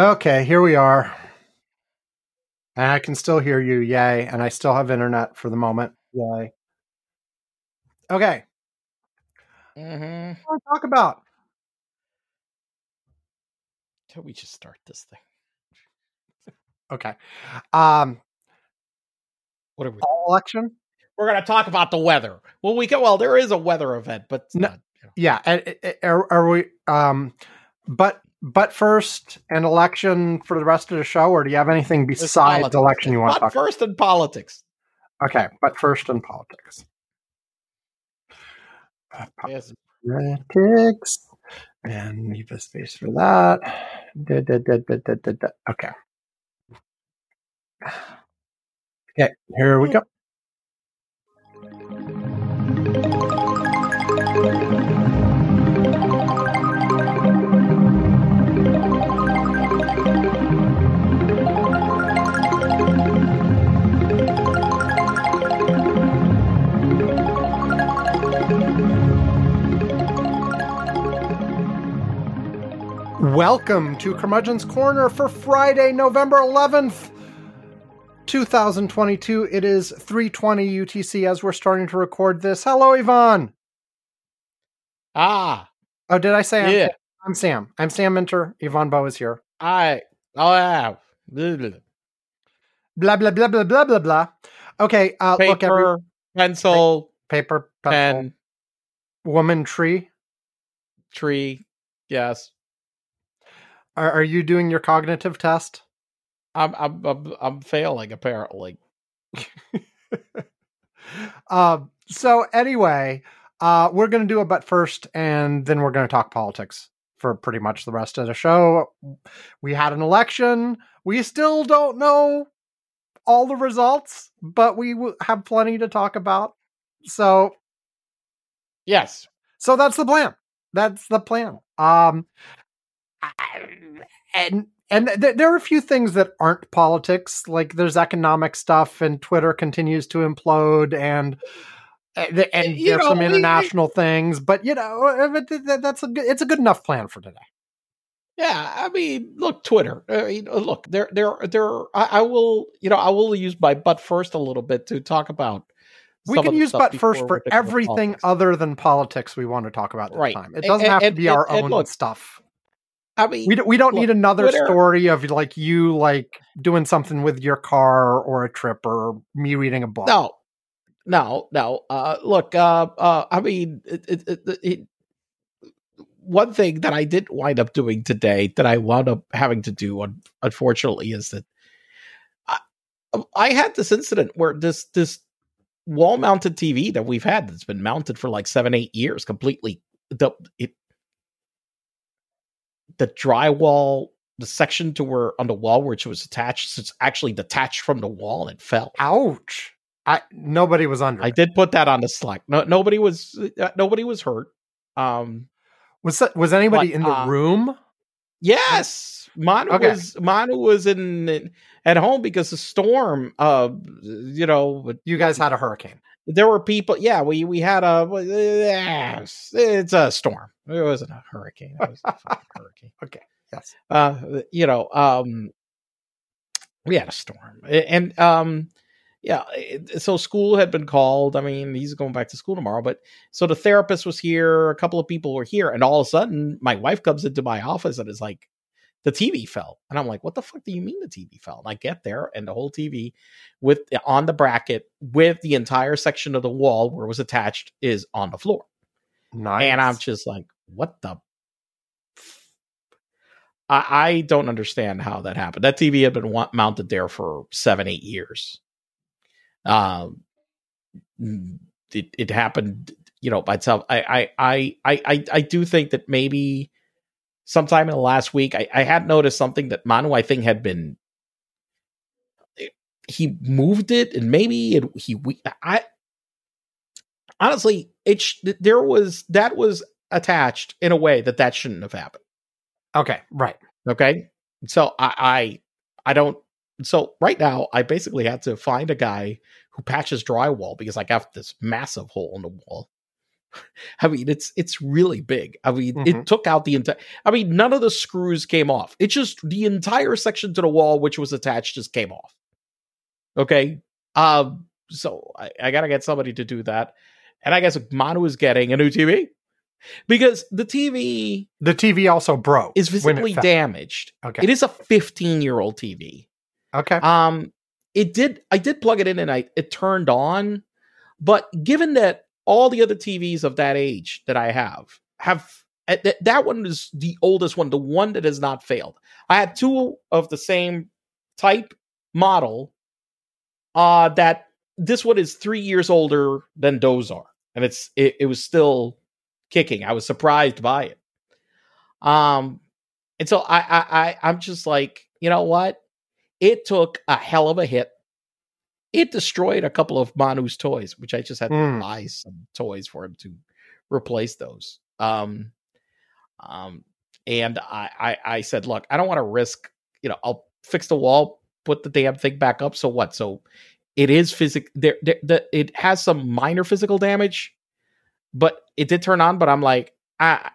Okay, here we are. And I can still hear you. Yay. And I still have internet for the moment. Yay. Okay. Mm-hmm. What talk about? Can we just start this thing? Okay. Um, What are we? election? We're gonna talk about the weather. Well, we can. Well, there is a weather event, but No. not. you know. Yeah. Are, are we, um, but, but first an election for the rest of the show, or do you have anything besides election you want to talk about? first in politics. Okay. But first in politics. Uh, yes. Politics. And leave a space for that. Da, da, da, da, da, da, da. Okay. Okay, here we hmm. go. Welcome to Curmudgeon's Corner for Friday, November 11th, 2022. It is 320 UTC as we're starting to record this. Hello, Ivan. Ah, Oh, did I say I'm, yeah. I'm Sam? I'm Sam Minter. Ivan Boothe is here. I. Oh yeah. Blah, blah, blah. Blah, blah, blah, blah, blah, blah, blah. Okay, uh, Paper, look, every pencil, paper, pencil, pen, woman, tree. tree. Yes. Are, are you doing your cognitive test? I'm. I'm. I'm, I'm failing apparently. Um, so anyway, uh, we're going to do a but first, and then we're going to talk politics for pretty much the rest of the show. We had an election. We still don't know all the results, but we w- have plenty to talk about. So, Yes. so that's the plan. That's the plan. Um, and and th- there are a few things that aren't politics. Like there's economic stuff, and Twitter continues to implode, and and, and You there's know, some we- international things. But you know, uh, but th- th- that's a good, it's a good enough plan for today. Yeah, I mean, look, Twitter. I mean, uh, look, there, there, there. I, I will, you know, I will use my butt first a little bit to talk about. We can use butt first for we everything other than politics we want to talk about this Right. time. It doesn't have to and- be our and- and own look, stuff. I mean, We, d- we don't look, need another Twitter- story of like you like doing something with your car or a trip or me reading a book. no, no, no. Uh, look, uh, uh, I mean, it, it, it, it, one thing that I didn't wind up doing today that I wound up having to do, un- unfortunately, is that I, I had this incident where this this wall mounted TV that we've had that's been mounted for like seven eight years completely the it the drywall the section to where on the wall where which was attached it's actually detached from the wall and it fell. Ouch. I nobody was under. I it. did put that on the Slack. No, nobody was uh, nobody was hurt. Um, Was that, was anybody But, in the uh, room? yes, Manu Okay. was Manu was in, in at home because the storm. Uh, you know, You guys had a hurricane. There were people. Yeah, we we had a. It's a storm. It wasn't a hurricane. It was a hurricane. Okay. Yes. uh you know um we had a storm and um yeah so school had been called i mean he's going back to school tomorrow but so the therapist was here a couple of people were here and all of a sudden my wife comes into my office and is like the tv fell and i'm like what the fuck do you mean the tv fell and i get there and the whole tv with on the bracket with the entire section of the wall where it was attached is on the floor Nice. and I'm just like, what the? I, I don't understand how that happened. That TV had been wa- mounted there for seven, eight years. Um, it it happened, you know, by itself. I I I I I, I do think that maybe sometime in the last week, I, I had noticed something that Manu I think had been. He moved it, and maybe it, he we I honestly, it sh- there was that was attached in a way that that shouldn't have happened. okay. Right. Okay, so I I, I don't. So right now, I basically had to find a guy who patches drywall because I got this massive hole in the wall, I mean, it's it's really big. I mean, Mhm. it took out the entire. I mean, none of the screws came off. It just the entire section to the wall which was attached just came off. Okay, um, so I, I gotta get somebody to do that, and I guess Manu is getting a new TV because the TV The TV also broke. is when it physically fell. damaged. Okay. It is a 15 year old TV. okay. Um, it did. I did plug it in and I it turned on, but given that all the other TVs of that age that I have have that that one is the oldest one, the one that has not failed. I had two of the same type model. Uh that this one is three years older than those are, and it's it, it was still kicking. I was surprised by it. Um, and so I I, I I'm just like, you know what? It took a hell of a hit. It destroyed a couple of Manu's toys, which I just had Mm. to buy some toys for him to replace those. Um, um, and I, I, I said, look, I don't want to risk, you know, I'll fix the wall, put the damn thing back up. So what? So it is physic. There, there, the, it has some minor physical damage, but it did turn on. But I'm like, ah,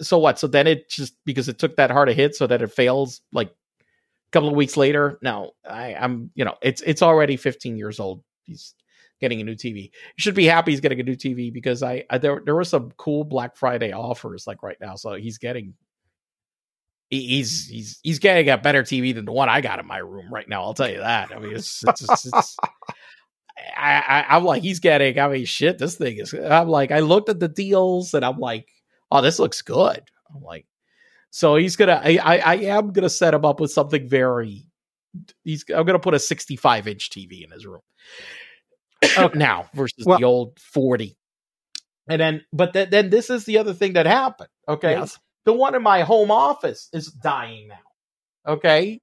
so what? So then it just because it took that hard a hit, so that it fails like a couple of weeks later. No, I, I'm, you know, it's it's already 15 years old. He's getting a new TV. You should be happy he's getting a new TV because I, I there there were some cool Black Friday offers like right now. So he's getting he's he's he's getting a better TV than the one I got in my room right now. I'll tell you that. I mean, it's, it's, it's, it's I, I I'm like he's getting. I mean, shit, this thing is. I'm like, I looked at the deals and I'm like, oh, this looks good. I'm like, so he's gonna. I I, I am gonna set him up with something very. He's. I'm gonna put a 65 inch TV in his room Okay. now versus Well- the old 40. And then, but then, then this is the other thing that happened. Okay, Yes. the one in my home office is dying now. Okay.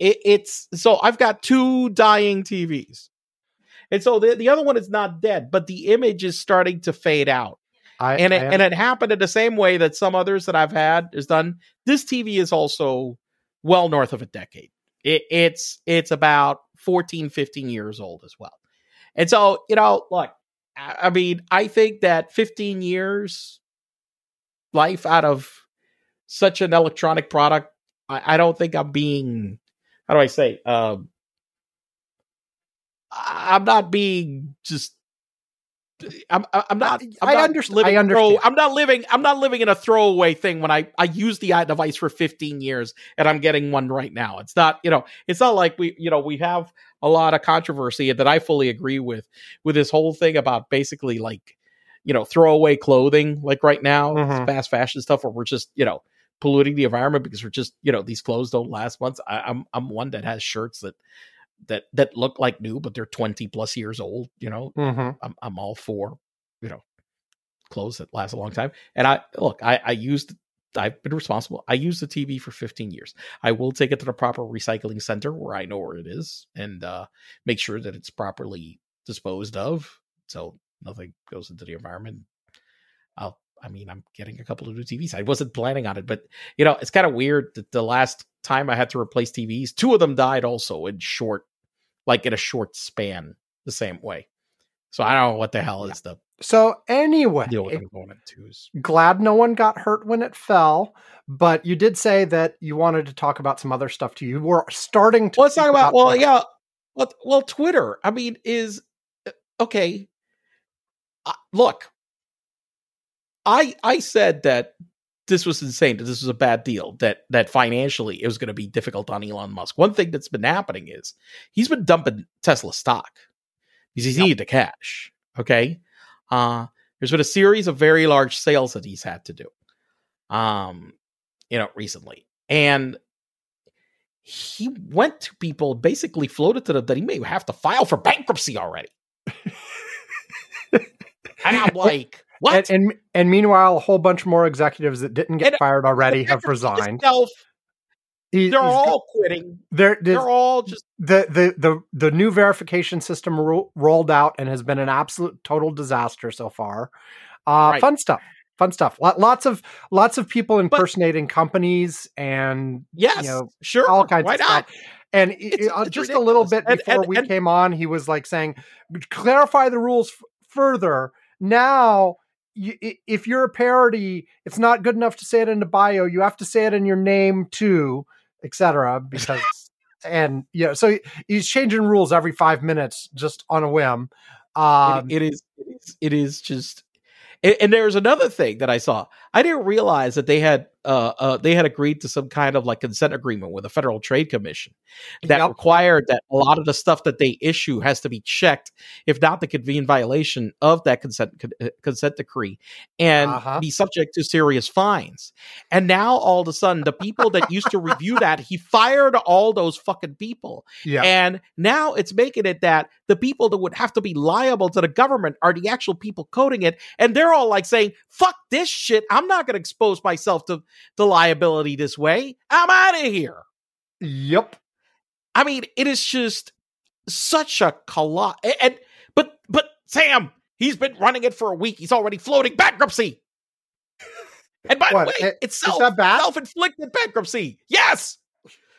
It, it's so I've got two dying TVs. And so the, the other one is not dead, but the image is starting to fade out. I, And it, I- and it happened in the same way that some others that I've had is done. This TV is also well north of a decade. It, it's it's about 14, 15 years old as well. And so, you know, look, I mean, I think that 15 years life out of such an electronic product, I, I don't think I'm being, how do I say, um, I'm not being just. I'm I'm not. I'm I not underst- living I throw- understand. I'm not living. I'm not living in a throwaway thing when I I use the device for 15 years and I'm getting one right now. It's not. You know. It's not like we. You know. We have a lot of controversy that I fully agree with with this whole thing about basically like you know throwaway clothing like right now Mhm. fast fashion stuff where we're just you know polluting the environment because we're just you know these clothes don't last months I, i'm i'm one that has shirts that that that look like new but they're 20 plus years old you know Mhm. i'm, I'm all for you know clothes that last a long time and i look i i used I've been responsible. I used the TV for 15 years. I will take it to the proper recycling center where I know where it is and uh, make sure that it's properly disposed of. So nothing goes into the environment. I'll, mean, I'm getting a couple of new TVs. I wasn't planning on it, but you know, it's kind of weird that the last time I had to replace TVs, two of them died also in short, like in a short span, the same way. So I don't know what the hell is the So anyway, deal with component twos. glad no one got hurt when it fell. But you did say that you wanted to talk about some other stuff too. You were starting to. Let's talk speak about. Well, Twitter. yeah. Well, well, Twitter. I mean, is okay. Uh, look, I I said that this was insane. That this was a bad deal. That that financially it was going to be difficult on Elon Musk. One thing that's been happening is he's been dumping Tesla stock because he's Yep. needed the cash. Okay. Uh, there's been a series of very large sales that he's had to do. Um, you know, recently, and he went to people, basically floated to them that he may have to file for bankruptcy already. and I'm like, what? And, and and meanwhile, a whole bunch more executives that didn't get And- fired already have resigned. itself, He- they're all quitting. they're, They're all just the the the the new verification system ro- rolled out and has been an absolute total disaster so far. Uh, Right. Fun stuff, fun stuff. Lot, lots of lots of people impersonating companies and yes, you know, sure, all kinds why of not? stuff. And It's- uh, it's just a little bit ridiculous. And- before and- we came on, he was like saying, "Clarify the rules f- further." Now if you're a parody, it's not good enough to say it in the bio. You have to say it in your name too, etc. Because and know, so he's changing rules every five minutes just on a whim. Um, it, it is it is just and, and, there's another thing that I saw. I didn't realize that they had uh, uh, they had agreed to some kind of like consent agreement with the Federal Trade Commission that yep. required that a lot of the stuff that they issue has to be checked, if not the convenient violation of that consent uh, consent decree, and uh-huh. be subject to serious fines. And now all of a sudden, the people that used to review that, he fired all those fucking people. Yeah. And now it's making it that the people that would have to be liable to the government are the actual people coding it, and they're all like saying, "Fuck this shit! I'm not going to expose myself to." The liability this way. I'm out of here. Yep. I mean, it is just such a collide. And but but Sam, he's been running it for a week. He's already floating bankruptcy. And by what? the way, it's self, self-inflicted bankruptcy. Yes.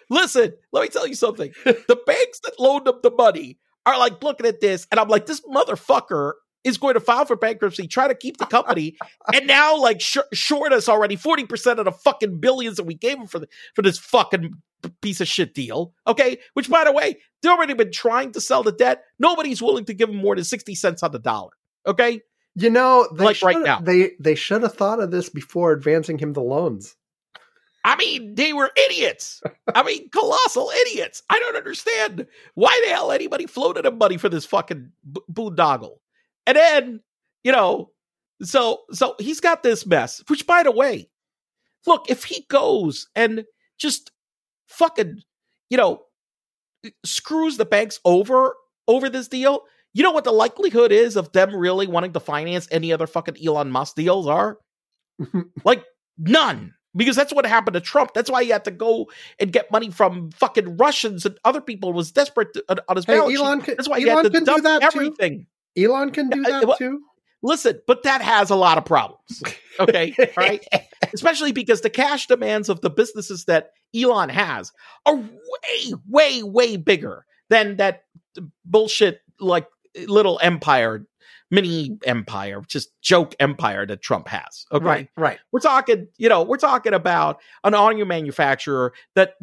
Listen, let me tell you something. the banks that loaned them the money are like looking at this, and I'm like, this motherfucker is going to file for bankruptcy, try to keep the company, and now like sh- short us already forty percent of the fucking billions that we gave him for the, for this fucking piece of shit deal. Okay, which by the way, they've already been trying to sell the debt. Nobody's willing to give him more than sixty cents on the dollar. Okay, you know, like right now, they they should have thought of this before advancing him the loans. I mean, they were idiots. I mean, colossal idiots. I don't understand why the hell anybody floated him money for this fucking boondoggle. And then, you know, so so he's got this mess, which by the way, look, if he goes and just fucking, you know, screws the banks over over this deal, you know what the likelihood is of them really wanting to finance any other fucking Elon Musk deals are? like none. Because that's what happened to Trump. That's why he had to go and get money from fucking Russians and other people. Was desperate to, on his hey, balance Elon sheet. That's why Elon he had to dump everything. Too. Elon can do that too. Listen, but that has a lot of problems. Okay. right. Especially because the cash demands of the businesses that Elon has are way, way, way bigger than that bullshit like little empire mini empire, just joke empire that Trump has. Okay. Right, right. We're talking, you know, we're talking about an audio manufacturer that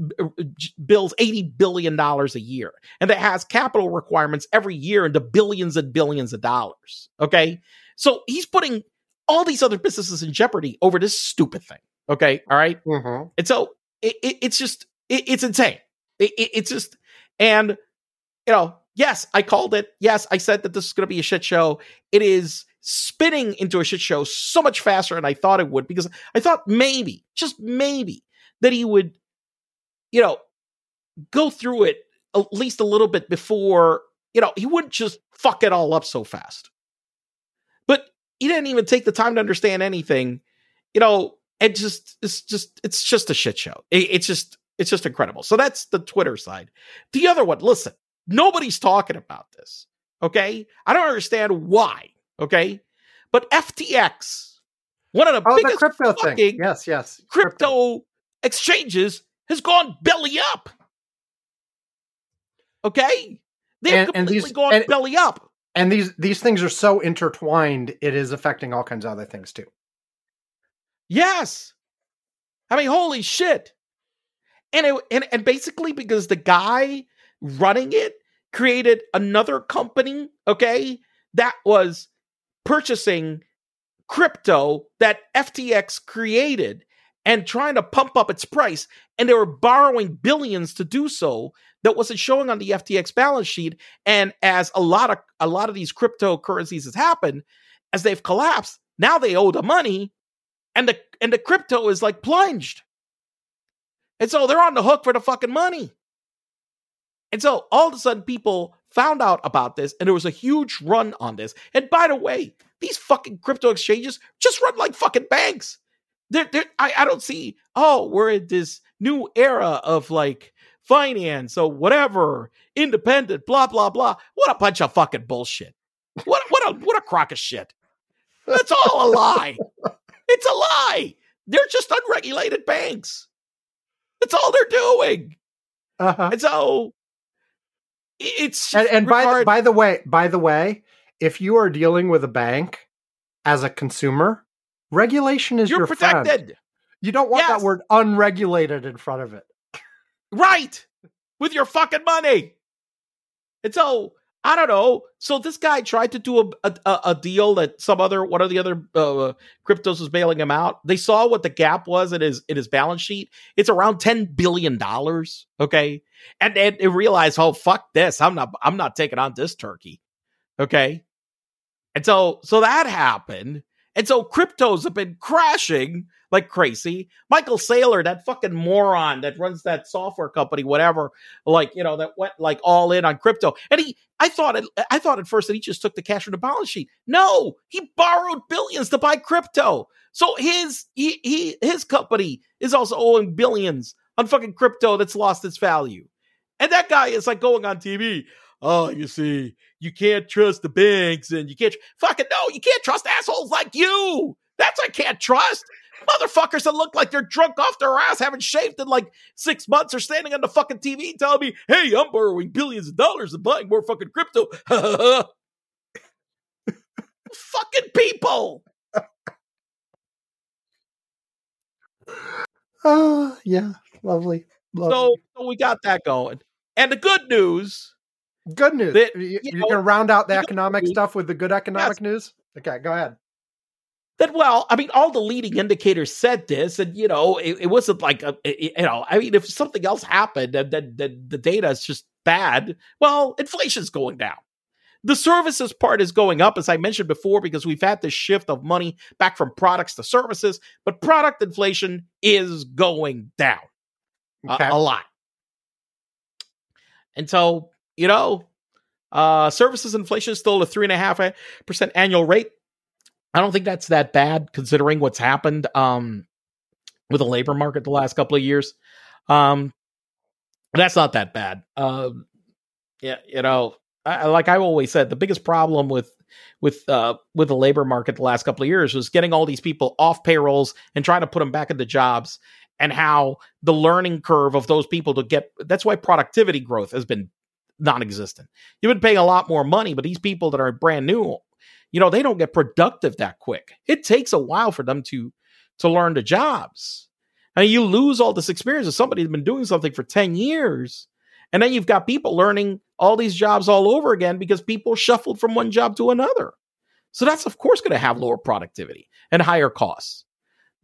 bills $80 billion a year and that has capital requirements every year into billions and billions of dollars. Okay. So he's putting all these other businesses in jeopardy over this stupid thing. Okay. All right? mm-hmm. And so it, it, it's just, it, it's insane. it's just, and, you know, yes, I called it. Yes, I said that this is going to be a shit show. It is spinning into a shit show so much faster than I thought it would because I thought maybe, just maybe, that he would, you know, go through it at least a little bit before, you know, he wouldn't just fuck it all up so fast. But he didn't even take the time to understand anything, you know, and just, it's just, it's just a shit show. It, it's just, it's just incredible. So that's the Twitter side. The other one, listen, Nobody's talking about this. Okay. I don't understand why. Okay. But FTX, one of the oh, biggest the crypto thing. Yes, yes. Crypto, crypto exchanges has gone belly up. Okay. They've and, completely and these, gone and, belly up. And these these things are so intertwined, it is affecting all kinds of other things too. Yes. I mean, holy shit. And it, and and basically because the guy running it created another company, okay, that was purchasing crypto that FTX created and trying to pump up its price. And they were borrowing billions to do so that wasn't showing on the FTX balance sheet. And as a lot of a lot of these cryptocurrencies has happened, as they've collapsed, now they owe the money, and the and the crypto is like plunged. And so they're on the hook for the fucking money. And so all of a sudden, people found out about this, and there was a huge run on this. And by the way, these fucking crypto exchanges just run like fucking banks. They're, they're, I, I don't see, oh, we're in this new era of like finance or whatever, independent, blah, blah, blah. What a bunch of fucking bullshit. What, what, a, what a crock of shit. That's all a lie. It's a lie. They're just unregulated banks. That's all they're doing. Uh-huh. And so it's and, and by the, by the way, by the way, if you are dealing with a bank, as a consumer, regulation is You're your friend. protected. You don't want Yes. that word unregulated in front of it. Right. With your fucking money. And so, I don't know. So this guy tried to do a, a, a- deal that some other, one of the other uh, cryptos was bailing him out. They saw what the gap was in his, in his balance sheet. It's around $10 billion. Okay. And then they realized, oh, fuck this. I'm not, I'm not taking on this turkey. Okay. And so, so that happened. And so cryptos have been crashing like crazy. Michael Saylor, that fucking moron that runs that software company, whatever, like, you know, that went like all in on crypto. And he, I thought, it, I thought at first that he just took the cash from the balance sheet. No, he borrowed billions to buy crypto. So his, he, he, his company is also owing billions on fucking crypto that's lost its value. And that guy is like going on TV. Oh, you see, you can't trust the banks and you can't fucking no, you can't trust assholes like you. That's I can't trust. Motherfuckers that look like they're drunk off their ass, haven't shaved in like six months, are standing on the fucking TV telling me, hey, I'm borrowing billions of dollars and buying more fucking crypto. fucking people. Oh, yeah. Lovely. lovely. So, so we got that going. And the good news, good news. that, you, you are know, going to round out the economic stuff with the good economic news? Okay, go ahead. that well i mean all the leading indicators said this and you know it, it wasn't like a, it- you know i mean if something else happened and then then the data is just bad well inflation's going down the services part is going up as i mentioned before because we've had this shift of money back from products to services but product inflation is going down a- a, lot and so you know uh services inflation is still a three and a half percent annual rate I don't think that's that bad considering what's happened um, with the labor market the last couple of years. Um, that's not that bad. Um, yeah, you know, I- like I always said, the biggest problem with with uh, with the labor market the last couple of years was getting all these people off payrolls and trying to put them back into jobs, and how the learning curve of those people to get. That's why productivity growth has been non-existent. You've been paying a lot more money, but these people that are brand new you know they don't get productive that quick. It takes a while for them to to learn the jobs. Mean, you lose all this experience of somebody who's been doing something for 10 years and then you've got people learning all these jobs all over again because people shuffled from one job to another. So that's of course going to have lower productivity and higher costs.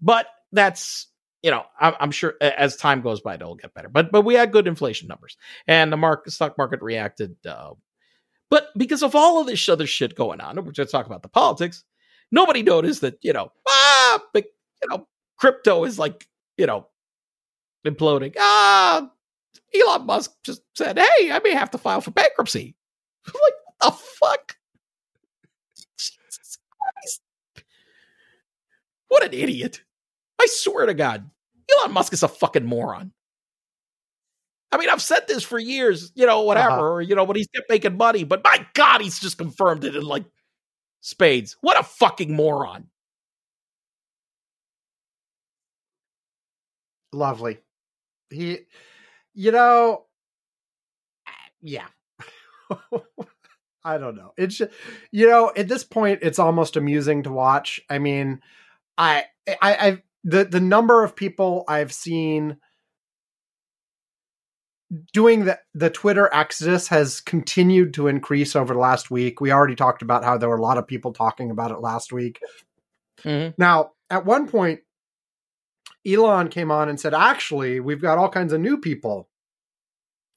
But that's you know I'm, I'm sure as time goes by it'll get better but but we had good inflation numbers and the market stock market reacted uh, but because of all of this other shit going on, we're just talking about the politics, nobody noticed that, you know, ah, but, you know, crypto is like, you know, imploding. Ah, Elon Musk just said, hey, I may have to file for bankruptcy. like, what the fuck? Jesus Christ. What an idiot. I swear to God, Elon Musk is a fucking moron. I mean, I've said this for years, you know, whatever, Uh-huh. or, you know, but he's kept making money. But my God, he's just confirmed it in like spades. What a fucking moron. Lovely. He, you know, yeah. I don't know. It's just, you know, at this point, it's almost amusing to watch. I mean, I, I, I, the the number of people I've seen doing the the Twitter exodus has continued to increase over the last week. We already talked about how there were a lot of people talking about it last week. Mhm. Now, at one point, Elon came on and said, "Actually, we've got all kinds of new people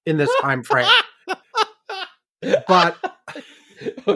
in this time frame." but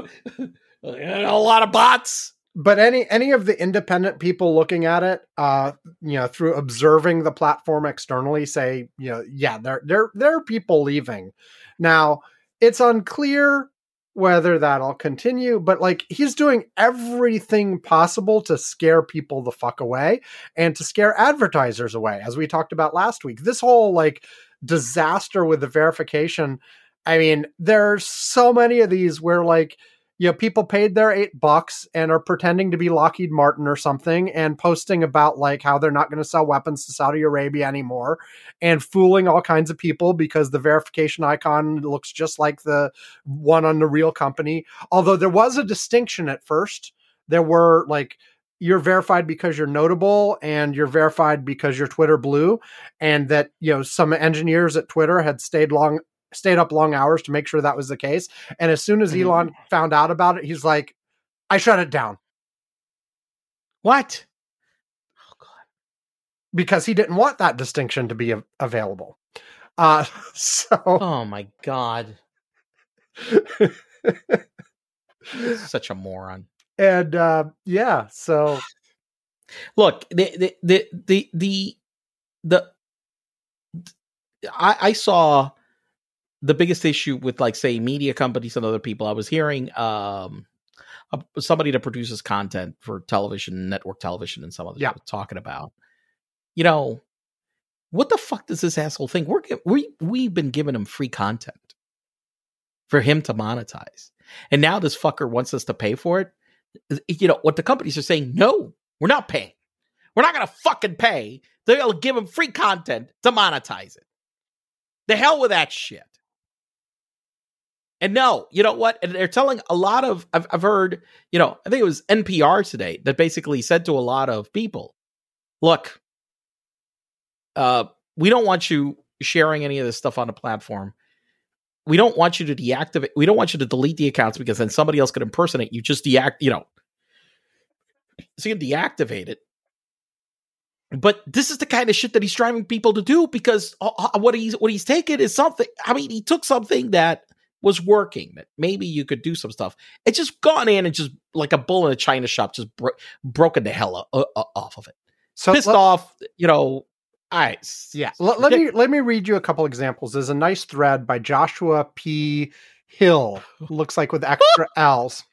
a lot of bots. But any any of the independent people looking at it, uh, you know, through observing the platform externally, say, you know, yeah, there there there are people leaving. Now, it's unclear whether that'll continue, but like he's doing everything possible to scare people the fuck away and to scare advertisers away, as we talked about last week. This whole like disaster with the verification. I mean, there's so many of these where like you know, people paid their eight bucks and are pretending to be Lockheed Martin or something and posting about like how they're not going to sell weapons to Saudi Arabia anymore and fooling all kinds of people because the verification icon looks just like the one on the real company. Although there was a distinction at first there were like you're verified because you're notable and you're verified because you're Twitter blue and that you know some engineers at Twitter had stayed long stayed up long hours to make sure that was the case and as soon as Mhm. Elon found out about it he's like I shut it down What? Oh god. because he didn't want that distinction to be a- available uh so Oh my god. Such a moron. and uh yeah so Look, the the the the the, the I, I saw the biggest issue with like say media companies and other people. I was hearing um uh, somebody that produces content for television, network television, and some other Yeah. stuff talking about, you know, what the fuck does this asshole think? We're we we've been giving him free content for him to monetize, and now this fucker wants us to pay for it. You know what the companies are saying? No, we're not paying. We're not gonna fucking pay. They're gonna give him free content to monetize it. The hell with that shit. And no, you know what? And they're telling a lot of I've, I've heard, you know, I think it was NPR today that basically said to a lot of people, look, uh, we don't want you sharing any of this stuff on the platform. We don't want you to deactivate. We don't want you to delete the accounts because then somebody else could impersonate you. Just deact, you know. So you deactivate it. But this is the kind of shit that he's driving people to do because uh, uh, what he's what he's taken is something. I mean, he took something that was working that maybe you could do some stuff. It's just gone in and just like a bull in a china shop, just bro- broken the hell o- o- off of it. so Pissed let- off, you know. I Yeah, let, let me let me read you a couple examples. There's a nice thread by Joshua P. Hill, looks like with extra L's.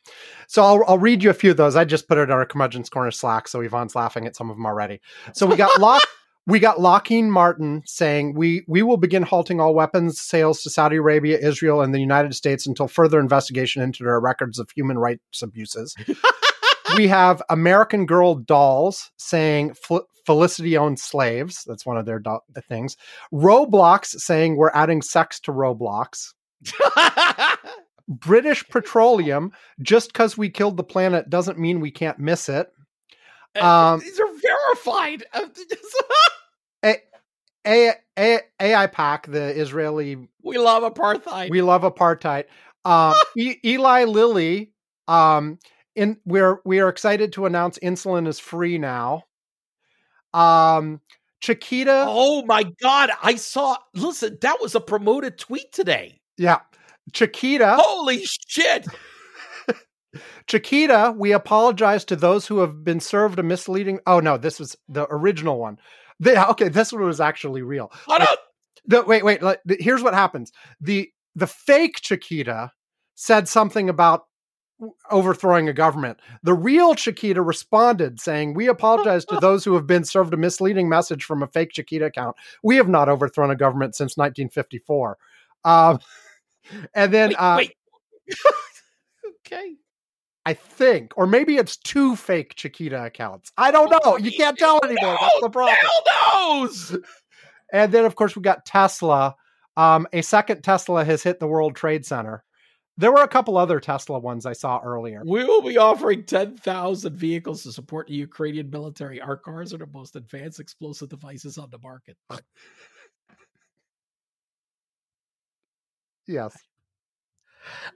So I'll I'll read you a few of those. I just put it in our curmudgeon's corner Slack, so Ivan's laughing at some of them already. So we got Lock we got Lockheed Martin saying we we will begin halting all weapons sales to Saudi Arabia, Israel, and the United States until further investigation into their records of human rights abuses. we have American Girl dolls saying Fel- Felicity owned slaves. That's one of their do- things. Roblox saying we're adding sex to Roblox. British Petroleum, just because we killed the planet doesn't mean we can't miss it. Um, These are verified. A- A- A- AIPAC, the Israeli, we love apartheid. we love apartheid. Um, e- Eli Lilly, um, in we're we are excited to announce insulin is free now. Um, Chiquita, oh my god! I saw. Listen, that was a promoted tweet today. yeah, Chiquita. Holy shit! Chiquita, we apologize to those who have been served a misleading. Oh no, this was the original one. Okay, this one was actually real. Hold on. The, wait, wait. like, the- here's what happens. the The fake Chiquita said something about overthrowing a government. The real Chiquita responded saying, "We apologize to those who have been served a misleading message from a fake Chiquita account. We have not overthrown a government since 1954." Um, and then Wait, uh, wait. okay. I think, or maybe it's two fake Chiquita accounts. I don't know. You can't tell anymore. That's the problem. Hell knows. And then, of course, we got Tesla. Um, a second Tesla has hit the World Trade Center. There were a couple other Tesla ones I saw earlier. We will be offering 10,000 vehicles to support the Ukrainian military. Our cars are the most advanced explosive devices on the market. Yes.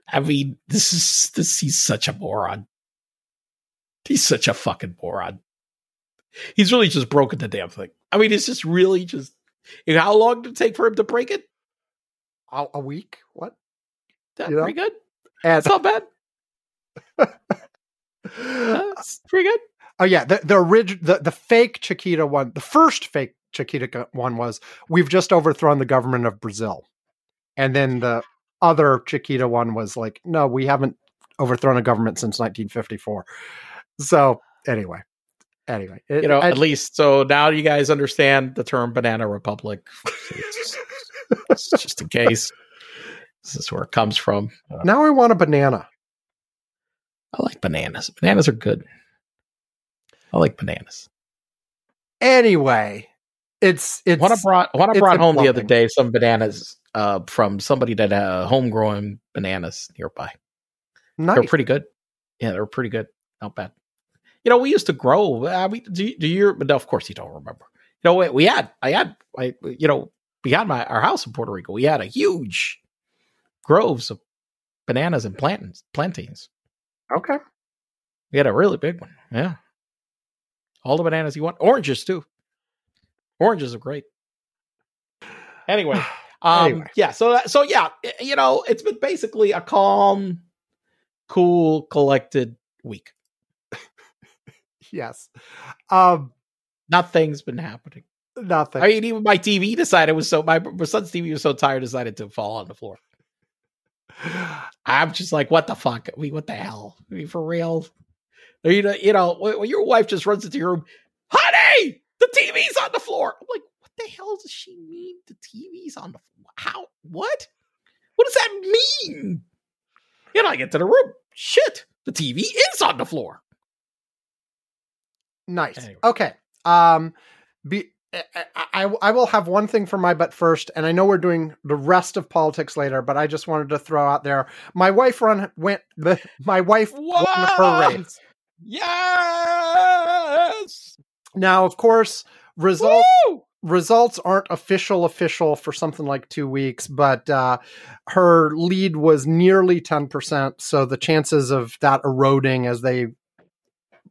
I mean, this is this he's such a moron. He's such a fucking moron. He's really just broken the damn thing. I mean, it's just really just how long did it take for him to break it? A, a week? What? That's pretty good. It's not bad. Uh, That's pretty good. oh yeah, the the original, the, the fake Chiquita one, the first fake Chiquita one was we've just overthrown the government of Brazil, and then the other Chiquita one was like, no, we haven't overthrown a government since 1954. So anyway, anyway, it- You know, I- at least so now you guys understand the term banana republic. It's, it's just in case. This is where it comes from. Uh, now I want a banana. I like bananas. Bananas are good. I like bananas. Anyway, it's it's What I brought, what I brought home the other day, some bananas uh, from somebody that uh, homegrown bananas nearby. They're pretty good. Yeah, they're pretty good. Not bad. you know, we used to grow. I mean, do you, do you? But of course, you don't remember. You know, we, we had, I had, I, you know, beyond my our house in Puerto Rico, we had a huge groves of bananas and plantains. Plantains. Okay. We had a really big one. Yeah. All the bananas you want. Oranges too. Oranges are great. Anyway, um, Anyway. yeah. So so yeah, you know, it's been basically a calm, cool, collected week. Yes. Um. Nothing's been happening. Nothing. I mean, even my TV decided was so my, my son's TV was so tired, decided to fall on the floor. I'm just like, what the fuck? I mean, what the hell? I mean, for real? You know, you know, when your wife just runs into your room, honey, the TV's on the floor. I'm like, the hell does she mean? The TV's on the floor? How? What? What does that mean? And I get to the room. Shit, the TV is on the floor. Nice. Anyway. Okay. Um, be I, I I will have one thing for my butt first, and I know we're doing the rest of politics later, but I just wanted to throw out there. My wife run went. My wife won her race. Yes. Now, of course, results Woo! Results aren't official official for something like two weeks, but uh, her lead was nearly ten percent. So the chances of that eroding as they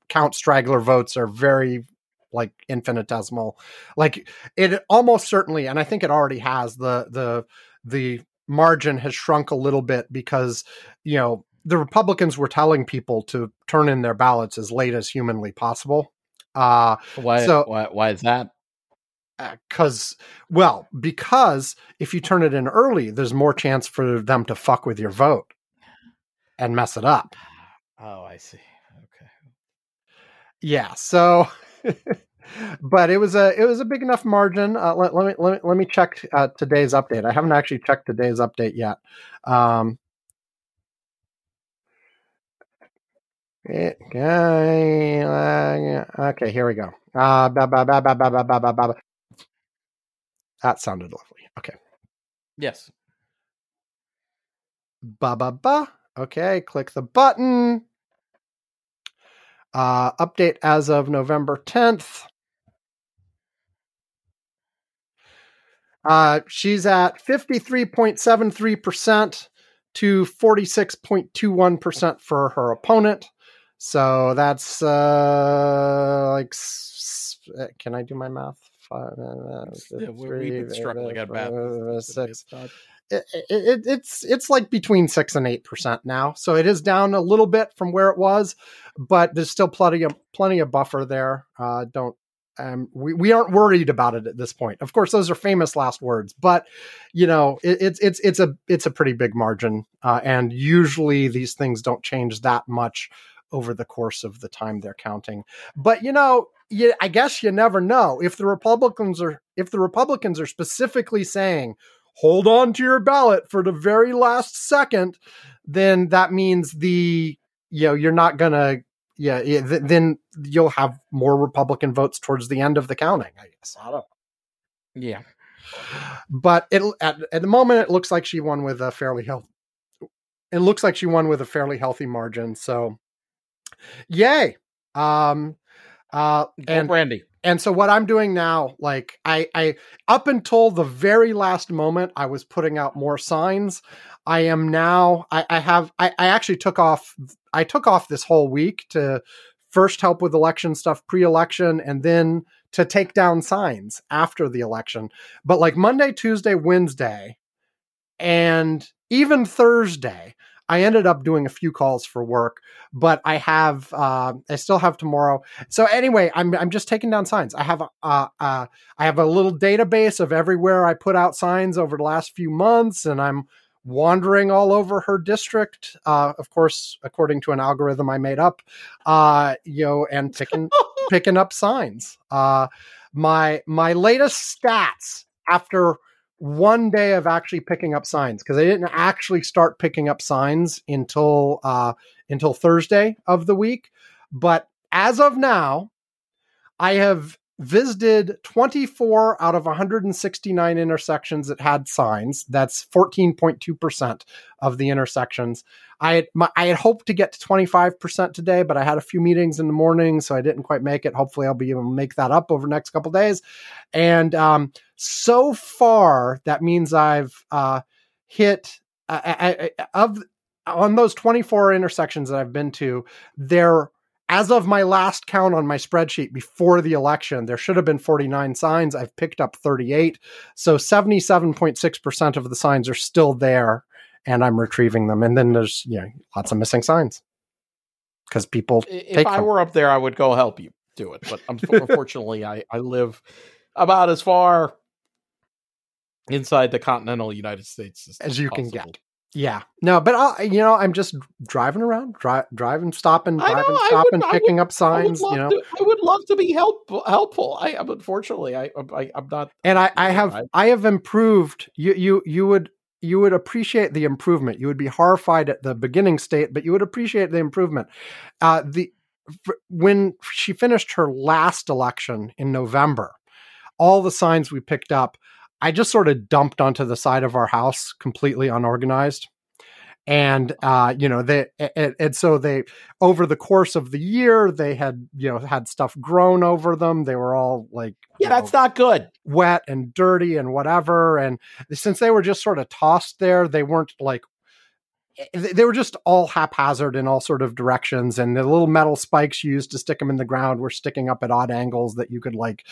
count straggler votes are very like infinitesimal. Like it almost certainly, and I think it already has the the the margin has shrunk a little bit because you know the Republicans were telling people to turn in their ballots as late as humanly possible. Uh, Why? So- why? Why is that? Because well because if you turn it in early there's more chance for them to fuck with your vote and mess it up Oh, I see. Okay. yeah so but it was a it was a big enough margin uh, let, let me let me let me check uh, today's update i haven't actually checked today's update yet um Okay, uh, okay, here we go. Uh, ba, ba, ba, ba, ba, ba, ba, ba, ba. That sounded lovely. Okay. Yes. ba ba ba. Okay, click the button. Uh, update as of November 10th. Uh, she's at 53.73% to 46.21% for her opponent. So that's uh, like, s- can I do my math? Five, uh, Yeah, we- we've been struggling at uh, Six, it, it, it's it's like between six and eight percent now, so it is down a little bit from where it was, but there's still plenty of plenty of buffer there. Uh, don't um, we we aren't worried about it at this point. Of course, those are famous last words, but you know it, it's it's it's a it's a pretty big margin, uh, and usually these things don't change that much over the course of the time they're counting. But you know, you, I guess you never know if the Republicans are if the Republicans are specifically saying hold on to your ballot for the very last second, then that means the you know you're not gonna yeah, yeah th- then you'll have more Republican votes towards the end of the counting. I guess I don't. Yeah. But it at, at the moment it looks like she won with a fairly healthy. It looks like she won with a fairly healthy margin. So, yay! Um, uh, And and Brandy. and so what i'm doing now like i i up until the very last moment i was putting out more signs i am now i i have i, I actually took off i took off this whole week to first help with election stuff pre-election and then to take down signs after the election but like monday tuesday wednesday and even thursday i ended up doing a few calls for work but i have uh, i still have tomorrow so anyway, I'm I'm just taking down signs. I have a uh, uh, I have a little database of everywhere I put out signs over the last few months, and I'm wandering all over her district. Uh, of course, according to an algorithm I made up, uh, you know, and picking picking up signs. Uh, my my latest stats after one day of actually picking up signs because I didn't actually start picking up signs until uh, until Thursday of the week, but as of now, I have visited 24 out of 169 intersections that had signs. That's 14.2% of the intersections. I had, my, I had hoped to get to 25% today, but I had a few meetings in the morning, so I didn't quite make it. Hopefully, I'll be able to make that up over the next couple days. And um, so far, that means I've uh, hit I, I, of on those 24 intersections that I've been to, there as of my last count on my spreadsheet before the election, there should have been 49 signs. I've picked up 38. So 77.6% of the signs are still there and I'm retrieving them. And then there's, you know, lots of missing signs because people. If I them. were up there, I would go help you do it. But unfortunately, I, I live about as far inside the continental United States as, as you possible. can get. Yeah, no, but I, you know, I'm just driving around, dri- driving, stopping, driving, know, stopping, would, picking would, up signs. You know, to, I would love to be helpful. Helpful. I, unfortunately, I, I, am not. And I, I have, I, I have improved. You, you, you would, you would appreciate the improvement. You would be horrified at the beginning state, but you would appreciate the improvement. Uh, the when she finished her last election in November, all the signs we picked up I just sort of dumped onto the side of our house completely unorganized. And uh, you know, they and, and so they over the course of the year they had you know had stuff grown over them. They were all like yeah, that's know, not good, wet and dirty and whatever. And since they were just sort of tossed there, they weren't like they were just all haphazard in all sort of directions and the little metal spikes used to stick them in the ground were sticking up at odd angles that you could like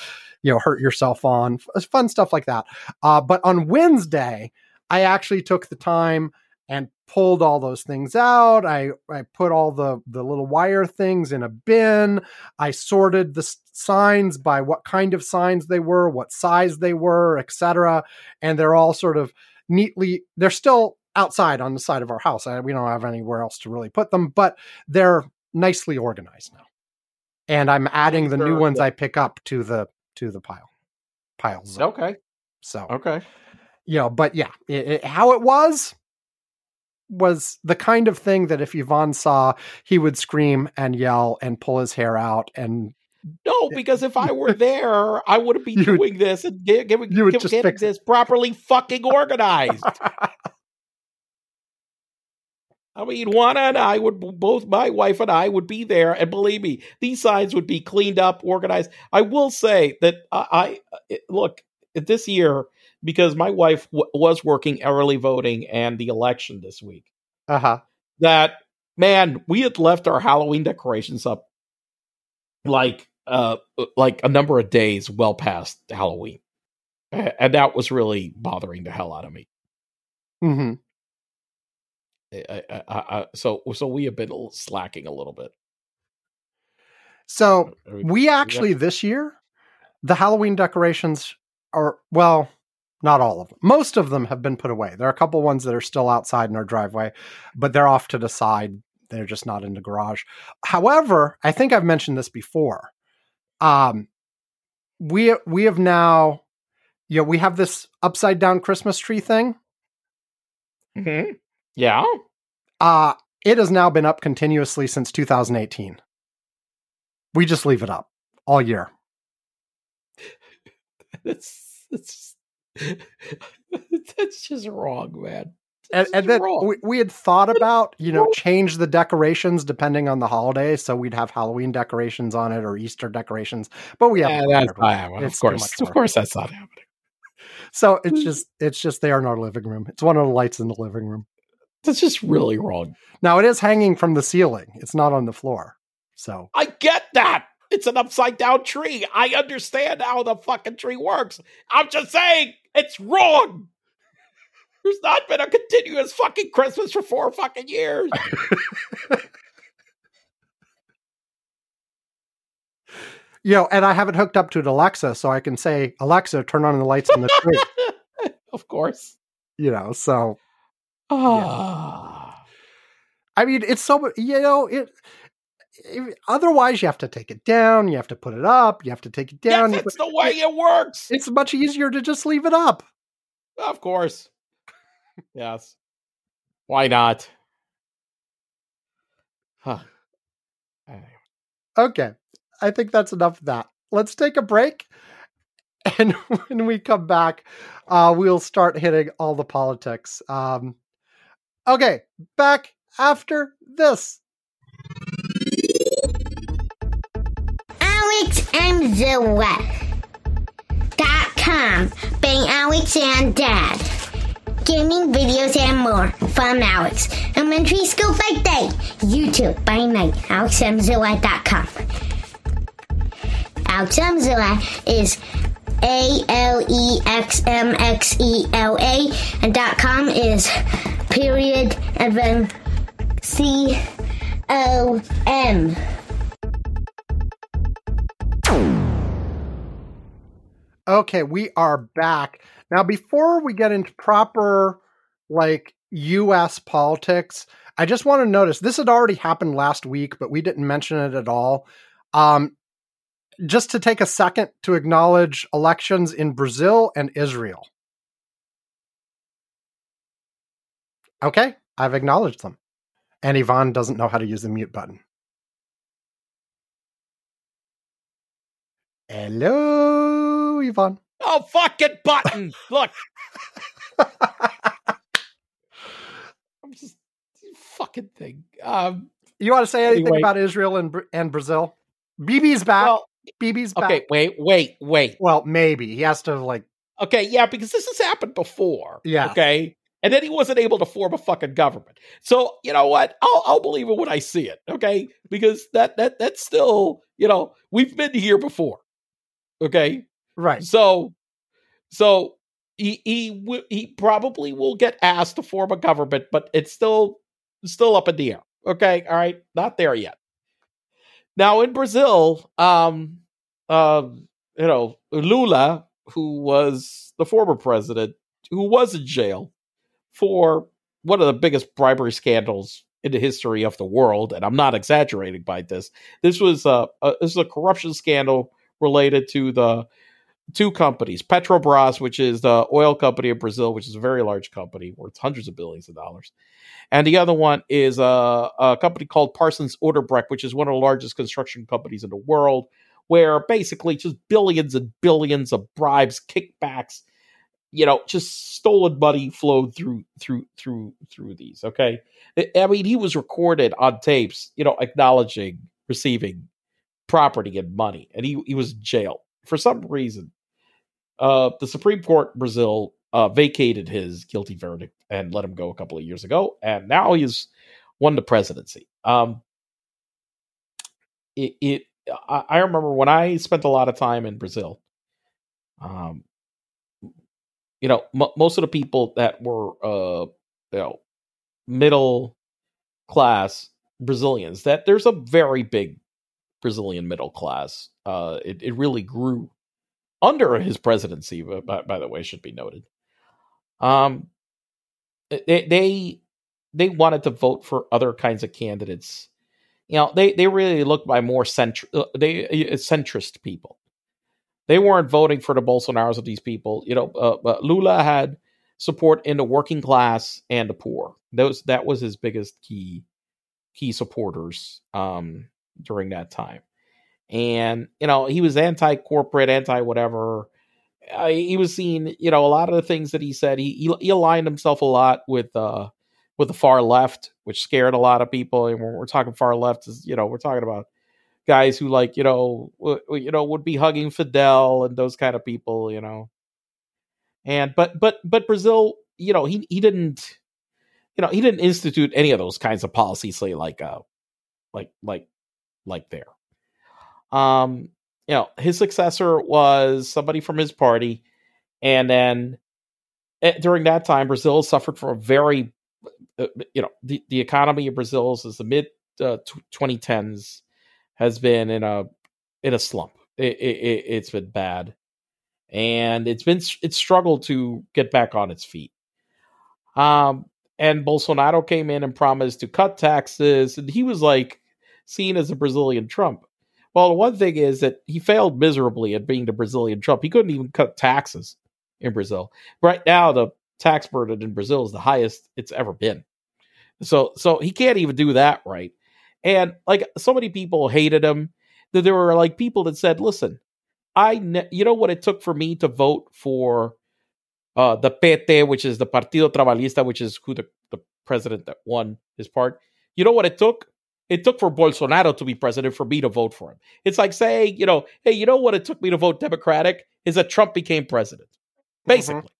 you know hurt yourself on fun stuff like that uh, but on wednesday i actually took the time and pulled all those things out i i put all the the little wire things in a bin i sorted the signs by what kind of signs they were what size they were etc and they're all sort of neatly they're still outside on the side of our house. I, we don't have anywhere else to really put them, but they're nicely organized now. And I'm adding the new ones I pick up to the to the pile piles. Okay. So okay, you know, but yeah, it, it, how it was was the kind of thing that if Ivan saw, he would scream and yell and pull his hair out and no, because if I were there, I wouldn't be doing this and giving, you would give, just getting this properly fucking organized. I mean, Juana and I would both, my wife and I would be there, and believe me, these signs would be cleaned up, organized. I will say that I, I look this year because my wife w- was working early voting and the election this week. Uh huh. That man, we had left our Halloween decorations up like uh like a number of days well past Halloween, and that was really bothering the hell out of me. Hmm. I, I, I, so so we have been slacking a little bit. So we, we actually yeah. this year, the Halloween decorations are well, not all of them. Most of them have been put away. There are a couple ones that are still outside in our driveway, but they're off to the side. They're just not in the garage. However, I think I've mentioned this before. Um, we we have now, you know, we have this upside down Christmas tree thing. Mm-hmm. Yeah. Uh, it has now been up continuously since 2018. We just leave it up all year. that's that's that's just wrong, man. and, and then we, we, had thought about you know change the decorations depending on the holiday so we'd have halloween decorations on it or easter decorations but we have yeah, that's not happening. of course of course that's not happening so it's just it's just there in our living room it's one of the lights in the living room that's just really wrong. Now it is hanging from the ceiling. It's not on the floor. So I get that. It's an upside down tree. I understand how the fucking tree works. I'm just saying it's wrong. There's not been a continuous fucking Christmas for four fucking years. you know, and I have it hooked up to an Alexa, so I can say, Alexa, turn on the lights in the tree. of course. You know, so Ah. I mean, it's so you know it, Otherwise, you have to take it down. You have to put it up. You have to take it down. Yes, it's the way it, it works. It's much easier to just leave it up. Of course. yes. Why not? Huh. Okay. I think that's enough of that. let's take a break. And when we come back, uh, we'll start hitting all the politics. Um, okay, back after this. Alex and Zilla. Dot com. Bang Alex and Dad. Gaming videos and more from Alex. Elementary school by day. YouTube by night. AlexMZilla.com. AlexMZilla is A L E X M X E L A and dot com is period and then C O M. Okay, we are back. Now, before we get into proper, like, US politics, I just want to notice this had already happened last week, but we didn't mention it at all. Um, just to take a second to acknowledge elections in Brazil and Israel. Okay, I've acknowledged them. And Ivan doesn't know how to use the mute button. Hello, Ivan. Oh, fucking button! Look, I'm just fucking thing. Um, You want to say anything Anyway. about Israel and and Brazil? BB's back. well, BB's back. okay, wait, wait, wait. Well, maybe he has to like. Okay, yeah, because this has happened before. Yeah. Okay. And then he wasn't able to form a fucking government. So you know what? I'll I'll believe it when I see it. Okay, because that that that's still you know we've been here before. Okay, Right. so so he he he probably will get asked to form a government, but it's still still up in the air. Okay, all right, not there yet. Now in Brazil, um, um, you know Lula, who was the former president, who was in jail for one of the biggest bribery scandals in the history of the world, and I'm not exaggerating by this. This was a, a this is a corruption scandal related to the two companies, Petrobras, which is the oil company of Brazil, which is a very large company worth hundreds of billions of dollars, and the other one is a, a company called Parsons Odebrecht, which is one of the largest construction companies in the world, where basically just billions and billions of bribes, kickbacks, you know, just stolen money flowed through through through through these. Okay, I- mean, he was recorded on tapes, you know, acknowledging receiving property and money, and he he was in jail for some reason. Uh, the Supreme Court Brazil uh, vacated his guilty verdict and let him go a couple of years ago, and now he's won the presidency. Um, it, it I, I remember when I spent a lot of time in Brazil. Um, you know, m- most of the people that were uh, you know, middle class Brazilians, that there's a very big Brazilian middle class. Uh, it, it really grew under his presidency, by, by the way, should be noted. Um, they they they wanted to vote for other kinds of candidates. You know, they they really looked by more centr uh, they uh, centrist people. They weren't voting for the Bolsonaros of these people. You know, uh, but Lula had support in the working class and the poor. Those that was his biggest key key supporters um, during that time. And you know, he was anti-corporate, anti-whatever. Uh, he was seen, you know, a lot of the things that he said. He he, aligned himself a lot with uh with the far left, which scared a lot of people. And when we're talking far left, is you know, we're talking about guys who like you know w- you know would be hugging Fidel and those kind of people, you know. And but but but Brazil, you know, he he didn't you know, he didn't institute any of those kinds of policies say like uh like like like there. Um you know, his successor was somebody from his party and then eh, during that time Brazil suffered from a very uh, you know, the, the economy of Brazil since the mid uh, tw 2010s has been in a in a slump. It, it, it's been bad, and it's been it's struggled to get back on its feet. Um, and Bolsonaro came in and promised to cut taxes, and he was like seen as a Brazilian Trump. Well, the one thing is that he failed miserably at being the Brazilian Trump. He couldn't even cut taxes in Brazil. Right now, the tax burden in Brazil is the highest it's ever been. So, so he can't even do that right. And like so many people hated him that there were like people that said, listen, I ne- you know what it took for me to vote for uh, the PT, which is the Partido Trabalhista, which is who the, the president that won his part. You know what it took? It took for Bolsonaro to be president for me to vote for him. It's like saying, you know, hey, you know what it took me to vote Democratic is that Trump became president. Basically,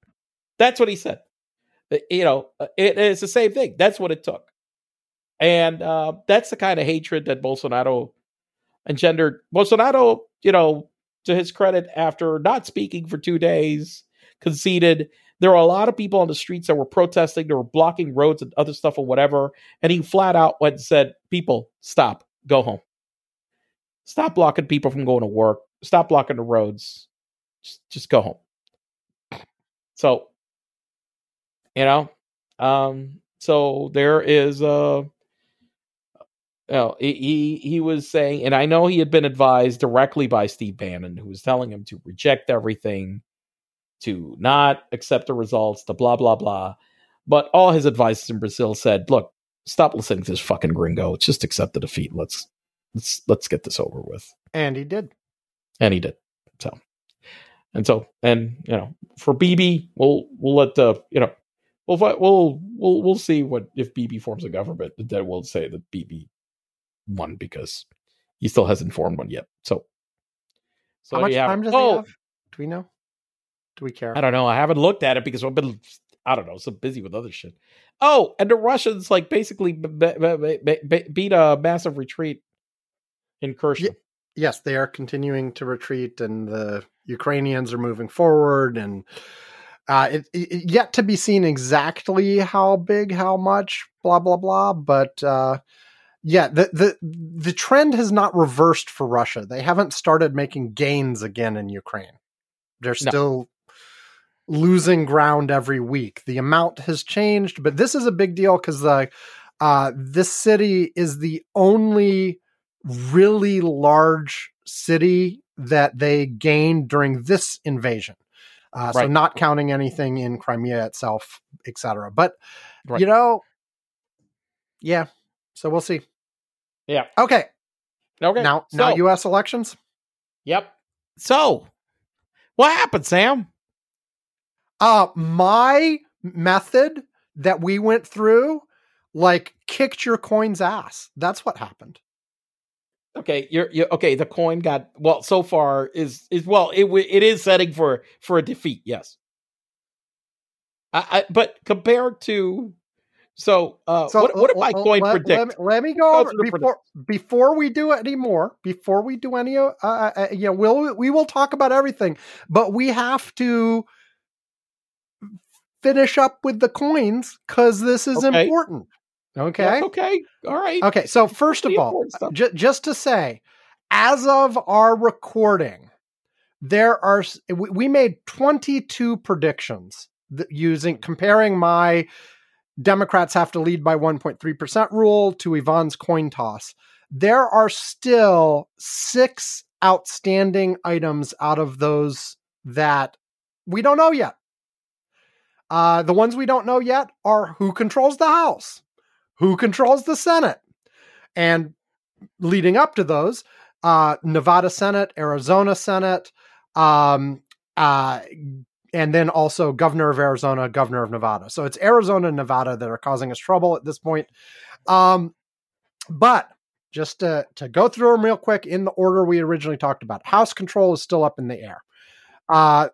that's what he said. You know, uh, it, it's the same thing. That's what it took, and uh, that's the kind of hatred that Bolsonaro engendered. Bolsonaro, you know, to his credit, after not speaking for two days, conceded. There were a lot of people on the streets that were protesting. They were blocking roads and other stuff or whatever. And he flat out went and said, People, stop, go home. Stop blocking people from going to work. Stop blocking the roads. Just, just go home. So, you know, um, so there is uh you know, he he was saying, and I know he had been advised directly by Steve Bannon, who was telling him to reject everything, to not accept the results, to blah blah blah. But all his advisors in Brazil said, "Look, stop listening to this fucking gringo. Just accept the defeat. Let's let's let's get this over with." And he did. And he did. So, and so, and you know, for BB, we'll we'll let the you know, we'll we'll we'll we'll see what if BB forms a government. Then we'll say that BB won because he still hasn't formed one yet. So, so How much have time does oh, he have? Do we know? Do we care? I don't know. I haven't looked at it because I've been, I don't know, so busy with other shit. Oh, and the Russians like basically beat a massive retreat in Kherson. yes, they are continuing to retreat, and the Ukrainians are moving forward, and uh, it, it yet to be seen exactly how big, how much, blah blah blah. But uh, yeah, the the the trend has not reversed for Russia. They haven't started making gains again in Ukraine. They're No. Still losing ground every week. The amount has changed, but this is a big deal because the uh, this city is the only really large city that they gained during this invasion. Uh, So not counting anything in Crimea itself, etc. But Right. you know, yeah. So we'll see. Yeah. Okay. Okay. Now, so, now U.S. elections. Yep. So, what happened, Sam? Uh, my method that we went through, like, kicked your coin's ass. That's what happened. Okay, you're, you're okay. The coin got well. So far is is well. It it is setting for for a defeat. Yes. I, I but compared to so uh So what what did my l- coin let, predict? Let me, let me go over before before we do any more. Before we do any, uh, uh, uh, you know, we'll we will talk about everything, but we have to finish up with the coins because this is Okay. important. Okay. Okay. All right. Okay. So first of all. J- just to say, as of our recording, there are we, we made 22 predictions using comparing my Democrats have to lead by 1.3% rule to Ivan's coin toss. There are still six outstanding items out of those that we don't know yet. Uh, the ones we don't know yet are who controls the House, who controls the Senate, and leading up to those, uh, Nevada Senate, Arizona Senate, um, uh, and then also governor of Arizona, governor of Nevada. So it's Arizona and Nevada that are causing us trouble at this point. Um, but just to, to go through them real quick in the order we originally talked about, House control is still up in the air. Uh,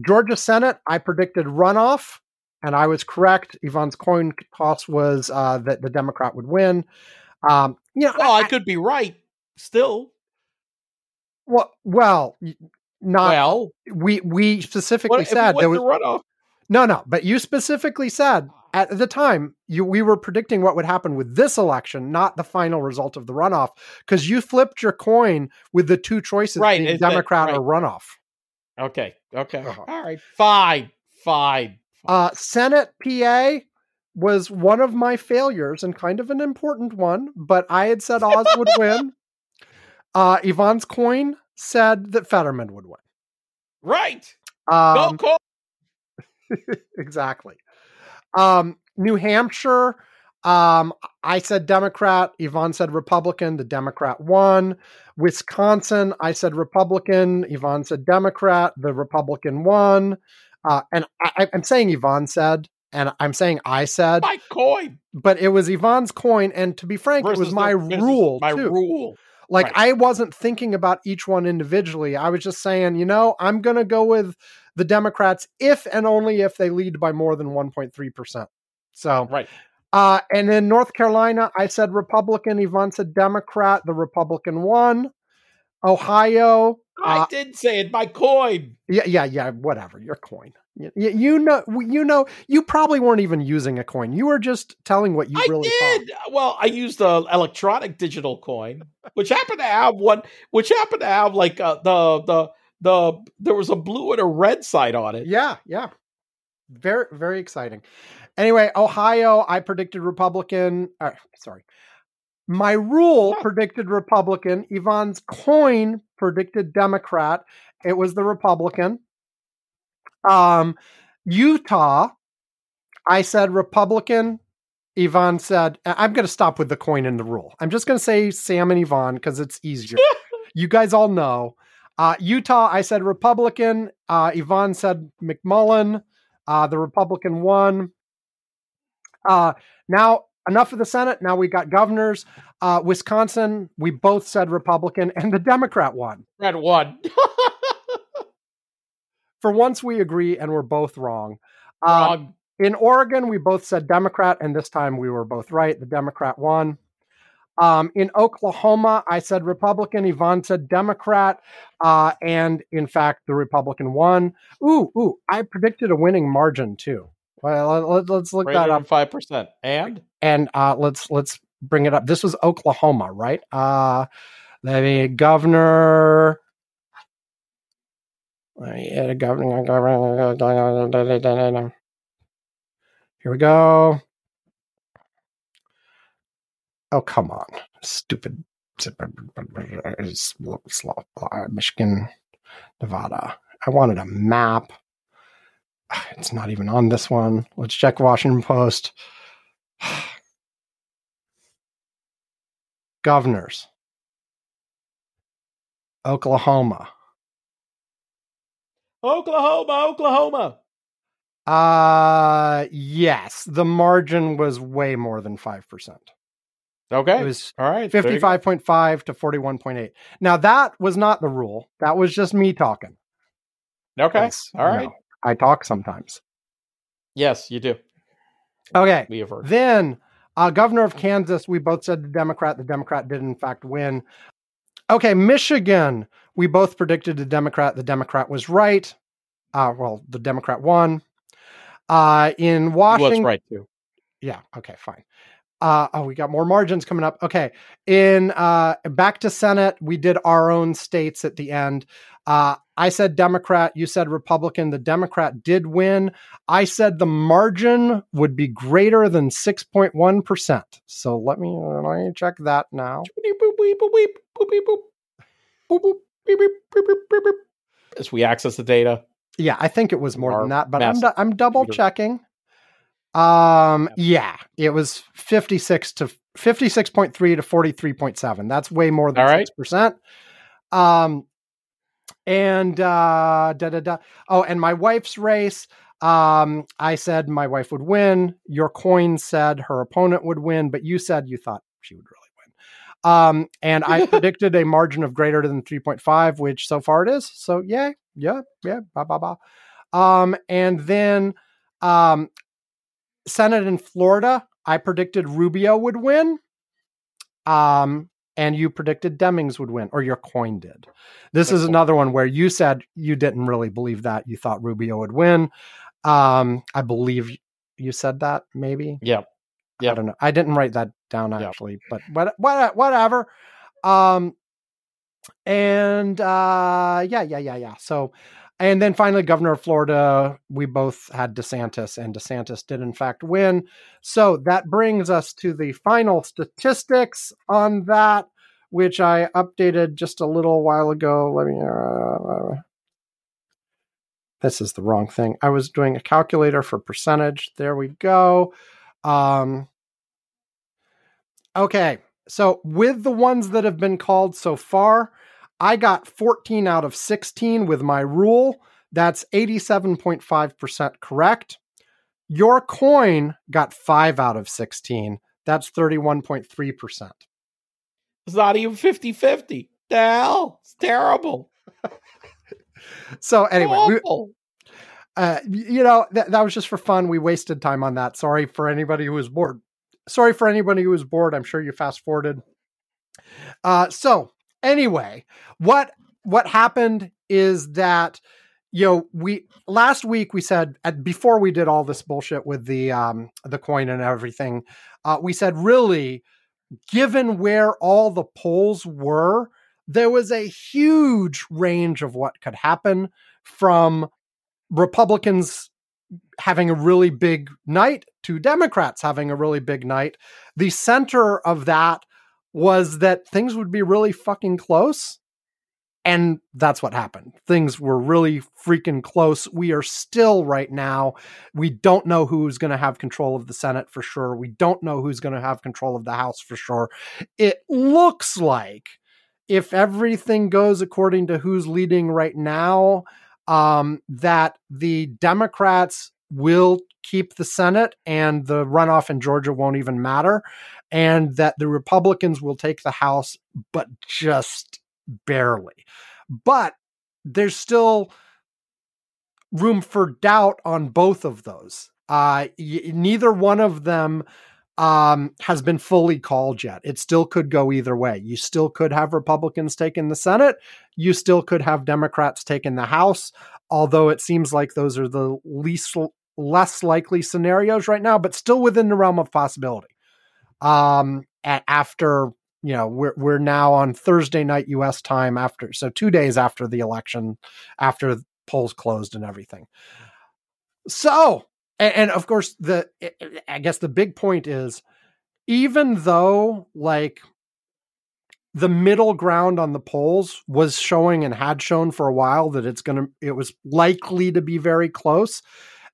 Georgia Senate, I predicted runoff, and I was correct. Ivan's coin toss was uh, that the Democrat would win. Um, you know, Well, I could be right. Still, well, well, not well, we we specifically what, said there was the runoff? no no, but you specifically said at the time you we were predicting what would happen with this election, not the final result of the runoff, because you flipped your coin with the two choices, Right, it's that- Democrat or runoff. Okay. Okay. Uh-huh. All right. Fine. Fine. Uh, Senate PA was one of my failures and kind of an important one, but I had said Oz would win. Uh, Ivan's coin said that Fetterman would win. Right. Um, Go call. exactly. Um, New Hampshire, Um, I said Democrat. Ivan said Republican. The Democrat won. Wisconsin, I said Republican. Ivan said Democrat. The Republican won. Uh, and I, I'm saying Ivan said, and I'm saying I said, My coin but it was Ivan's coin. And to be frank, it was my the- rule. My too. rule. Like Right. I wasn't thinking about each one individually. I was just saying, you know, I'm going to go with the Democrats if and only if they lead by more than 1.3%. So, Right. Uh, and in North Carolina, I said Republican. Ivan said Democrat. The Republican won. Ohio, I uh, did say it. My coin. yeah, yeah, yeah, whatever. Your coin. You, you know, you know, you probably weren't even using a coin. You were just telling what you I really did. Well, I used the electronic digital coin, which happened to have one, which happened to have like uh, the the the there was a blue and a red side on it. Yeah, yeah. Very, very exciting. Anyway, Ohio, I predicted Republican. Uh, sorry. My rule predicted Republican. Ivan's coin predicted Democrat. It was the Republican. Um, Utah, I said Republican. Ivan said, I'm going to stop with the coin and the rule. I'm just going to say Sam and Ivan because it's easier. you guys all know. Uh, Utah, I said Republican. Uh, Ivan said McMullen. Uh, the Republican won. Uh, now, enough of the Senate. Now we got governors. Uh, Wisconsin, we both said Republican, and the Democrat won. Red one. For once, we agree, and we're both wrong. Uh, Wrong. in Oregon, we both said Democrat, and this time we were both right. The Democrat won. Um, in Oklahoma, I said Republican. Ivan said Democrat, uh, and in fact, the Republican won. Ooh, ooh! I predicted a winning margin too. Well, let, us look that up, five percent. And and uh, let's let's bring it up. This was Oklahoma, right? Uh, let me governor. Add a governor. governor. Here we go. Oh, come on. Stupid. Michigan, Nevada. I wanted a map. It's not even on this one. Let's check Washington Post. Governors. Oklahoma. Oklahoma, Oklahoma. Uh yes, the margin was way more than 5%. Okay. It was All right. there you go. 55.5 to 41.8. Now that was not the rule. That was just me talking. Okay. All right. know, I talk sometimes. Yes, you do. Okay. We have heard. Then, uh, governor of Kansas, we both said the Democrat. The Democrat did, in fact, win. Okay, Michigan, we both predicted the Democrat. The Democrat was right. Uh, well, the Democrat won. Uh, in Washington, right too. yeah. Okay, fine. Uh, oh, we got more margins coming up. Okay, in uh, back to Senate, we did our own states at the end. Uh, I said Democrat. You said Republican. The Democrat did win. I said the margin would be greater than six point one percent. So let me let me check that now. As we access the data. Yeah, I think it was more Our than that, but I'm du- I'm double checking. Um, yeah, it was fifty six to fifty six point three to forty three point seven. That's way more than All right. six percent. Um, and uh, da da da. Oh, and my wife's race. Um, I said my wife would win. Your coin said her opponent would win, but you said you thought she would really win. Um, and I predicted a margin of greater than 3.5, which so far it is. So yeah, yeah, yeah, ba ba ba. Um, and then um, Senate in Florida, I predicted Rubio would win. Um, and you predicted Demings would win, or your coin did. This is another one where you said you didn't really believe that. You thought Rubio would win. Um, I believe you said that, maybe. Yeah. Yeah. I don't know. I didn't write that down actually, but what, what, whatever. Um, and uh, yeah, yeah, yeah, yeah. So, and then finally, Governor of Florida, we both had DeSantis, and DeSantis did in fact win. So that brings us to the final statistics on that, which I updated just a little while ago. Let me. Uh, this is the wrong thing. I was doing a calculator for percentage. There we go. Um, Okay. So with the ones that have been called so far, I got 14 out of 16 with my rule. That's 87.5% correct. Your coin got 5 out of 16. That's 31.3%. It's not even 50 50. The hell? It's terrible. So anyway, we, uh, you know that that was just for fun. We wasted time on that. Sorry for anybody who was bored. Sorry for anybody who was bored. I'm sure you fast forwarded. Uh, so anyway, what what happened is that you know we last week we said at, before we did all this bullshit with the um the coin and everything, uh, we said really, given where all the polls were, there was a huge range of what could happen from Republicans having a really big night to Democrats having a really big night. The center of that was that things would be really fucking close. And that's what happened. Things were really freaking close. We are still right now. We don't know who's going to have control of the Senate for sure. We don't know who's going to have control of the House for sure. It looks like if everything goes according to who's leading right now, um, that the Democrats will keep the Senate and the runoff in Georgia won't even matter, and that the Republicans will take the House, but just barely. But there's still room for doubt on both of those. Uh, y- neither one of them um, has been fully called yet. It still could go either way. You still could have Republicans taking the Senate. You still could have Democrats taking the House. Although it seems like those are the least less likely scenarios right now, but still within the realm of possibility. Um, a- after you know we're we're now on Thursday night U.S. time after so two days after the election, after polls closed and everything. So and, and of course the i guess the big point is even though like the middle ground on the polls was showing and had shown for a while that it's going to it was likely to be very close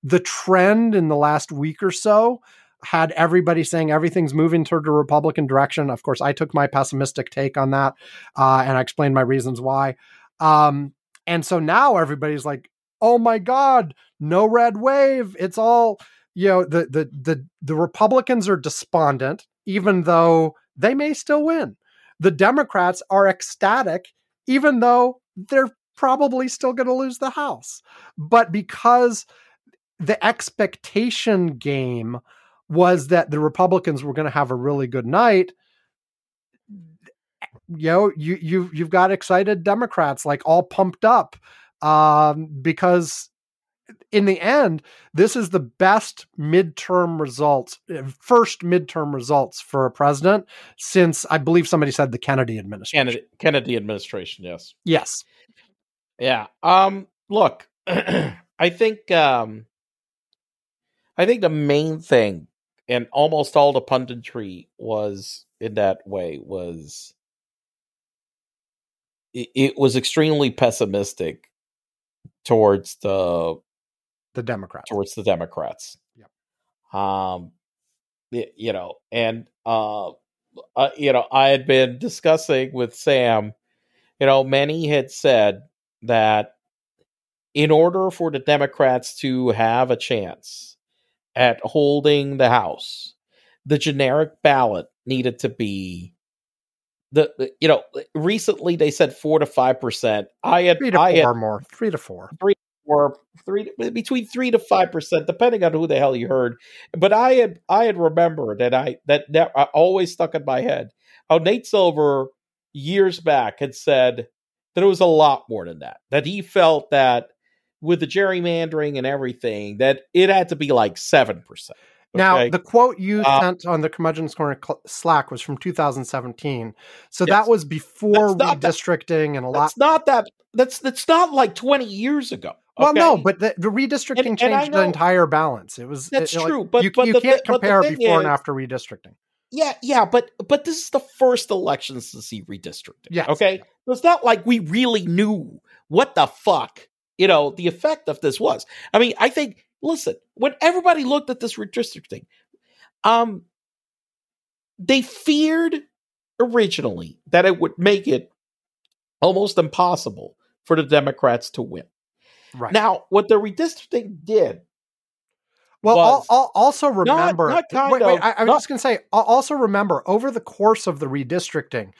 the trend in the last week or so had everybody saying everything's moving toward the republican direction. Of course i took my pessimistic take on that uh, and i explained my reasons why. Um, and so now everybody's like oh my god no red wave. It's all you know the the the the republicans are despondent even though they may still win. The democrats are ecstatic even though they're probably still going to lose the house. But because the expectation game was that the republicans were going to have a really good night you know you you you've got excited democrats like all pumped up um because in the end, this is the best midterm results, uh, first midterm results for a president since I believe somebody said the Kennedy administration. Kennedy, Kennedy administration, yes. Yes. Yeah. Um look, I think um I think the main thing and almost all the punditry was in that way was it, it was extremely pessimistic towards the The Democrats. towards the Democrats. Yep. Um, you know, and uh, uh, you know, I had been discussing with Sam. You know, many had said that in order for the Democrats to have a chance at holding the House, the generic ballot needed to be the, the you know recently they said four to five percent. I had Three to I had four more. Three to four. three or three between three to five percent, depending on who the hell you heard. But I had I had remembered that I that that I always stuck in my head how Nate Silver years back had said that it was a lot more than that. That he felt that with the gerrymandering and everything, that it had to be like seven percent. Now, the quote you Uh, sent on the Curmudgeon's Corner cl- Slack was from 2017. So Yes. that was before not that- redistricting and a lot. that's not that that's that's not like twenty years ago. Well, no, but the, the redistricting And- and changed the entire balance. It was That's it- like, true, but- you, but you the can't thi- but the compare before and after redistricting. Yeah, yeah, but but this is the first elections to see redistricting. Yeah, Okay. So it's not like we really knew what the fuck, you know, the effect of this was. I mean, I think listen, when everybody looked at this redistricting, um they feared originally that it would make it almost impossible for the Democrats to win. Right. Now, what the redistricting did well, al- al- also remember. not kind wait, wait, of, I, I was not- just going to say. al- Also remember, over the course of the redistricting,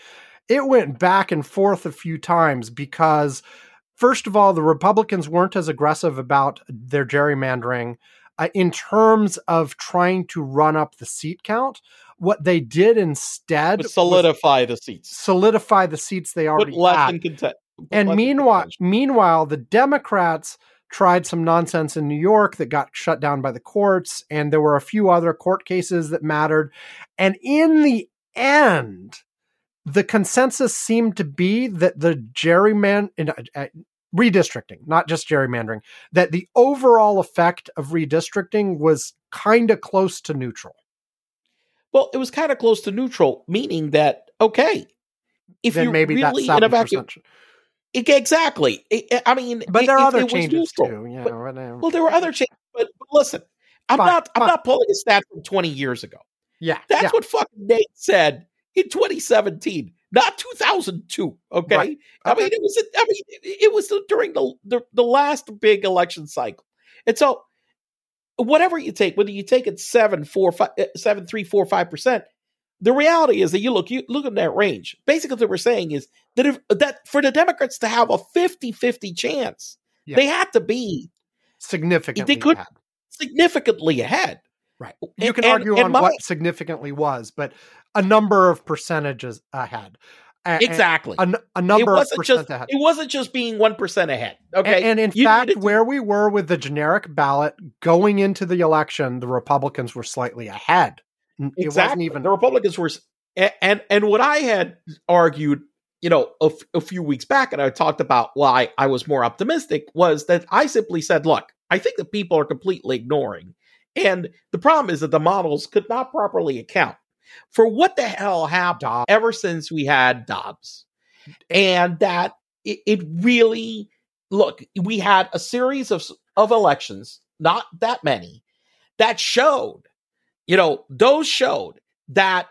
it went back and forth a few times because, first of all, the Republicans weren't as aggressive about their gerrymandering uh, in terms of trying to run up the seat count. What they did instead was solidify the seats, solidify the seats they put already less had. in content. and meanwhile, meanwhile, the Democrats tried some nonsense in New York that got shut down by the courts, and there were a few other court cases that mattered. And in the end, the consensus seemed to be that the gerryman uh, redistricting, not just gerrymandering, that the overall effect of redistricting was kind of close to neutral. well, it was kind of close to neutral, meaning that okay, if then you maybe really in a vacuum. E- exactly. I- I- mean, But there are other it changes neutral- too. You but- uh, Well, there were other changes, but, but listen, I'm Fine, not. I'm not pulling a stat from 20 years ago. yeah, That's yeah, what fucking Nate said in 2017, not 2002. Okay, Right. I Okay. mean it was. I mean it was during the, the the last big election cycle, and so whatever you take, whether you take it seven, four, five, uh, seven, three, four, five percent. The reality is that you look you look at that range. Basically, what we're saying is that if that for the Democrats to have a 50-50 chance, Yeah. they had to be significantly. they could- ahead. significantly ahead. Right. You And- can and- argue and on my- what significantly was, but a number of percentages ahead. A- Exactly. A, a it number of wasn't percent just ahead. it wasn't just being one percent ahead. Okay, And, in You fact, where we were with the generic ballot going into the election, the Republicans were slightly ahead. It wasn't exactly. even the Republicans were, and and what I had argued, you know, a, f- a few weeks back, and I talked about why I was more optimistic was that I simply said, look, I think that people are completely ignoring, and the problem is that the models could not properly account for what the hell happened ever since we had Dobbs, and that it, it really look we had a series of of elections, not that many, that showed, you know, those showed that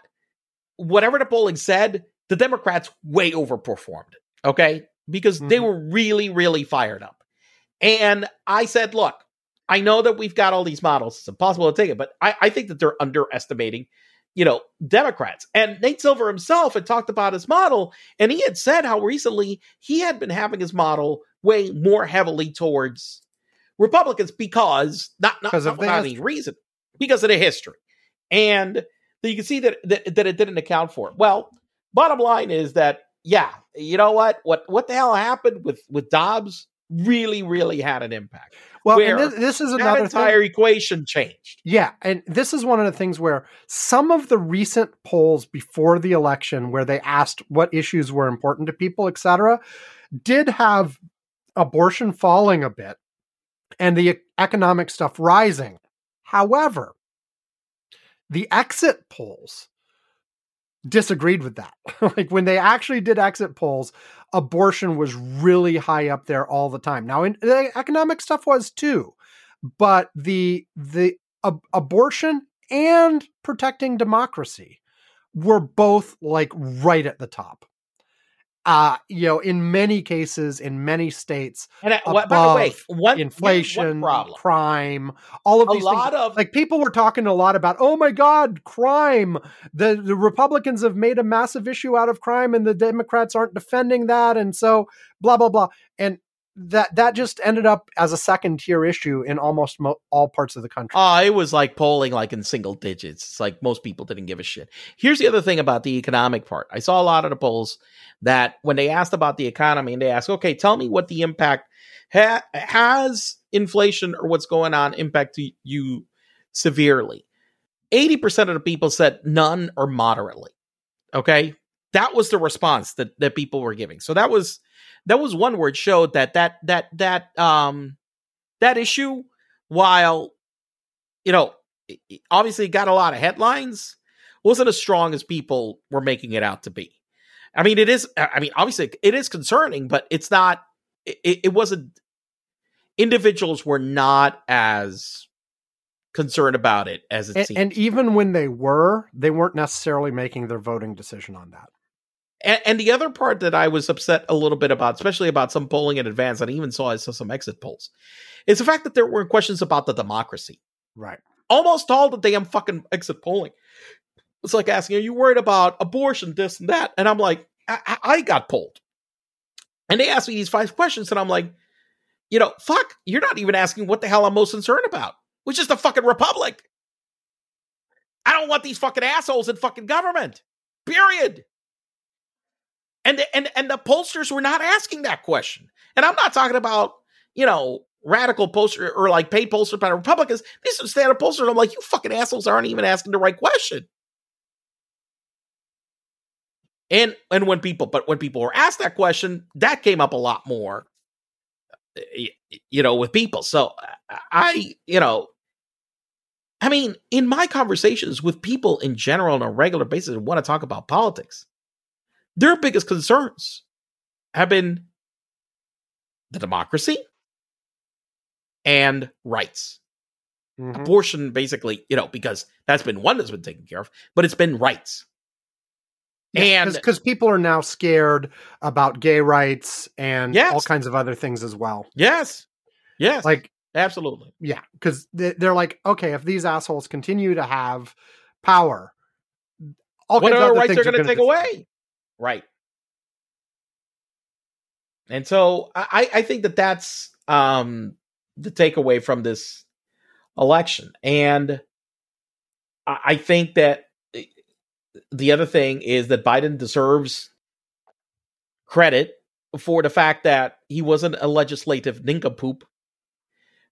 whatever the polling said, the Democrats way overperformed. Okay, because they Mhm. were really, really fired up, and I said, look. I know that we've got all these models. It's impossible to take it, but I, I think that they're underestimating you know, Democrats. And Nate Silver himself had talked about his model, and he had said how recently he had been having his model weigh more heavily towards Republicans because not not, Because not without any reason, because of the history. And you can see that, that that it didn't account for it. Well, bottom line is that yeah, you know what? What what the hell happened with with Dobbs really, really had an impact. well. And this, this is another thing. entire equation changed. Yeah, and this is one of the things where some of the recent polls before the election, where they asked what issues were important to people, etc., did have abortion falling a bit and the economic stuff rising. However, the exit polls disagreed with that. like when they actually did exit polls, abortion was really high up there all the time. Now, in, the economic stuff was too, but the the ab- abortion and protecting democracy were both like right at the top. Uh, you know, in many cases, in many states, And I, what, by the way, above one inflation, one crime, all of A these lot things. of like people were talking a lot about, oh my God, crime. The the Republicans have made a massive issue out of crime, and the Democrats aren't defending that, and so blah blah blah. And that that just ended up as a second tier issue in almost mo- all parts of the country. Oh, it was like polling like in single digits. It's like most people didn't give a shit. Here's the other thing about the economic part. I saw a lot of the polls that when they asked about the economy and they asked, okay, tell me what the impact ha- has inflation or what's going on impact you severely. 80% of the people said none or moderately. Okay. That was the response that, that people were giving. So that was, that was one word showed that, that, that, that, um, that issue, while, you know, obviously got a lot of headlines, wasn't as strong as people were making it out to be. I mean, it is, I mean, obviously it is concerning, but it's not, it, it wasn't, individuals were not as concerned about it as it And, seems. and even when they were, they weren't necessarily making their voting decision on that. And, and the other part that I was upset a little bit about, especially about some polling in advance, and I even saw I saw some exit polls, is the fact that there were questions about the democracy. Right. Almost all the damn fucking exit polling. It's like asking, "Are you worried about abortion, this and that?" And I'm like, I, I- I got polled, and they asked me these five questions, and I'm like, you know, fuck, you're not even asking what the hell I'm most concerned about, which is the fucking republic. I don't want these fucking assholes in fucking government. Period. And and and the pollsters were not asking that question. And I'm not talking about, you know, radical pollster or like paid pollsters by Republicans. These are standard pollsters. I'm like, you fucking assholes aren't even asking the right question. And and when people, but when people were asked that question, that came up a lot more. Eh, you know, with people. So I, you know, I mean, in my conversations with people in general on a regular basis who want to talk about politics, their biggest concerns have been the democracy and rights. Mhm. Abortion, basically, you know, because that's been one that's been taken care of, but it's been rights. and because people are now scared about gay rights and Yes. all kinds of other things as well. yes, yes, Like, absolutely. yeah, because they're like, okay, if these assholes continue to have power, all what kinds of other rights are going to take away? Right. And so I, I think that that's um, the takeaway from this election. And I, think that eh, the other thing is that Biden deserves credit for the fact that he wasn't a legislative nincompoop,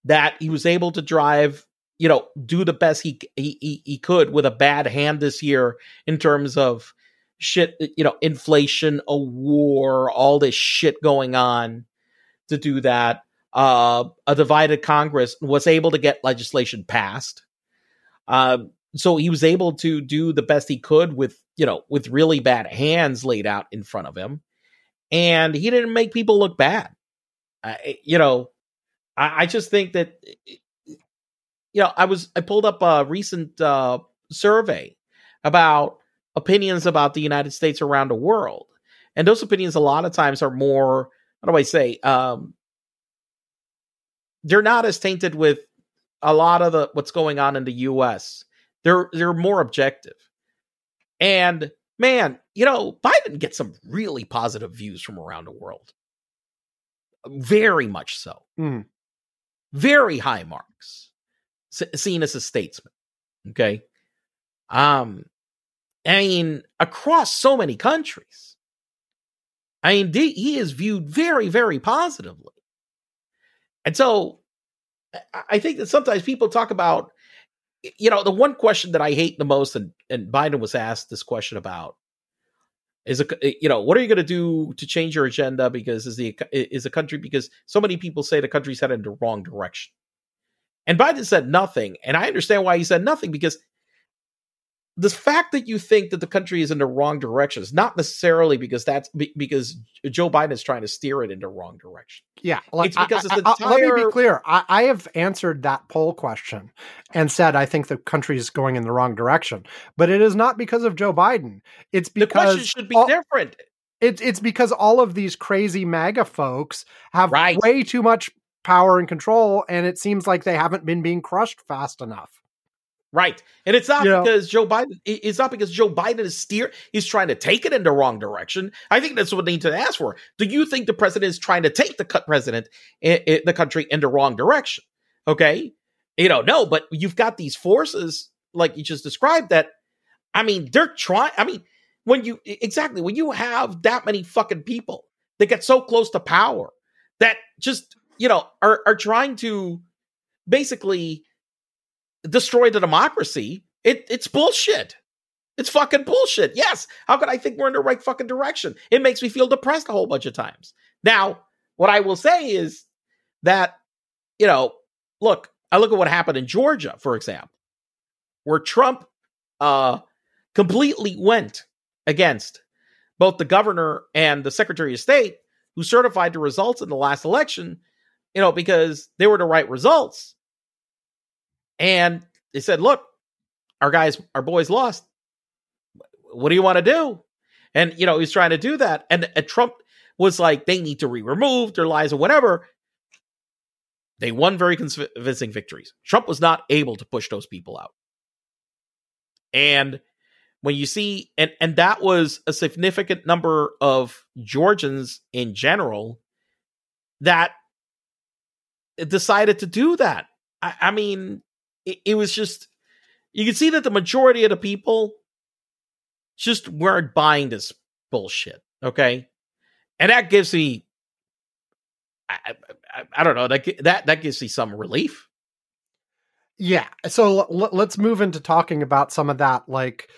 that he was able to drive, you know, do the best he he, he could with a bad hand this year in terms of shit, you know, inflation, a war, all this shit going on to do that. Uh, a divided Congress was able to get legislation passed. Uh, so he was able to do the best he could with, you know, with really bad hands laid out in front of him. And he didn't make people look bad. Uh, you know, I, I just think that, you know, I was, I pulled up a recent uh, survey about opinions about the United States around the world. And those opinions a lot of times are more, how do I say, um, they're not as tainted with a lot of the what's going on in the US. They're they're more objective. And man, you know, Biden gets some really positive views from around the world. Very much so. Mm. Very high marks. S- seen as a statesman. Okay? Um I mean, across so many countries. I mean, he is viewed very, very positively. And so I- I think that sometimes people talk about, you know, the one question that I hate the most, and, and Biden was asked this question about, is a you know what are you going to do to change your agenda because is the is a country because so many people say the country's headed in the wrong direction, and Biden said nothing, and I understand why he said nothing because the fact that you think that the country is in the wrong direction is not necessarily because that's because Joe Biden is trying to steer it in the wrong direction. Yeah, like, It's because I- it's I- let me be clear. I, I have answered that poll question and said I think the country is going in the wrong direction, but it is not because of Joe Biden. It's because The question should be all- different. it's it's because all of these crazy MAGA folks have Right. way too much power and control, and it seems like they haven't been being crushed fast enough. Right. And it's not because Joe Biden it's not because Joe Biden is steer he's trying to take it in the wrong direction. I think that's what they need to ask for. Do you think the president is trying to take the cut president i- i- the country in the wrong direction? Okay? You know, no, but you've got these forces like you just described that I mean, they're trying I mean, when you exactly when you have that many fucking people that get so close to power that just, you know, are are trying to basically destroy the democracy, it it's bullshit. It's fucking bullshit. Yes. How could I think we're in the right fucking direction? It makes me feel depressed a whole bunch of times. Now, what I will say is that, you know, look, I look at what happened in Georgia, for example, where Trump uh completely went against both the governor and the secretary of state who certified the results in the last election, you know, because they were the right results And they said, look, our guys, our boys lost. What do you want to do? And, you know, he's trying to do that. And, and Trump was like, they need to be removed their lies or whatever. They won very convincing victories. Trump was not able to push those people out. And when you see, and, and that was a significant number of Georgians in general that decided to do that. I, I mean, it, it was just, you can see that the majority of the people just weren't buying this bullshit. Okay. And that gives me, I, I, I don't know, that, that, that gives me some relief. Yeah. So l- let's move into talking about some of that. Like,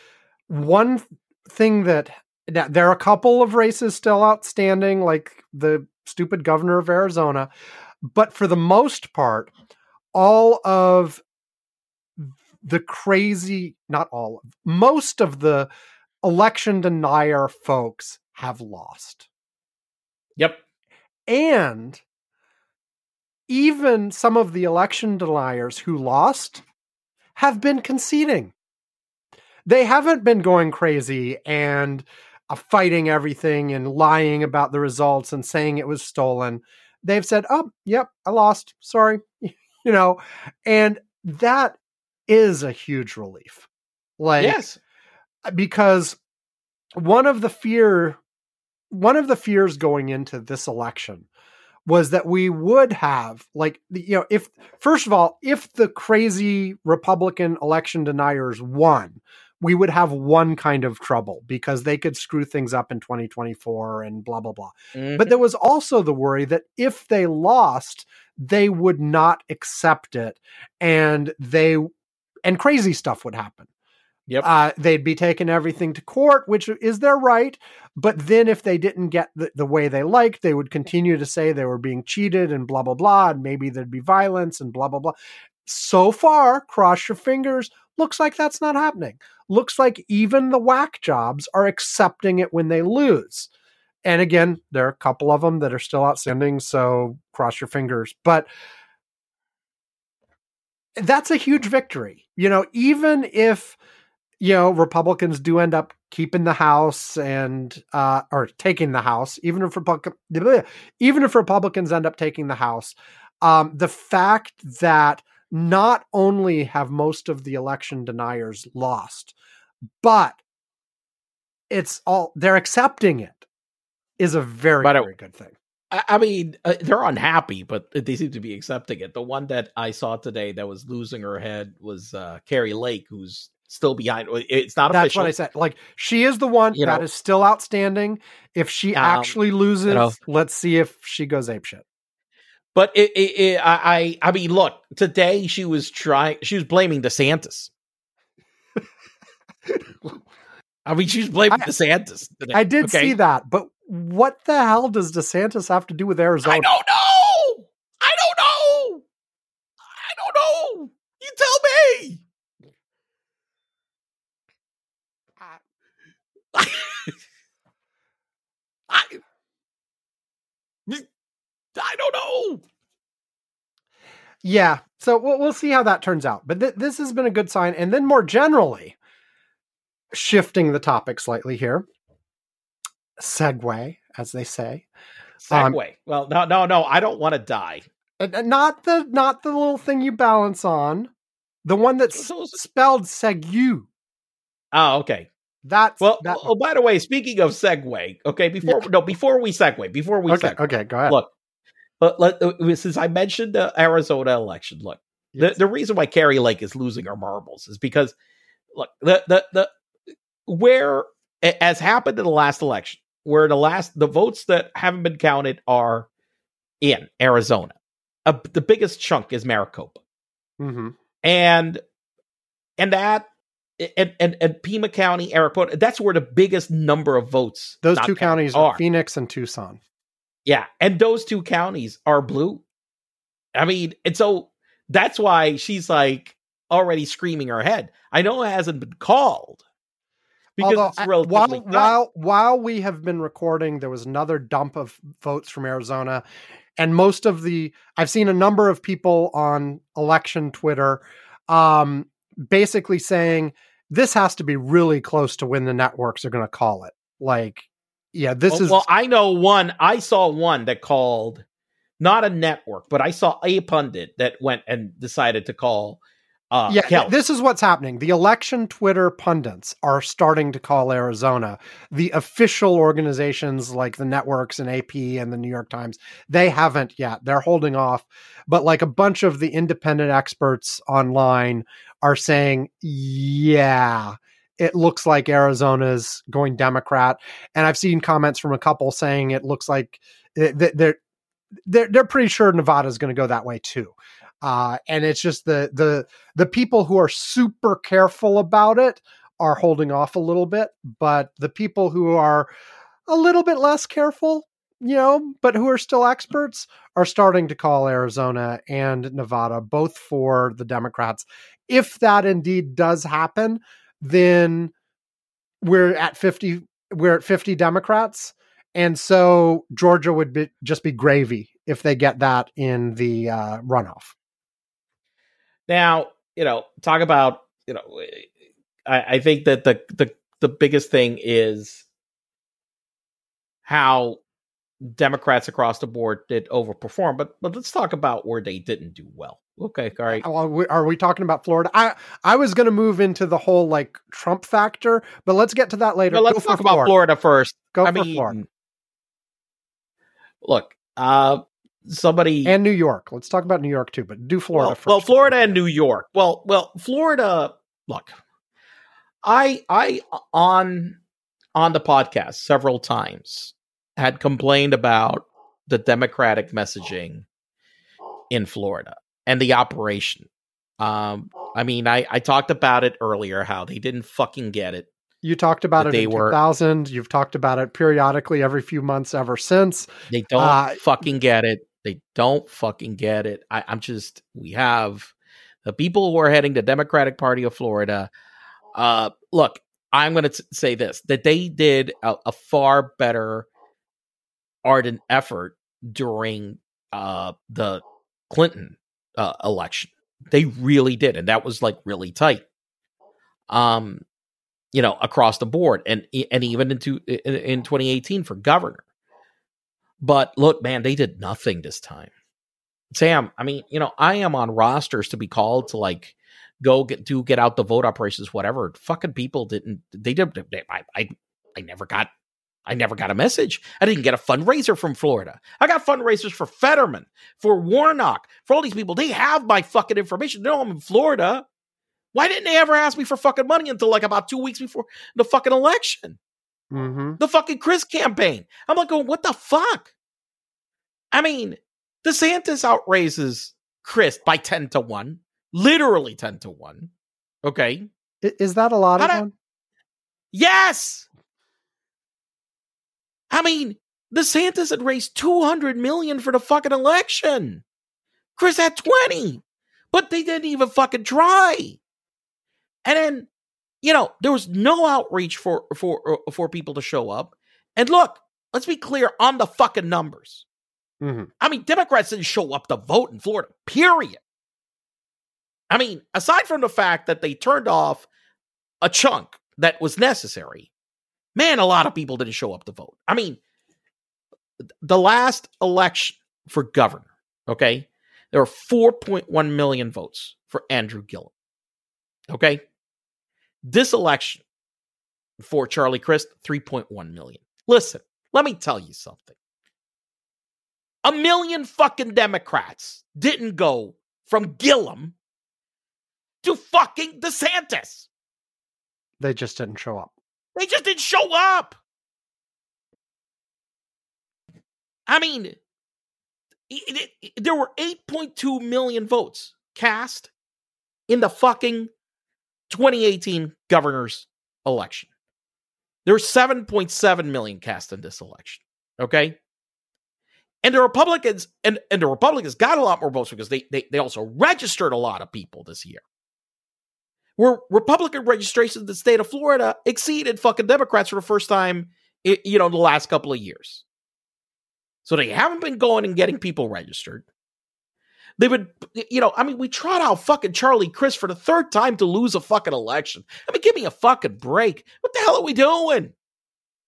one thing that there are a couple of races still outstanding, like the stupid governor of Arizona, but for the most part, all of the crazy, not all, most of the election denier folks have lost. Yep. And even some of the election deniers who lost have been conceding. They haven't been going crazy and uh, fighting everything and lying about the results and saying it was stolen. They've said, "Oh, yep, I lost. Sorry." you know, and that is a huge relief. Like Yes. because one of the fear one of the fears going into this election was that we would have like you know if first of all if the crazy republican election deniers won we would have one kind of trouble because they could screw things up in 2024 and blah blah blah Mhm. but there was also the worry that if they lost they would not accept it and they and crazy stuff would happen Yep. uh, they'd be taking everything to court, which is their right. But then if they didn't get the, the way they liked, they would continue to say they were being cheated and blah, blah, blah. And maybe there'd be violence and blah, blah, blah. So far, cross your fingers, looks like that's not happening. Looks like even the whack jobs are accepting it when they lose. And again, there are a couple of them that are still outstanding. So cross your fingers. But that's a huge victory. You know, even if you know Republicans do end up keeping the House and uh, or taking the House, even if Republic, even if Republicans end up taking the House, um, the fact that not only have most of the election deniers lost, but it's all they're accepting it is a very But it- very good thing. I, I mean, uh, they're unhappy, but they seem to be accepting it. The one that I saw today that was losing her head was uh, Kari Lake, who's still behind. It's not That's official. what I said. Like she is the one You that know. is still outstanding. If she Um, actually loses, know. let's see if she goes apeshit. But it, it, it, I, I I mean, look, today she was trying. She was blaming DeSantis. I mean, she's blaming I- DeSantis. Today, I did okay? see that, but what the hell does DeSantis have to do with Arizona? I don't know. I don't know. I don't know. You tell me. I, I I don't know. Yeah, so we'll, we'll see how that turns out. But th- this has been a good sign. And then more generally, shifting the topic slightly here, segue, as they say. Um, Segway. well, no, no, no. I don't want to die. Not the not the little thing you balance on, the one that's spelled segu. Oh, okay. That's Well, that, oh, by the way, speaking of segue, okay, before no, before we segue, before we okay, segue, okay, go ahead. look, but let, uh, since I mentioned the Arizona election, look, Yes. the, the reason why Kari Lake is losing her marbles is because, look, the the the where as happened in the last election, where the last the votes that haven't been counted are in Arizona, uh, the biggest chunk is Maricopa Mhm. and and that and and, and Pima County, Airport, that's where the biggest number of votes. Those two counties are Phoenix and Tucson. Yeah, and those two counties are blue. I mean, and so that's why she's like already screaming her head. I know it hasn't been called Although, it's relatively while while while we have been recording, there was another dump of votes from Arizona, and most of the I've seen a number of people on election Twitter um, basically saying this has to be really close to when the networks are going to call it. Like, yeah, this well, is well, I know one. I saw one that called not a network, but I saw a pundit that went and decided to call. Uh, yeah, Kelly. this is what's happening. The election Twitter pundits are starting to call Arizona. The official organizations like the networks and AP and the New York Times, they haven't yet. They're holding off. But like a bunch of the independent experts online are saying, yeah, it looks like Arizona's going Democrat. And I've seen comments from a couple saying it looks like eh, they're they're they're pretty sure Nevada's going to go that way too. Uh, and it's just the the the people who are super careful about it are holding off a little bit, but the people who are a little bit less careful, you know, but who are still experts are starting to call Arizona and Nevada both for the Democrats. If that indeed does happen, then we're at 50 we're at 50 Democrats and so Georgia would be, just be gravy if they get that in the uh, runoff. Now, you know, talk about, you know, I, I think that the, the, the biggest thing is how Democrats across the board did overperform, but but let's talk about where they didn't do well. Okay, all right. Are we, are we talking about Florida? I I was going to move into the whole like Trump factor, but let's get to that later. But let's Go talk about Florida first. Go I for mean, Florida Look, uh, somebody and New York. Let's talk about New York too, but do Florida well, first. well, Florida and New York. Well, well, Florida. Look, I I on on the podcast several times had complained about the Democratic messaging in Florida and the operation. Um, I mean, I I talked about it earlier how they didn't fucking get it. You talked about it they in were- 2000. You've talked about it periodically every few months ever since. They don't Uh, fucking get it. They don't fucking get it. I, I'm just we have the people who are heading the Democratic Party of Florida. Uh, look, I'm going to say this: that they did a, a far better ardent effort during uh, the Clinton uh, election. They really did, and that was like really tight. Um, you know, across the board, and and even into in, in 2018 for governor. But look, man, they did nothing this time. Sam, I mean, you know, I am on rosters to be called to like go get do get out the vote operations, whatever. Fucking people didn't. They did. They, I, I I never got. I never got a message. I didn't get a fundraiser from Florida. I got fundraisers for Fetterman, for Warnock, for all these people. They have my fucking information. They know I'm in Florida. Why didn't they ever ask me for fucking money until like about two weeks before the fucking election? Mm-hmm. the fucking Crist campaign. I'm like, going, what the fuck? I mean, DeSantis outraises Crist by 10 to 1, literally 10 to 1. Okay. Is that a lot of How do- Yes. I mean, DeSantis had raised 200 million for the fucking election. Crist had 20, but they didn't even fucking try. And then, you know, there was no outreach for for uh, for people to show up. And look, let's be clear on the fucking numbers. Mm-hmm. I mean, Democrats didn't show up to vote in Florida, period. I mean, aside from the fact that they turned off a chunk that was necessary, man, a lot of people didn't show up to vote. I mean, the last election for governor, okay, there were 4.1 million votes for Andrew Gillum. Okay. This election for Charlie Crist, 3.1 million. Listen, let me tell you something. A million fucking Democrats didn't go from Gillum to fucking DeSantis. They just didn't show up. They just didn't show up. I mean, it- it- it- there were 8.2 million votes cast in the fucking 2018 governor's election. There were 7.7 million cast in this election. Okay. And the Republicans and, and the Republicans got a lot more votes because they, they they also registered a lot of people this year. Where Republican registration in the state of Florida exceeded fucking Democrats for the first time, you know, in the last couple of years. So they haven't been going and getting people registered. They would, you know, I mean, we trot out fucking Charlie Crist for the third time to lose a fucking election. I mean, give me a fucking break. What the hell are we doing?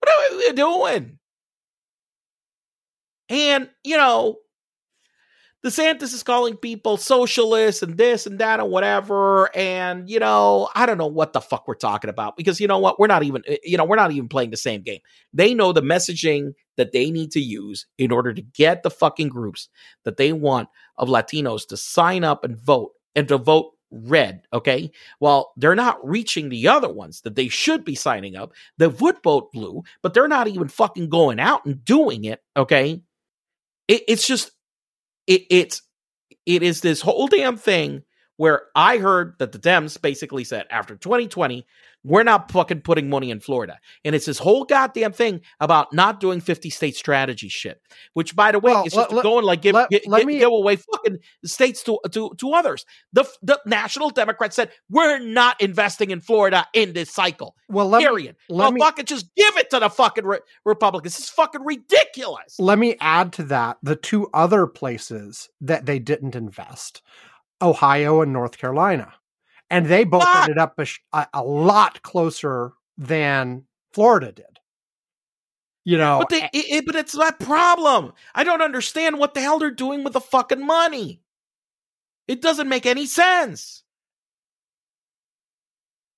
What are we doing? And, you know, DeSantis is calling people socialists and this and that and whatever. And, you know, I don't know what the fuck we're talking about because you know what? We're not even, eh, you know, we're not even playing the same game. They know the messaging that they need to use in order to get the fucking groups that they want of Latinos to sign up and vote and to vote red. Okay. Well, they're not reaching the other ones that they should be signing up. They would vote blue, but they're not even fucking going out and doing it. Okay. It, it's just it, it's it is this whole damn thing where I heard that the Dems basically said after 2020, we're not fucking putting money in Florida. And it's this whole goddamn thing about not doing 50 state strategy shit, which by the way, Well, is just let- going like give, let- gi- let me- give away fucking states to, to, to others. The, the National Democrats said, we're not investing in Florida in this cycle. Well, let me, let well, me- fucking just give it to the fucking re- Republicans. This is fucking ridiculous. let me add to that the two other places that they didn't invest Ohio and North Carolina. And they both ended up a, a, a lot closer than Florida did. You know, But they, it, it- but it's that problem. I don't understand what the hell they're doing with the fucking money. It doesn't make any sense.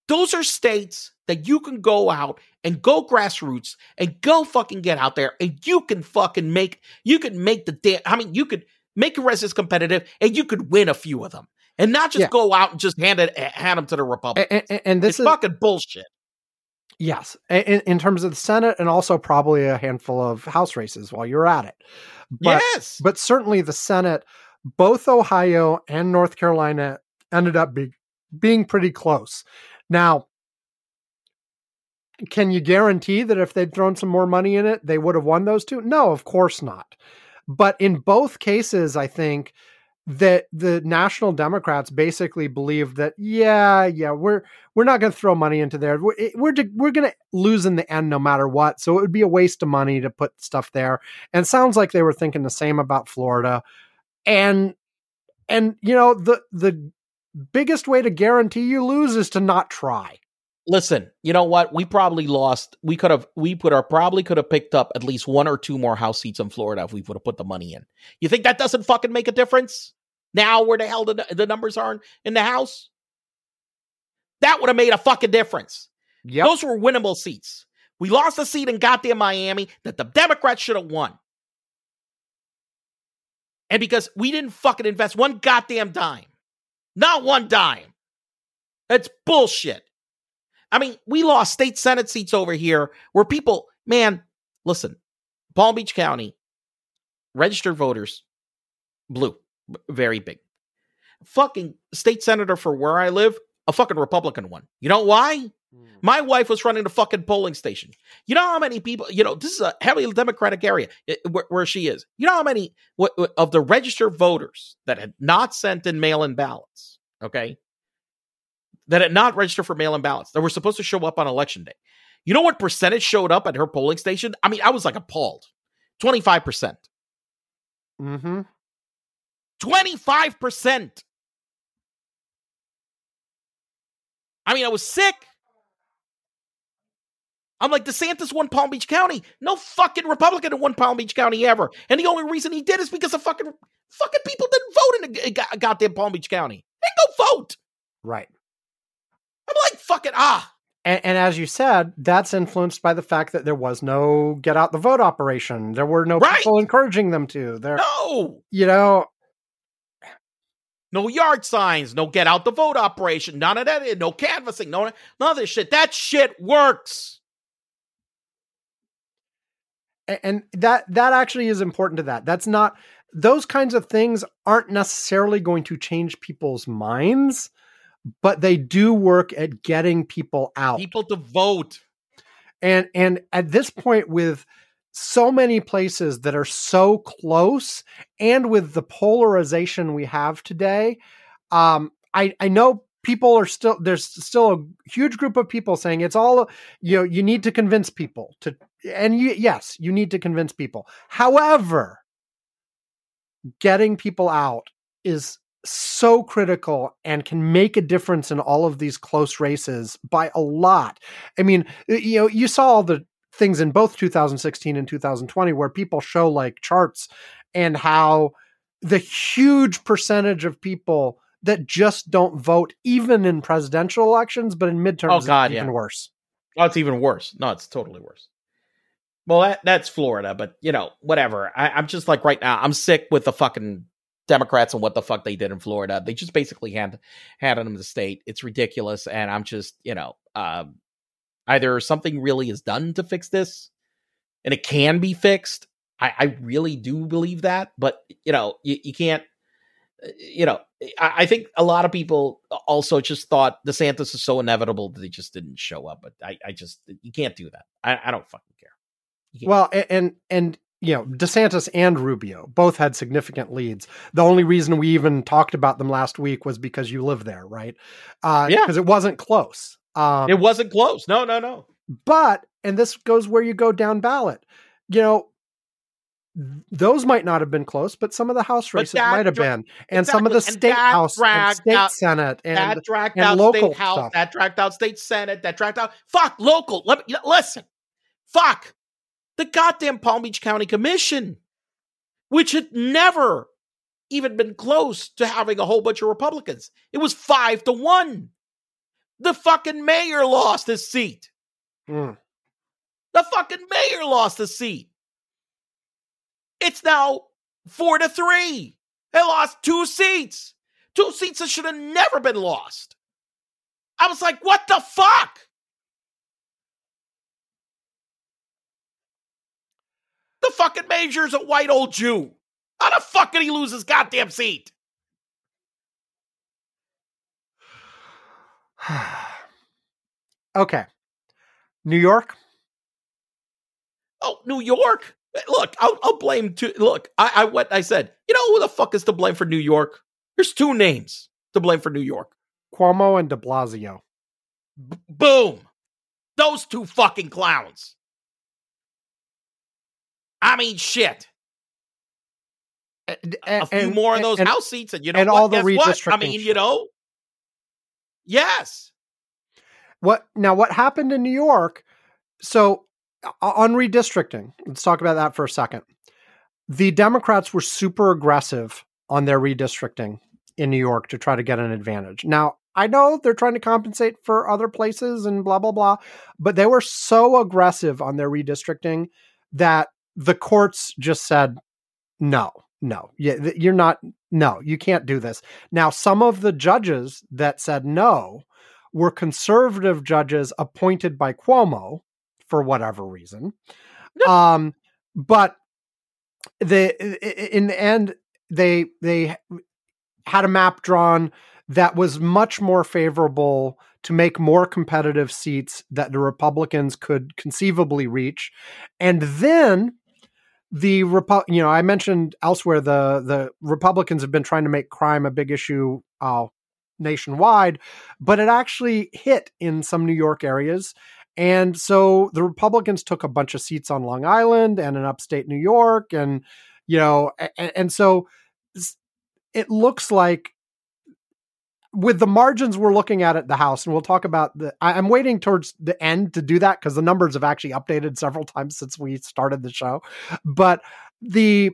Those are states that you can go out and go grassroots and go fucking get out there and you can fucking make you can make the damn I mean you could make your residents competitive and you could win a few of them and not just Yeah. go out and just hand it hand them to the Republicans. and, and, and this it's is fucking bullshit. yes, in, in terms of the Senate and also probably a handful of House races while you're at it. But yes. but certainly the Senate, both Ohio and North Carolina ended up be, being pretty close. Now, can you guarantee that if they'd thrown some more money in it, they would have won those two? No, of course not. But in both cases, I think that the national Democrats basically believed that, yeah, yeah, we're we're not going to throw money into there. We're we're, we're going to lose in the end no matter what. So it would be a waste of money to put stuff there. And sounds like they were thinking the same about Florida. And and you know the the biggest way to guarantee you lose is to not try. Listen, you know what? We probably lost. We could have. We put our probably could have picked up at least one or two more house seats in Florida if we would have put the money in. You think that doesn't fucking make a difference? Now, where the hell the, the numbers are in the house? That would have made a fucking difference. Yep. Those were winnable seats. We lost a seat in goddamn Miami that the Democrats should have won. And because we didn't fucking invest one goddamn dime, not one dime. That's bullshit. I mean, we lost state Senate seats over here where people, man, listen, Palm Beach County, registered voters, blue, very big. Fucking state senator for where I live, a fucking Republican one. You know why? My wife was running the fucking polling station. You know how many people, you know, this is a heavily Democratic area eh, where, where she is. You know how many of the registered voters that had not sent in mail in ballots, okay? That had not registered for mail in ballots that were supposed to show up on election day. You know what percentage showed up at her polling station? I mean, I was like appalled 25%. Mm-hmm. 25%. I mean, I was sick. I'm like, DeSantis won Palm Beach County. No fucking Republican won Palm Beach County ever. And the only reason he did is because the fucking fucking people didn't vote in the g- g- goddamn Palm Beach County. They go vote. Right. Like, fucking ah. And, and as you said, that's influenced by the fact that there was no get out the vote operation. There were no Right. people encouraging them to. There, No. you know, No yard signs, no get out the vote operation, none of that, no canvassing, no none of this shit. That shit works. a- and that that actually is important to that. That's not those kinds of things aren't necessarily going to change people's minds, but they do work at getting people out. People to vote. and and at this point with so many places that are so close and with the polarization we have today um i i know people are still there's still a huge group of people saying it's all you know you need to convince people to and you, yes you need to convince people however getting people out is so critical and can make a difference in all of these close races by a lot. I mean, you know, you saw all the things in both 2016 and 2020 where people show like charts and how the huge percentage of people that just don't vote even in presidential elections but in midterms Oh, God, even yeah. worse. Oh, it's even worse. No, it's totally worse. Well, that, that's Florida, but you know, whatever. I, I'm just like right now, I'm sick with the fucking Democrats and what the fuck they did in Florida. They just basically hand handed them the state. It's ridiculous, and I'm just, you know, um, either something really is done to fix this, and it can be fixed. I, I really do believe that, but you know, you, you can't. uh, You know, I, I think a lot of people also just thought DeSantis is so inevitable that they just didn't show up. But I, I just you can't do that. I, I don't fucking care. Well, and and you know, DeSantis and Rubio both had significant leads. The only reason we even talked about them last week was because you live there, right? Uh, Yeah. because it wasn't close. Um, it wasn't close. No, no, no. but and this goes where you go down ballot. You know, those might not have been close, but some of the House races might have dra- been, and some of the state house, and state out- senate, and that dragged and out local state house. stuff. That dragged out state senate. That dragged out. Fuck local. Let me listen. Fuck the goddamn Palm Beach County Commission, which had never even been close to having a whole bunch of Republicans. It was five to one. The fucking mayor lost his seat. Mm. The fucking mayor lost his seat. It's now four to three. They lost two seats. Two seats that should have never been lost. I was like, what the fuck? The fucking mayor's a white old Jew. How the fuck did he lose his goddamn seat? okay, New York. Oh, New York. Look, I'll, I'll blame. To, look, I, I what I said. You know who the fuck is to blame for New York? There's two names to blame for New York. Cuomo and De Blasio. B- boom, those two fucking clowns. I mean, shit. A, A few more of those house seats, and you know and what? all the Guess what? I redistricting mean, you know. Yes. What now? What happened in New York? So on redistricting, let's talk about that for a second. The Democrats were super aggressive on their redistricting in New York to try to get an advantage. Now I know they're trying to compensate for other places and blah blah blah, but they were so aggressive on their redistricting that the courts just said no, no, yeah, you're not. No, you can't do this. Now, some of the judges that said no were conservative judges appointed by Cuomo for whatever reason. Um, but the in the end, they they had a map drawn that was much more favorable to make more competitive seats that the Republicans could conceivably reach, and then the Repu- you know I mentioned elsewhere the the Republicans have been trying to make crime a big issue uh, nationwide, but it actually hit in some New York areas. And so the Republicans took a bunch of seats on Long Island and in upstate New York. And, you know, and, and so it looks like with the margins we're looking at at the House, and we'll talk about the, I, I'm waiting towards the end to do that because the numbers have actually updated several times since we started the show. But the,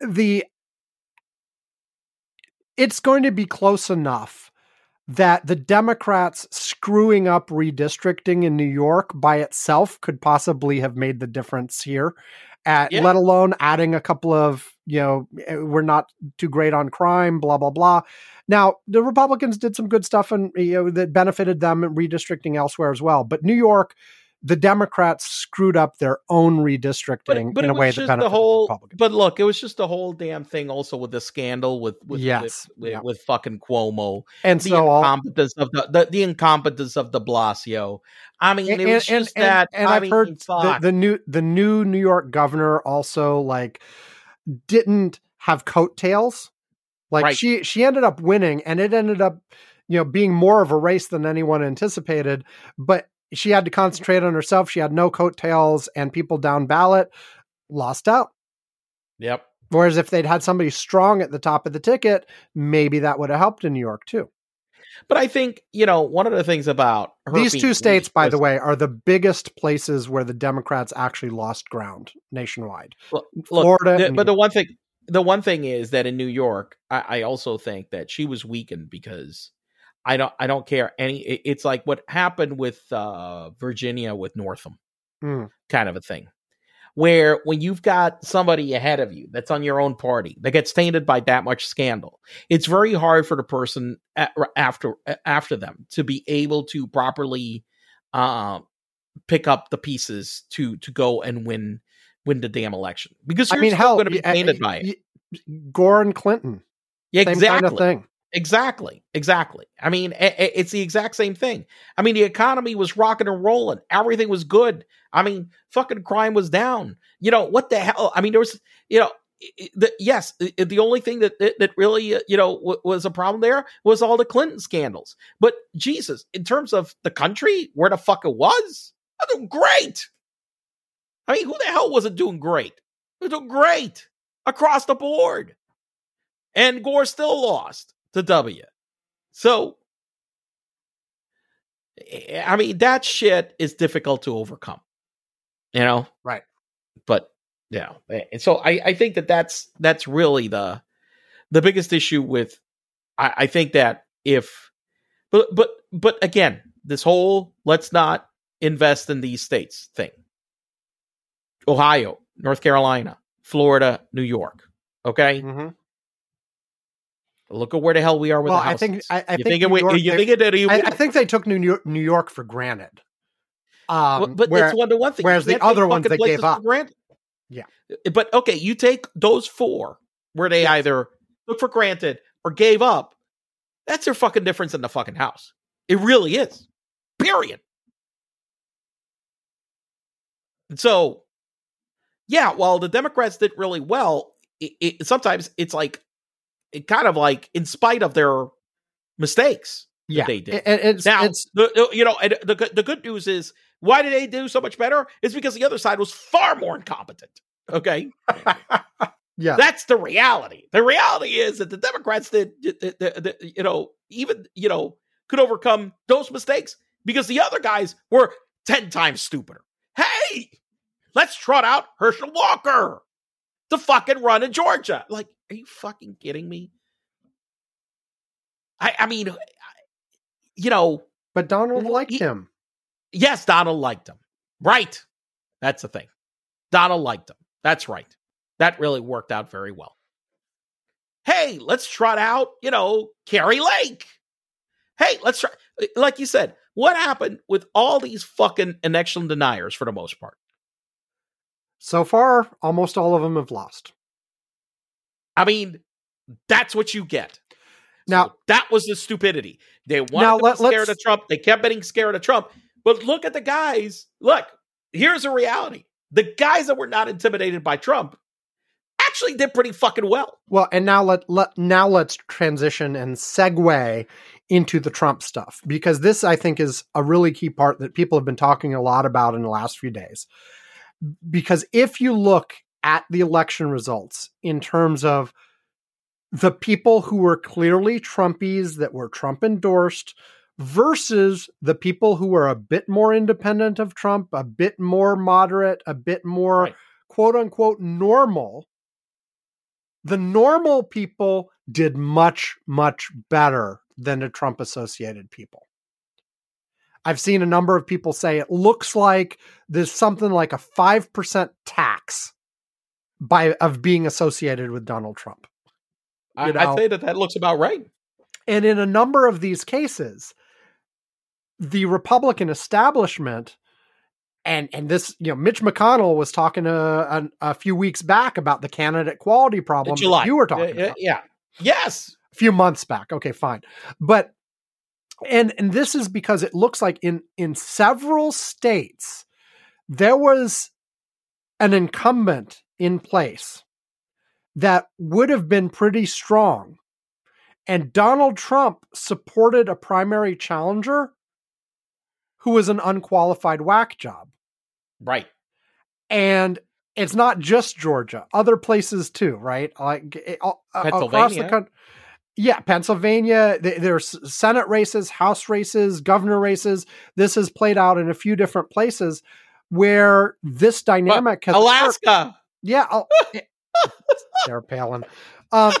the, it's going to be close enough that the Democrats screwing up redistricting in New York by itself could possibly have made the difference here. At, Yeah. Let alone adding a couple of, you know, eh, we're not too great on crime, blah, blah, blah. Now, the Republicans did some good stuff and, you know, that benefited them in redistricting elsewhere as well. But New York, the Democrats screwed up their own redistricting but in a way that benefited the whole. the Republicans. But look, it was just the whole damn thing. Also with the scandal with with Yes, with, yeah. with fucking Cuomo, And the so all, incompetence of the, the the incompetence of De Blasio. I mean, and, it was and- just and- that. and I I've mean, heard the, the new the new New York governor also like didn't have coattails. Like Right. she she ended up winning, and it ended up you know being more of a race than anyone anticipated. But she had to concentrate on herself. She had no coattails, and people down ballot lost out. Yep. Whereas if they'd had somebody strong at the top of the ticket, maybe that would have helped in New York too. But I think you know one of the things about her These two states, by was- the way, are the biggest places where the Democrats actually lost ground nationwide. Look, Florida the- but the one thing, the one thing is that in New York, I, I also think that she was weakened because I don't, I don't care any. it- it's like what happened with uh, Virginia with Northam, Hmm. kind of a thing, where when you've got somebody ahead of you that's on your own party that gets tainted by that much scandal, it's very hard for the person a- after after them to be able to properly uh, pick up the pieces to to go and win win the damn election because I mean, hell, going to be tainted y- by it. Gore and Clinton, Yeah, exactly, kind of thing. Exactly, exactly. I mean, it's the exact same thing. I mean, the economy was rocking and rolling, everything was good. I mean, fucking crime was down. You know what the hell? I mean, there was, you know. The, yes, the only thing that that, really uh, you know was a problem there was all the Clinton scandals. But Jesus, in terms of the country, where the fuck it was, I doing great. I mean, who the hell wasn't doing great? It was doing great across the board. And Gore still lost to W. So, eh, I mean, that shit is difficult to overcome, you know? Right. But, yeah. And so I, I think that that's, that's really the, the biggest issue with, I, I think that if, but, but, but again, this whole let's not invest in these states thing. Ohio, North Carolina, Florida, New York. Okay. Mhm. Look at where the hell we are with Well, the I think. I, I you think think it, we- you they- think it, you, I, I think they took New York, New York for granted. Um, Well, but where- that's one to one thing. whereas the other ones they gave up. Yeah. But okay, you take those four where they Yes. either took for granted or gave up. That's their fucking difference in the fucking house. It really is. Period. And so, yeah, while the Democrats did really well, it, it, sometimes it's like, it kind of like in spite of their mistakes. that yeah, they did. It- it- it's Now, it's the, you know, and the good- the good news is why did they do so much better? It's because the other side was far more incompetent. Okay, yeah. that's the reality. The reality is that the Democrats did, you know, even you know, could overcome those mistakes because the other guys were ten times stupider. Hey, let's trot out Herschel Walker to fucking run in Georgia. Like, are you fucking kidding me? I, I mean, you know, but Donald liked he- him. Yes, Donald liked him. Right. That's the thing. Donald liked him. That's right. That really worked out very well. Hey, let's trot out, you know, Kari Lake. Hey, let's try. Eh, like you said, what happened with all these fucking election deniers for the most part? So far, almost all of them have lost. I mean, that's what you get. Now- So that was the stupidity. They wanted Now, to let- be scared of Trump. They kept getting scared of Trump. But look at the guys. Look, here's a reality. The guys that were not intimidated by Trump actually did pretty fucking well. Well, and now let, let now let's transition and segue into the Trump stuff because this I think is a really key part that people have been talking a lot about in the last few days. Because if you look at the election results in terms of the people who were clearly Trumpies that were Trump endorsed versus the people who were a bit more independent of Trump, a bit more moderate, a bit more Right. quote unquote normal, the normal people did much, much better than the Trump associated people. I've seen a number of people say it looks like there's something like a 5% tax by of being associated with Donald Trump. I, know? I'd say that that looks about right. And in a number of these cases, the Republican establishment and and this, you know, Mitch McConnell was talking a, a, a few weeks back about the candidate quality problem you were talking Uh, uh, about yeah. Yes. a few months back. Okay, fine. But and and this is because it looks like in in several states there was an incumbent in place that would have been pretty strong. And Donald Trump supported a primary challenger who was an unqualified whack job. Right. And it's not just Georgia, other places too, right? Like across the country. Yeah, Pennsylvania. There's Senate races, House races, governor races. This has played out in a few different places where this dynamic has occurred. Alaska. Yeah, oh, eh, Sarah Palin. Um,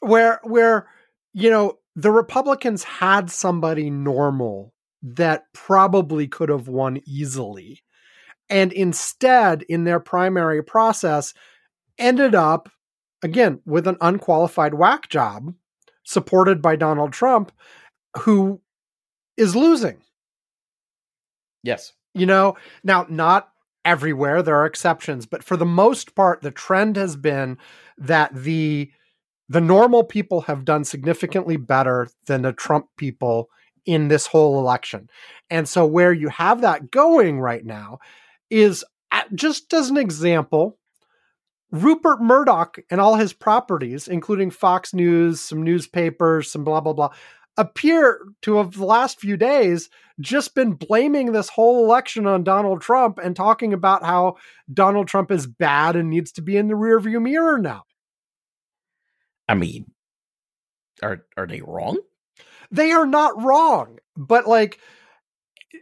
where where you know the Republicans had somebody normal that probably could have won easily, and instead, in their primary process, ended up again with an unqualified whack job, supported by Donald Trump, who is losing Yes. you know now not everywhere. There are exceptions but for the most part the trend has been that the the normal people have done significantly better than the trump people in this whole election. And so where you have that going right now is uh, just as an example Rupert Murdoch and all his properties, including Fox News, some newspapers, some blah, blah, blah, appear to have the last few days just been blaming this whole election on Donald Trump and talking about how Donald Trump is bad and needs to be in the rearview mirror now. I mean, are are they wrong? They are not wrong, but like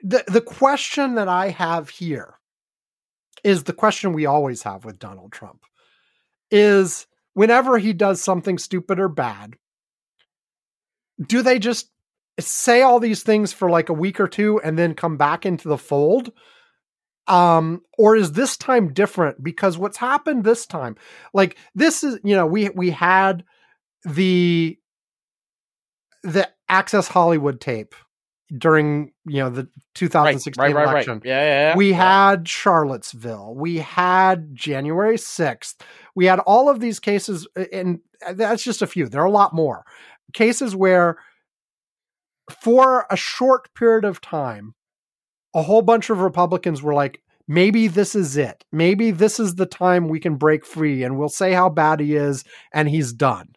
the the question that I have here is the question we always have with Donald Trump is whenever he does something stupid or bad do they just say all these things for like a week or two and then come back into the fold um or is this time different because what's happened this time like this is you know we we had the the access hollywood tape during you know the 2016 right, right, right. election Yeah, yeah, yeah. we had Charlottesville. We had January 6th. We had all of these cases, and that's just a few. There are a lot more cases where, for a short period of time, a whole bunch of Republicans were like, maybe this is it. Maybe this is the time we can break free and we'll say how bad he is and he's done.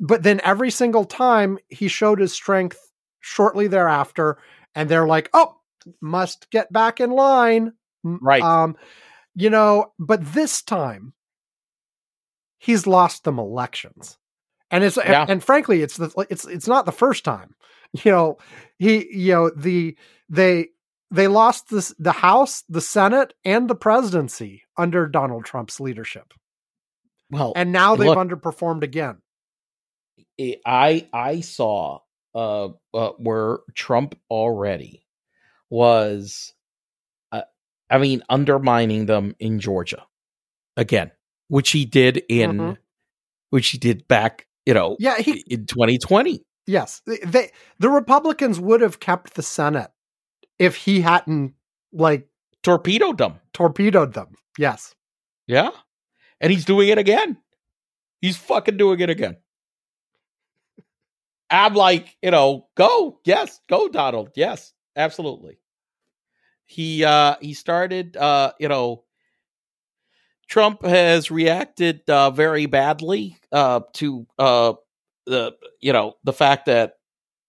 But then every single time he showed his strength shortly thereafter, and they're like, oh, must get back in line. Right. Um, you know, but this time he's lost them elections. And it's Yeah. and, frankly, it's the it's it's not the first time. You know, he you know, the they they lost this the House, the Senate, and the presidency under Donald Trump's leadership. well, And now they've look- underperformed again. I I saw uh, uh where Trump already was uh, I mean undermining them in Georgia again, which he did in Mhm. which he did back, you know, Yeah, he in 2020. Yes, they, the Republicans would have kept the Senate if he hadn't like Torpedoed them. torpedoed them. Yes, Yeah. And he's doing it again. He's fucking doing it again. I'm like, you know, go. Yes, go Donald. Yes, absolutely. He uh he started uh, you know, Trump has reacted uh very badly uh to uh the you know, the fact that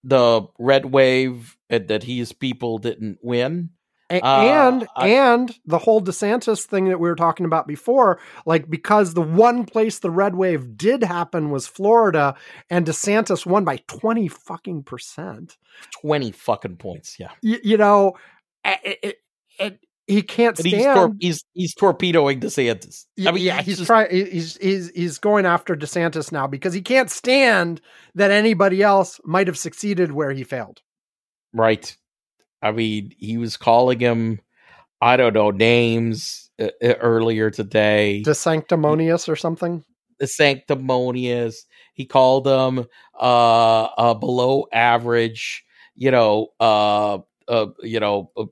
the red wave and that his people didn't win. A- Uh, and I- and the whole DeSantis thing that we were talking about before, like because the one place the red wave did happen was Florida, and DeSantis won by twenty fucking percent. 20 fucking points. Yeah. You, you know, it, it, it, he can't stand. he's, tor- he's he's torpedoing DeSantis. Yeah, I mean, yeah, he's just- trying. He's he's he's going after DeSantis now because he can't stand that anybody else might have succeeded where he failed. right. I mean, he was calling him, I don't know, names uh, uh, earlier today. De sanctimonious or something. the sanctimonious. He called him uh, uh below average. You know, uh, uh you know, uh,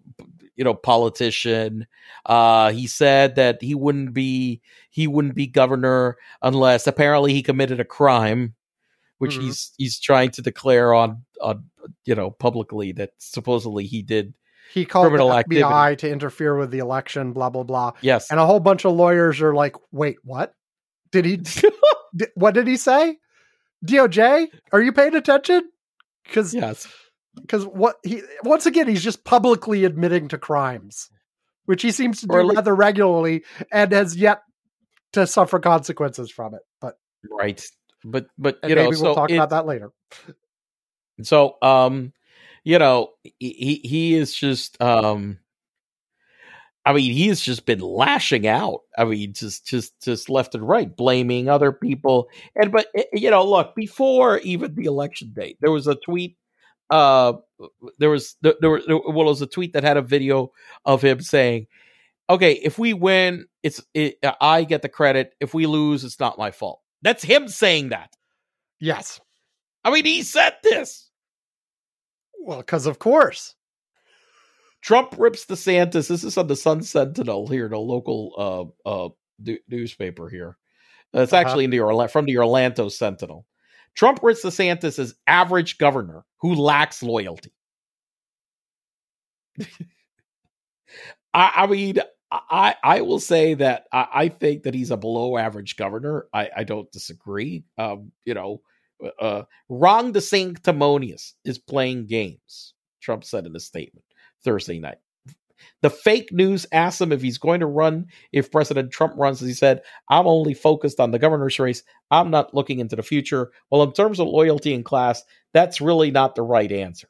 you know, politician. Uh, he said that he wouldn't be he wouldn't be governor unless apparently he committed a crime, which Mhm. he's he's trying to declare on on you know publicly that supposedly he did. He called Criminal the FBI to interfere with the election. Blah blah blah. Yes, And a whole bunch of lawyers are like, "Wait, what? Did he? di- what did he say? DOJ? Are you paying attention? Because yes. Because what he once again he's just publicly admitting to crimes. which he seems to do like- rather regularly and has yet to suffer consequences from it. But right. But but you know, maybe we'll talk it- about that later. So, um, you know, he he is just, um, I mean, he has just been lashing out. I mean, just just just left and right, blaming other people. And but eh, you know, look, before even the election date, there was a tweet. Uh, there was there, there was well, it was a tweet that had a video of him saying, "Okay, if we win, it's it, I get the credit. If we lose, it's not my fault." That's him saying that. Yes. I mean, he said this. Well, because of course. Trump rips the DeSantis. This is on the Sun Sentinel here, the local uh, uh, du- newspaper here. It's Uh-huh. actually in the Orla- from the Orlando Sentinel. Trump rips DeSantis as average governor who lacks loyalty. I, I mean, I I will say that I, I think that he's a below average governor. I, I don't disagree. Um, you know, uh, Ron DeSanctimonious is playing games. Trump said in a statement Thursday night. The fake news asked him if he's going to run if President Trump runs. He said, I'm only focused on the governor's race. I'm not looking into the future. Well, in terms of loyalty and class, that's really not the right answer.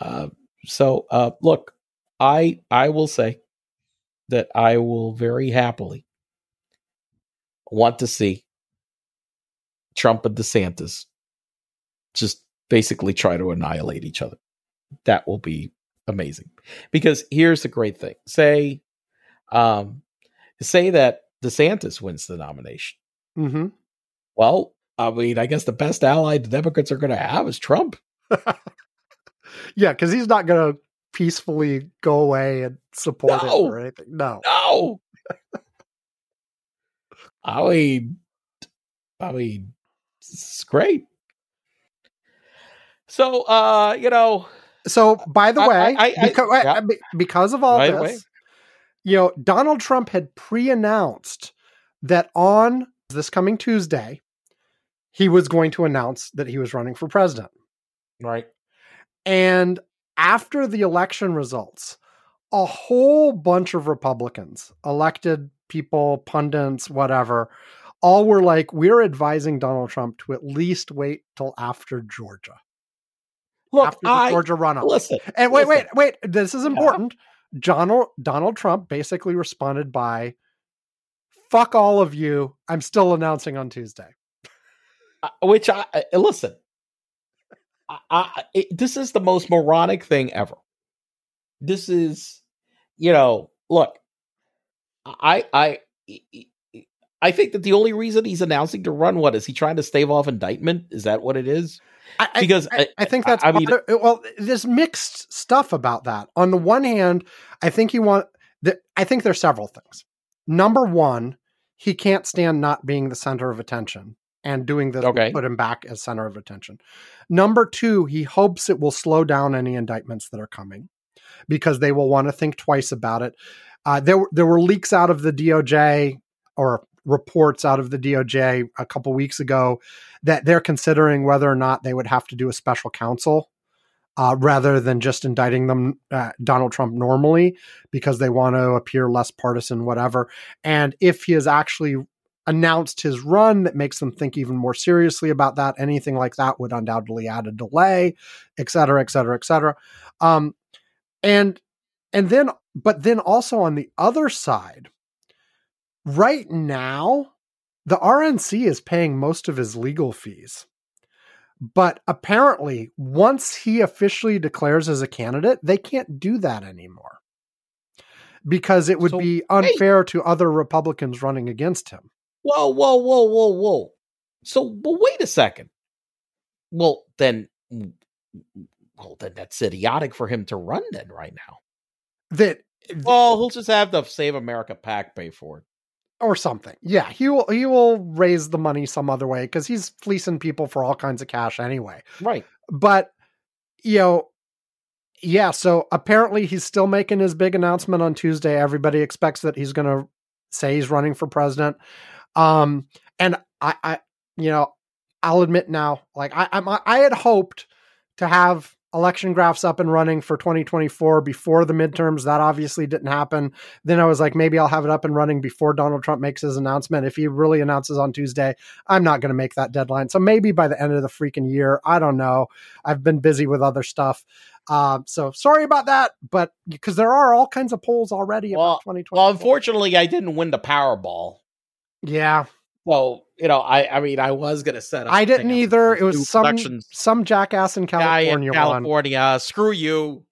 Uh, so, uh, look, I I will say that I will very happily want to see Trump and DeSantis just basically try to annihilate each other. That will be amazing. Because here's the great thing. Say um say that DeSantis wins the nomination. hmm Well, I mean, I guess the best ally the Democrats are going to have is Trump. Yeah, because he's not going to peacefully go away and support it No. or anything. No. No. I mean, I mean, it's great. So, uh, you know, So, by the I- way, I- I- because, yeah. because of all By this, you know, Donald Trump had pre-announced that on this coming Tuesday, he was going to announce that he was running for president. right? And after the election results, a whole bunch of Republicans, elected people, pundits, whatever, all were like, we're advising Donald Trump to at least wait till after Georgia, Look, after the I Georgia runoff. listen. And wait, listen. wait, wait. This is Yeah. important. Donald Donald Trump basically responded by, "Fuck all of you. I'm still announcing on Tuesday." Uh, which I uh, listen. I, I it, this is the most moronic thing ever. This is, you know, look. I I I think that the only reason he's announcing to run what is he trying to stave off indictment? Is that what it is? I, I- Because I, I think that's I mean- of- well, there's mixed stuff about that. On the one hand, I think he want that. I think there's several things. Number one, he can't stand not being the center of attention, and doing this Okay. put him back as center of attention. Number two, he hopes it will slow down any indictments that are coming because they will want to think twice about it. Uh, there, there were leaks out of the DOJ or reports out of the DOJ a couple weeks ago that they're considering whether or not they would have to do a special counsel uh, rather than just indicting them, uh, Donald Trump normally, because they want to appear less partisan, whatever. And if he has actually announced his run, that makes them think even more seriously about that. Anything like that would undoubtedly add a delay, et cetera, et cetera, et cetera. Um, and and then, but then also on the other side, right now, the RNC is paying most of his legal fees. But apparently, once he officially declares as a candidate, they can't do that anymore because it would So, be unfair to other Republicans running against him. Whoa, whoa, whoa, whoa, whoa. So, but wait a second. Well, then, well, then that's idiotic for him to run then right now. That Well, he'll just have the Save America PAC pay for it. Or something. Yeah, he will he will raise the money some other way because he's fleecing people for all kinds of cash anyway. Right. But you know, yeah. So apparently he's still making his big announcement on Tuesday. Everybody expects that he's going to say he's running for president. Um, and I, I, you know, I'll admit now, like I, I'm, I had hoped to have election graphs up and running for 2024 before the midterms. That obviously didn't happen. Then I was like, maybe I'll have it up and running before Donald Trump makes his announcement. If he really announces on Tuesday, I'm not going to make that deadline. So maybe by the end of the freaking year, I don't know. I've been busy with other stuff. Uh, so sorry about that, but because there are all kinds of polls already Well- about 2020. Well, unfortunately, I didn't win the Powerball. yeah, So you know, I I mean, I was gonna set up. I didn't either. It was some some jackass in California, in. California. Screw you.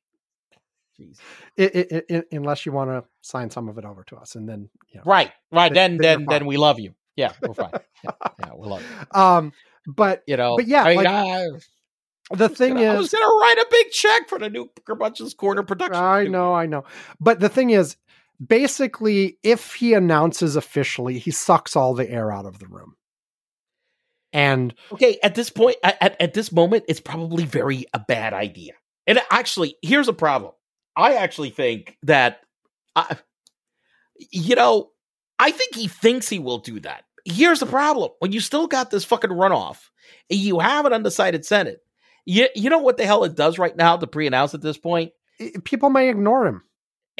Jeez. It, it, it, unless you want to sign some of it over to us, and then you know. Right, right. Then- Then then then we love you. Yeah, we're fine. Yeah, yeah we love you. Um, but You know, But yeah, I mean, like, I, the thing gonna- I was gonna write a big check for the new Curmudgeon's Corner production. I know, I know. But the thing is, basically, if he announces officially, he sucks all the air out of the room. And Okay, at this point, at, at, this moment, it's probably very a bad idea. And actually, here's a problem. I actually think that, I, you know, I think he thinks he will do that. Here's the problem: when you still got this fucking runoff, and you have an undecided Senate, you you know what the hell it does right now to pre-announce at this point? people may ignore him.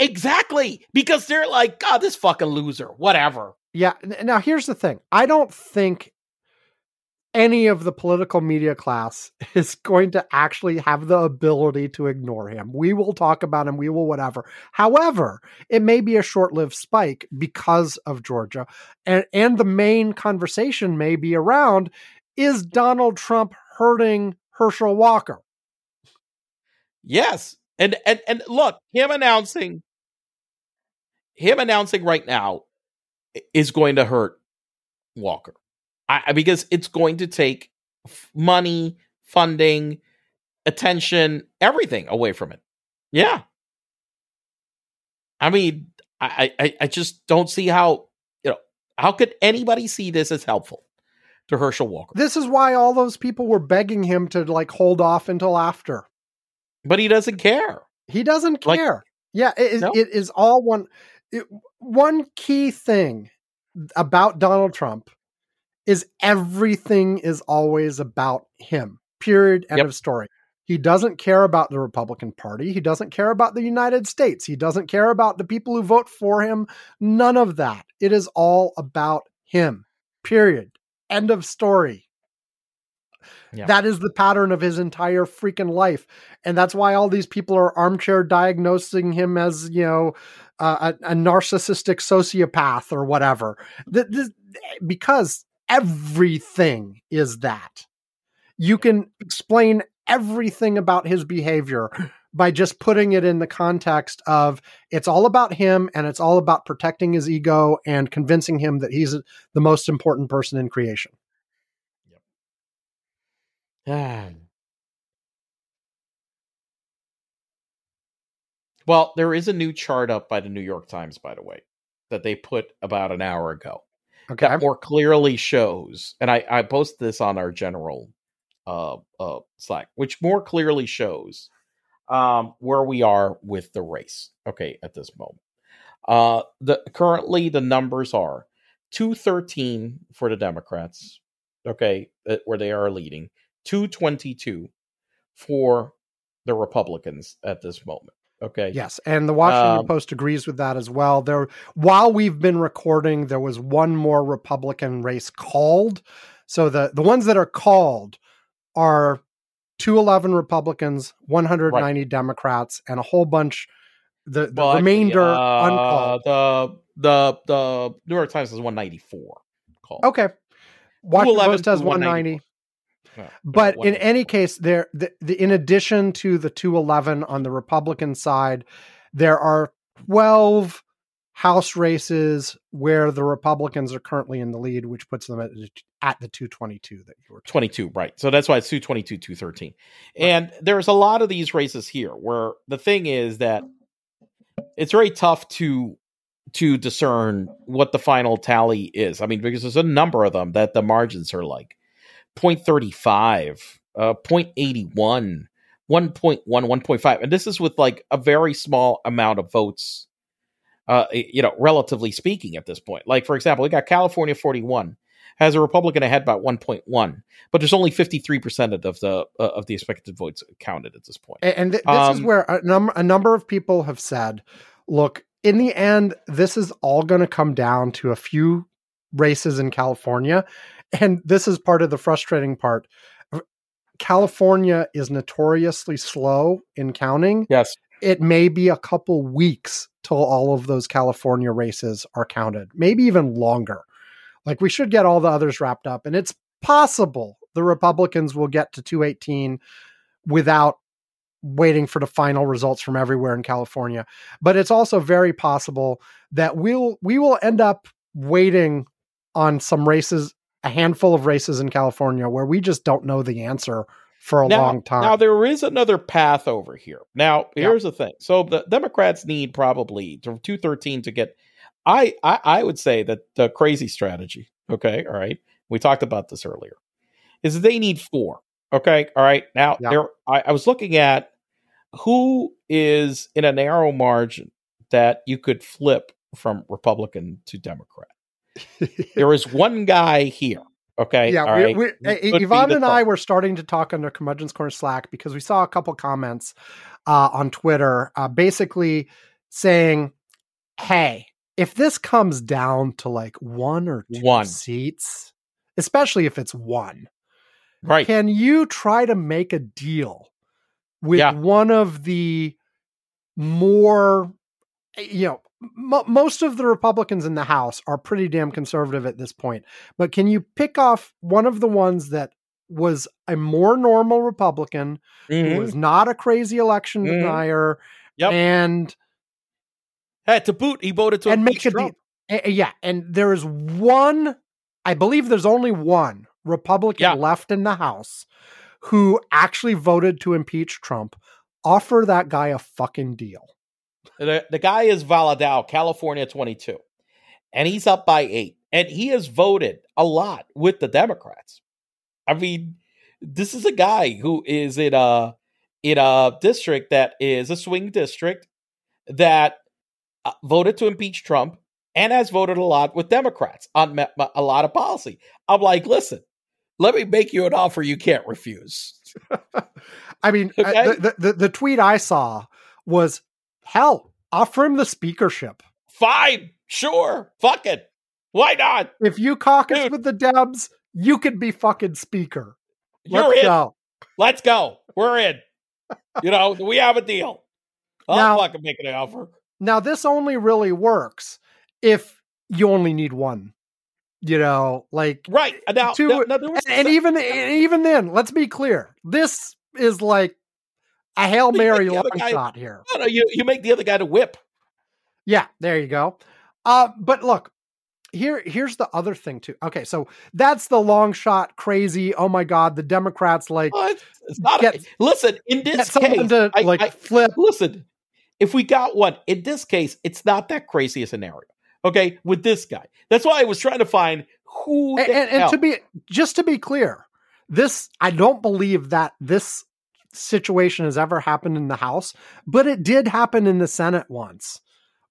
Exactly, because they're like, God, this fucking loser, whatever. Yeah. Now, here's the thing I don't think any of the political media class is going to actually have the ability to ignore him. We will talk about him, we will whatever. However, it may be a short lived spike because of Georgia. And, and the main conversation may be around is Donald Trump hurting Herschel Walker? Yes. And and and look, him announcing him announcing right now is going to hurt Walker. I, because it's going to take f- money, funding, attention, everything away from it. Yeah. I mean, I, I I just don't see how you know how could anybody see this as helpful to Herschel Walker? This is why all those people were begging him to like hold off until after. But he doesn't care. He doesn't Like- care. yeah, it is, No. it is all one. It, one key thing about Donald Trump is everything is always about him. Period. End Yep. of story. He doesn't care about the Republican Party. He doesn't care about the United States. He doesn't care about the people who vote for him. None of that. It is all about him. Period. End of story. Yeah. That is the pattern of his entire freaking life. And that's why all these people are armchair diagnosing him as, you know, a, a narcissistic sociopath or whatever. Th- this- because everything is that. You can explain everything about his behavior by just putting it in the context of it's all about him and it's all about protecting his ego and convincing him that he's the most important person in creation. Ah. Well, there is a new chart up by the New York Times, by the way, that they put about an hour ago Okay. that more clearly shows, and I, I post this on our general uh, uh, Slack, which more clearly shows um, where we are with the race. Okay, at this moment, uh, the currently the numbers are two thirteen for the Democrats. Okay, where they are leading, two twenty two for the Republicans at this moment. Okay, Yes, and the Washington Um, Post agrees with that as well. There, while we've been recording, there was one more Republican race called. So the the ones that are called are 211 Republicans, 190 Democrats, and a whole bunch. The, the But, remainder uh, uncalled. The the the New York Times has one ninety four called. Okay, Washington 211 Post has 190. 194. Yeah, But in any case, there, the, the, in addition to the 211 on the Republican side, there are 12 House races where the Republicans are currently in the lead, which puts them at, at the 222 that you were. 22 right. So that's why it's 222 213 and there's a lot of these races here where the thing is that it's very tough to to discern what the final tally is. I mean because there's a number of them that the margins are like 0.35 uh 0.81 1.1 1.5 and this is with like a very small amount of votes uh you know relatively speaking at this point like for example we got california 41 has a Republican ahead by 1.1, but there's only 53% of the uh, of the expected votes counted at this point. And, th- this is Um, where a number a number of people have said, look, in the end, this is all going to come down to a few races in California, and this is part of the frustrating part. California is notoriously slow in counting. Yes. It may be a couple weeks till all of those California races are counted, maybe even longer. Like we should get all the others wrapped up, and it's possible the Republicans will get to 218 without waiting for the final results from everywhere in California. But it's also very possible that we'll we will end up waiting on some races, a handful of races in California where we just don't know the answer for a now, long time. Now there is another path over here. Now Yeah. here's the thing. So the Democrats need probably two thirteen to get. I, I I would say that the crazy strategy. Okay, all right. We talked about this earlier. Is they need four. Okay, all right. Now Yeah. there, I, I was looking at who is in a narrow margin that you could flip from Republican to Democrat. There is one guy here. Okay, yeah, all we, right, we, could be Ivan and I were starting to talk under Curmudgeon's Corner Slack because we saw a couple comments uh, on Twitter uh, basically saying, hey, if this comes down to like one or two One. seats, especially if it's one, right. can you try to make a deal with Yeah. one of the more you know mo most of the republicans in the house are pretty damn conservative at this point but can you pick off one of the ones that was a more normal republican Mhm. who was not a crazy election Mhm. denier Yep. and Hey, to boot, he voted to and impeach make Trump. yeah and there is one i believe there's only one republican Yeah. left in the house who actually voted to impeach trump offer that guy a fucking deal The, the guy is Valadao, California 22, and he's up by eight. And he has voted a lot with the Democrats. I mean, this is a guy who is in a in a district that is a swing district that uh, voted to impeach Trump and has voted a lot with Democrats on a lot of policy. I'm like, listen, let me make you an offer you can't refuse. i mean Okay. the, the, the tweet i saw was hell offer him the speakership Fine, sure, fuck it, why not? if you caucus Dude. with the debs you could be fucking speaker You're Let's in. go. Let's go. We're in. You know, we have a deal. I'll Now- fucking make an offer. Now, this only really works if you only need one. You know, like, Right. Now, Two- now, now and, and even and even then, let's be clear. This is like a hail mary long guy- shot here. no, no, you, you make the other guy to whip. Yeah, there you go. Uh, but look, here here's the other thing too. Okay, so that's the long shot, crazy. Oh my god, the Democrats like Well, it's, it's not Get- a, listen, in this case, to I- like I- flip. listen, if we got one, in this case, it's not that crazy a scenario. Okay, with this guy. That's why I was trying to find who And, and, and to be just to be clear, this I don't believe that this situation has ever happened in the House, but it did happen in the Senate once,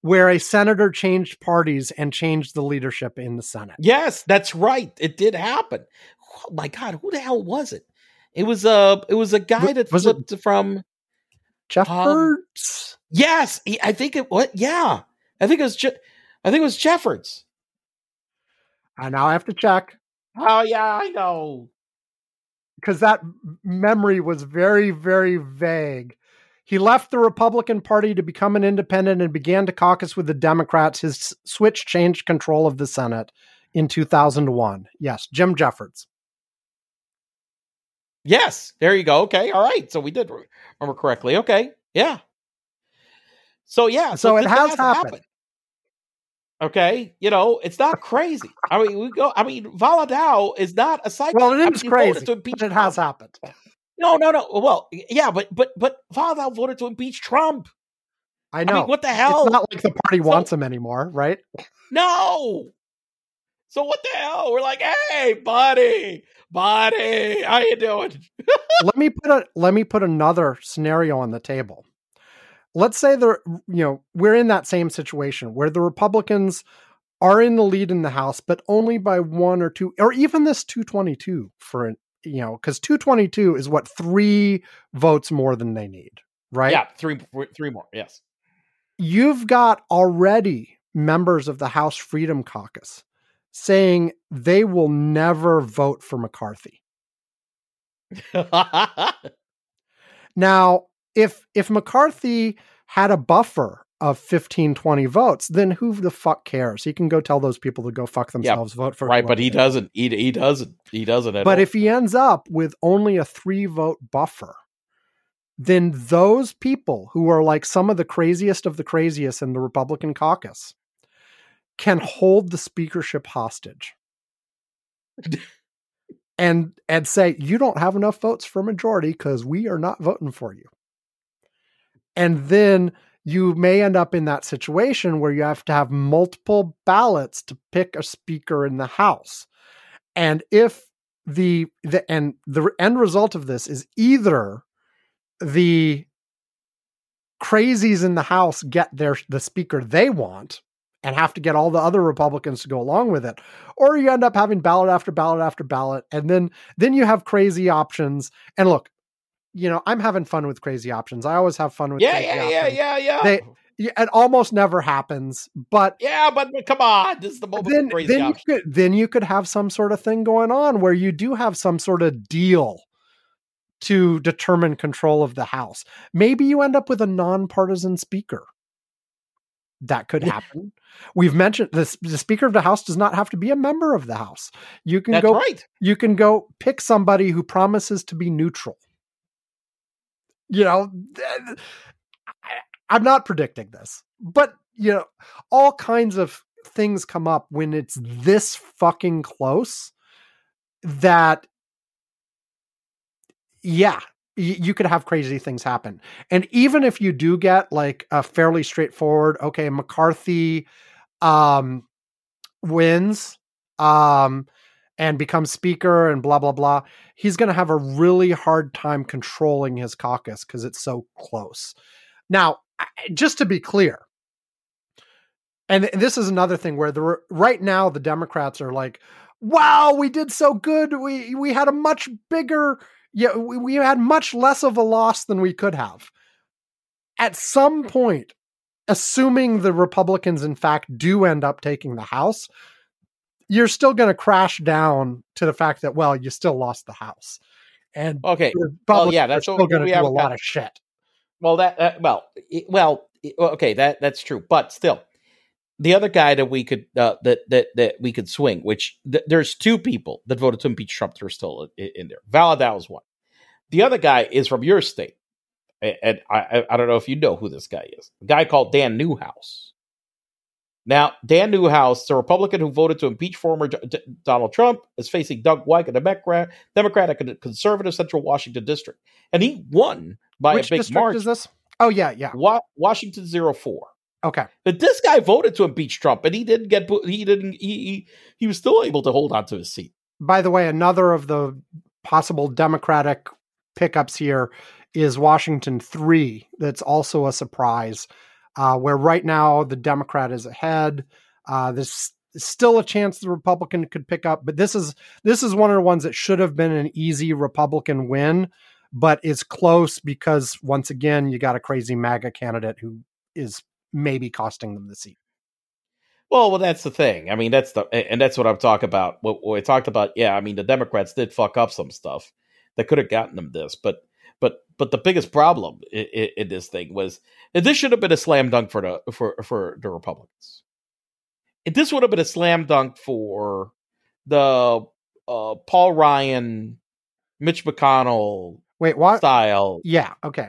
where a senator changed parties and changed the leadership in the Senate. Yes, that's right. It did happen. Oh my god, who the hell was it? It was a it was a guy Wa- that was it- flipped from Jeffords. Um, yes, he, I think it what yeah. I think it was Je- I think it was Jeffords. I now have to check Oh yeah, I know. Because that memory was very, very vague. He left the Republican Party to become an independent and began to caucus with the Democrats. His switch changed control of the Senate in 2001. Yes, Jim Jeffords. Yes, there you go. Okay, all right. So we did remember correctly. Okay, yeah. So yeah, So it this has happened. Okay, you know it's not crazy. I mean, we go. I mean, Valadao is not a psycho. Well, I it mean, is he voted crazy, to impeach but it has Trump. happened. No, no, no. Well, yeah, but but but Valadao voted to impeach Trump. I I know. mean, what the hell? It's not like the party So- wants him anymore, right? No. So what the hell? We're like, hey, buddy, buddy, how you doing? let me put a let me put another scenario on the table. Let's say there, you know, we're in that same situation where the Republicans are in the lead in the House, but only by one or two, or even this 222 for an, you know, because 222 is what three votes more than they need, right? Yeah, three three more. Yes. You've got already members of the House Freedom Caucus saying they will never vote for McCarthy. now, if if McCarthy had a buffer of 15 20 votes then who the fuck cares? He can go tell those people to go fuck themselves vote for right but he doesn't. He, he doesn't. He doesn't but all. if he ends up with only a three vote buffer then those people who are like some of the craziest of the craziest in the republican caucus can hold the speakership hostage. And and say you don't have enough votes for a majority because we are not voting for you and then you may end up in that situation where you have to have multiple ballots to pick a speaker in the house. And if the the and the end result of this is either the crazies in the house get their the speaker they want and have to get all the other republicans to go along with it or you end up having ballot after ballot after ballot. And then then you have crazy options. And look you know, I'm having fun with crazy options. I always have fun with yeah, yeah, yeah, yeah, yeah, They, it almost never happens, but yeah, but come on, this is the moment. Then, crazy then you could then you could have some sort of thing going on where you do have some sort of deal to determine control of the house. Maybe you end up with a nonpartisan speaker. That could happen. We've mentioned this the speaker of the house does not have to be a member of the house. You can That's go right. you can go pick somebody who promises to be neutral. You know, I'm not predicting this, but you know, all kinds of things come up when it's this fucking close that yeah, you could have crazy things happen. And even if you do get like a fairly straightforward, okay, McCarthy um wins um and becomes speaker and blah blah blah he's going to have a really hard time controlling his caucus because it's so close. Now just to be clear and this is another thing where the right now the democrats are like wow we did so good we we had a much bigger yeah we, we had much less of a loss than we could have. At some point assuming the republicans in fact do end up taking the house you're still going to crash down to the fact that well you still lost the house. And okay. well yeah that's still going to do a lot got, of shit. Well that uh, well it, well it, okay that that's true but still the other guy that we could uh, that that that we could swing which th- there's two people that voted to impeach trump that are still in, in there. Valadao is one. The other guy is from your state and I, I don't know if you know who this guy is. A guy called dan newhouse now, Dan Newhouse, the Republican who voted to impeach former D- Donald Trump, is facing Doug White, a Democrat, Democratic and conservative Central Washington district, and he won by Which a big margin. Is this? Oh yeah, yeah. Wa- Washington 04. Okay. But this guy voted to impeach Trump, and he didn't get. He didn't. He he, he was still able to hold on to his seat. By the way, another of the possible Democratic pickups here is Washington three. That's also a surprise uh, where right now the Democrat is ahead. Uh, there's still a chance the Republican could pick up, but this is this is one of the ones that should have been an easy Republican win, but is close because once again you got a crazy MAGA candidate who is maybe costing them the seat. Well, well, that's the thing. I mean, that's the and that's what I'm talking about. What, I talked about, yeah. I mean, the Democrats did fuck up some stuff that could have gotten them this, but but the biggest problem in, in, in this thing was this should have been a slam dunk for the for for the Republicans. This would have been a slam dunk for the uh, Paul Ryan, Mitch McConnell. Wait, what style? Yeah. Okay.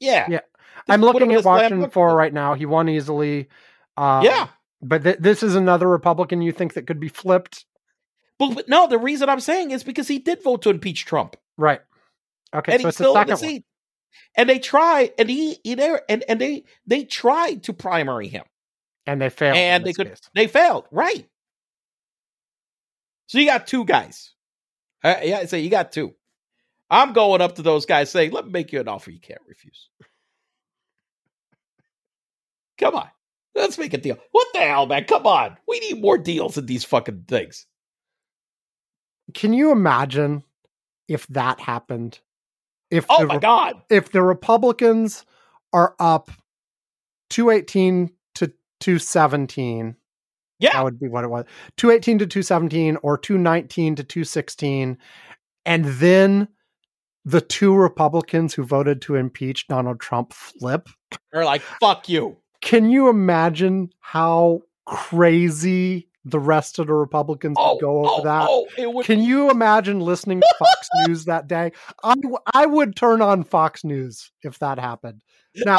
Yeah. Yeah. I'm looking at Washington for right now. He won easily. Um, yeah. But th- this is another Republican you think that could be flipped. But, but no, the reason I'm saying is because he did vote to impeach Trump. Right. Okay, and so he's it's still the in the second seat. And they try, and he, he there, and and they they tried to primary him, and they failed. and they could, case. they failed, right? So you got two guys. Uh, yeah, so you got two. I'm going up to those guys saying, "Let me make you an offer you can't refuse." Come on, Let's make a deal. What the hell, man? Come on. We need more deals than these fucking things. Can you imagine if that happened? If Oh the, my god. if the Republicans are up 218 to 217, Yeah. that would be what it was. 218 to 217 or 219 to 216 and then the two Republicans who voted to impeach Donald Trump flip. They're like, fuck you. Can you imagine how crazy the rest of the Republicans Oh, would go over oh, that? oh, would Can you imagine listening to Fox News that day? I, w- I would turn on Fox News if that happened. Now,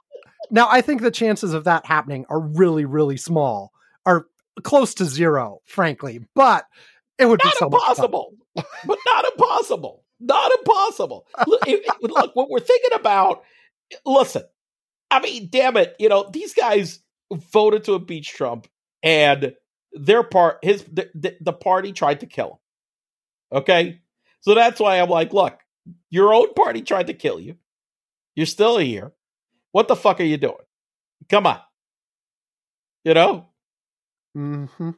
now I think the chances of that happening are really, really small, are close to zero, frankly. But it would not be so impossible, but not impossible. Not impossible. Look, it- it- look, what we're thinking about. Listen, I mean, damn it, you know these guys voted to impeach Trump, and their part, his the, the, party tried to kill him. Okay, so that's why I'm like, look, your own party tried to kill you. You're still here. What the fuck are you doing? Come on, you know. mm-hmm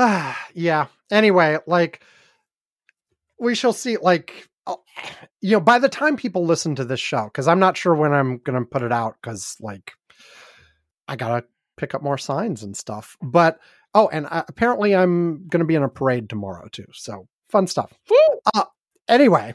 Ah, yeah. Anyway, like we shall see. Like, oh, you know, by the time people listen to this show, because I'm not sure when I'm to put it out, because like I gotta pick up more signs and stuff. But oh, and uh, apparently I'm going to be in a parade tomorrow too. So fun stuff. Uh, anyway.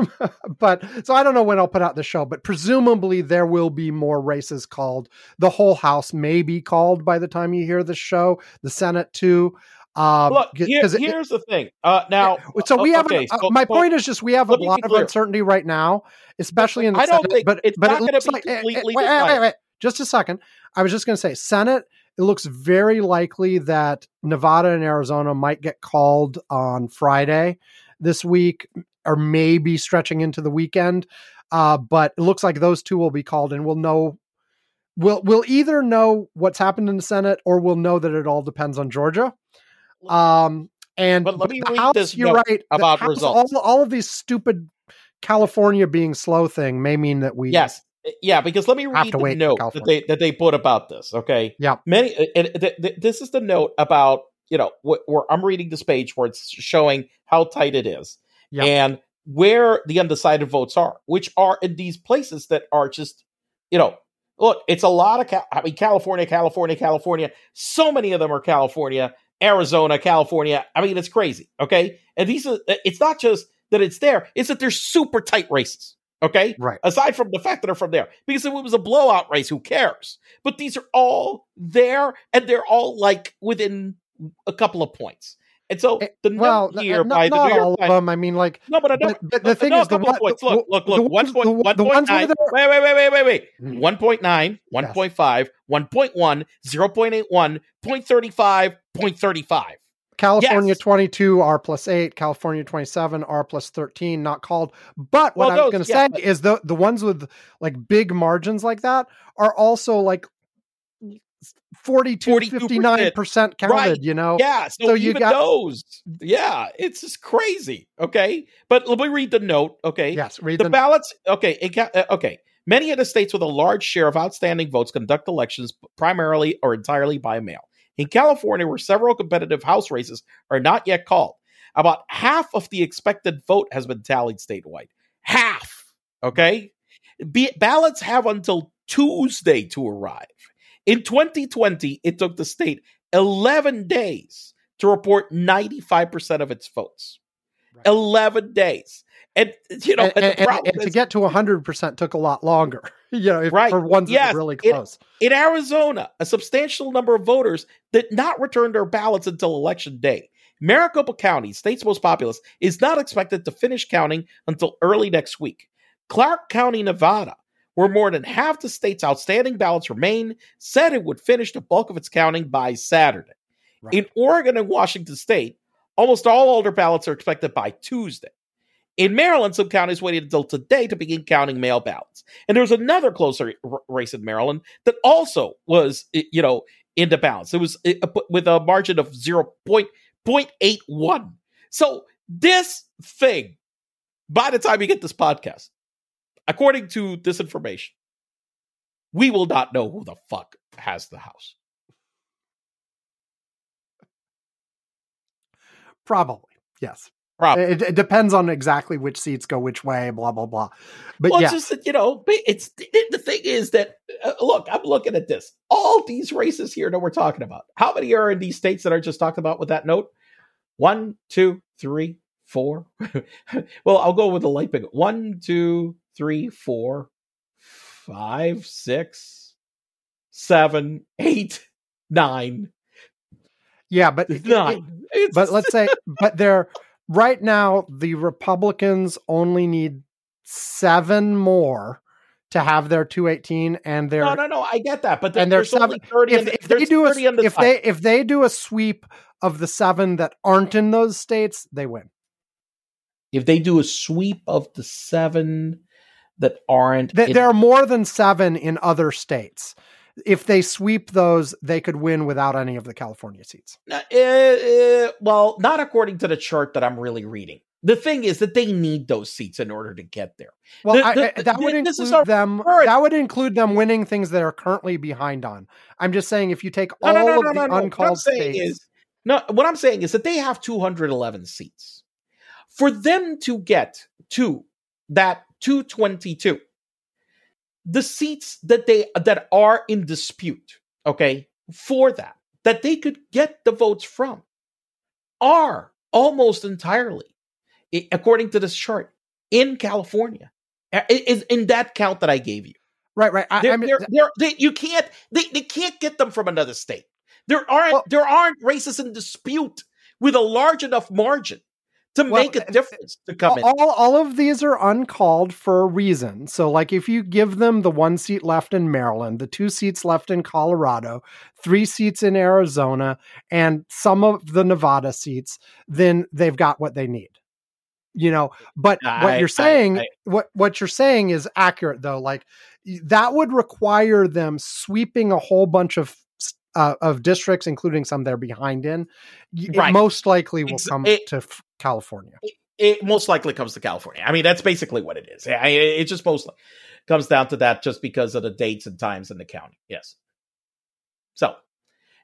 but so I don't know when I'll put out the show, but presumably there will be more races called. The whole house may be called by the time you hear the show. The Senate too. Um, Look, here- it- here's the thing. Uh, now, so we have. okay, uh, so- my so- point is just we have a lot of uncertainty right now, especially in the I don't Senate. think but it's but not it be like eh, eh, completely wait, wait, wait, just a second. I was just going to say Senate. It looks very likely that Nevada and Arizona might get called on Friday this week, or maybe stretching into the weekend. Uh, but it looks like those two will be called, and we'll know. We'll we'll either know what's happened in the Senate, or we'll know that it all depends on Georgia. Um, and But let me read House, this you're right about House- results. All, all of these stupid California being slow thing may mean that we Yes, yeah, because let me read the note that they that they put about this. Okay, Yeah. many. And th- th- this is the note about you know wh- where I'm reading this page where it's showing how tight it is Yeah. and where the undecided votes are, which are in these places that are just you know. Look, it's a lot of. Cal- I mean, California, California, California. So many of them are California, Arizona, California. I mean, it's crazy. Okay, and these are. It's not just that it's there; it's that they're super tight races. Okay, right. aside from the fact that they're from there. Because if it was a blowout race, who cares? But these are all there, and they're all like within a couple of points. And so Eh, the Well, note n- here not, by the New all York of them. I mean, like, No, but, I don't, but the thing no, is, the one, points. the- Look, look, the look. One point, the- one the point nine. Wait, wait, wait, wait, wait, wait. Mm. 1.9, 1.5, 1.1, 0.81, 0.35, 0.35. California Yes. 22 R plus 8, California 27 R plus 13, not called. But what Well, I was going to yeah, say but- is the the ones with like big margins like that are also like 42, 42%. 59% counted, Right. you know? Yeah, so, So you got- those. Yeah, it's just crazy. Okay, but let me read the note. Okay, Yes, read the the, ballots okay it ca- uh, okay many of the states with a large share of outstanding votes conduct elections primarily or entirely by mail in california where several competitive house races are not yet called about half of the expected vote has been tallied statewide. Half okay? Be- ballots have until tuesday to arrive. In 2020 it took the state 11 days to report 95% of its votes. Right. 11 days and you know and, and and- problem to get to 100% took a lot longer, you know, if, Right. for ones that Yes. were really close. in Arizona, a substantial number of voters did not return their ballots until election day. Maricopa County, state's most populous, is not expected to finish counting until early next week. Clark County, Nevada, where more than half the state's outstanding ballots remain, said it would finish the bulk of its counting by Saturday. Right. In Oregon and Washington state, almost all older ballots are expected by Tuesday. In Maryland, some counties waited until today to begin counting mail ballots. And there was another closer r- race in Maryland that also was, you know, into balance. It was with a margin of 0.81. So this thing, by the time you get this podcast, according to this information, we will not know who the fuck has the house. Probably, yes. Probably. It, it depends on exactly which seats go which way, blah blah blah. But well, yeah, it's just that, you know, it's the thing is that uh, look, I'm looking at this. All these races here that we're talking about. How many are in these states that I just talked about with that note? One, two, three, four. well, I'll go with the light big. One, two, three, four, five, six, seven, eight, nine. yeah, but Nine. It's- but let's say but they're right now the republicans only need seven more to have their 218 and they're no, no, no. I get that, but and there's there's only thirty. if, the- if they there's do a, 30 the if side. they if they do a sweep of the seven that aren't in those states they win if they do a sweep of the seven that aren't, Th- in- there are more than seven in other states if they sweep those they could win without any of the california seats Uh, uh, well, not according to the chart that I'm really reading. The thing is that they need those seats in order to get there. well The- the- I- that the- would include them current- that would include them winning things that are currently behind on i'm just saying if you take No, all no, no, of the no, no. What uncalled states is no. What I'm saying is that they have 211 seats. For them to get to that 222, the seats that they that are in dispute, okay, for that that they could get the votes from are almost entirely, according to this chart, in California. Is in that count that I gave you. right right I, They're, I mean, they're, they're, they, you can't they, they can't get them from another state. There aren't Well- there aren't races in dispute with a large enough margin to Well, make a difference to come in. all, all of these are uncalled for a reason. So, like, if you give them the one seat left in Maryland, the two seats left in Colorado, three seats in Arizona, and some of the Nevada seats, then they've got what they need. You know, but I- what you're saying, I- what what you're saying is accurate though. Like that would require them sweeping a whole bunch of uh, of districts, including some they're behind in. Right. most likely will come it- to f- California. it most likely comes to California. I mean, that's basically what it is. I, it just mostly comes down to that just because of the dates and times in the county. Yes. So,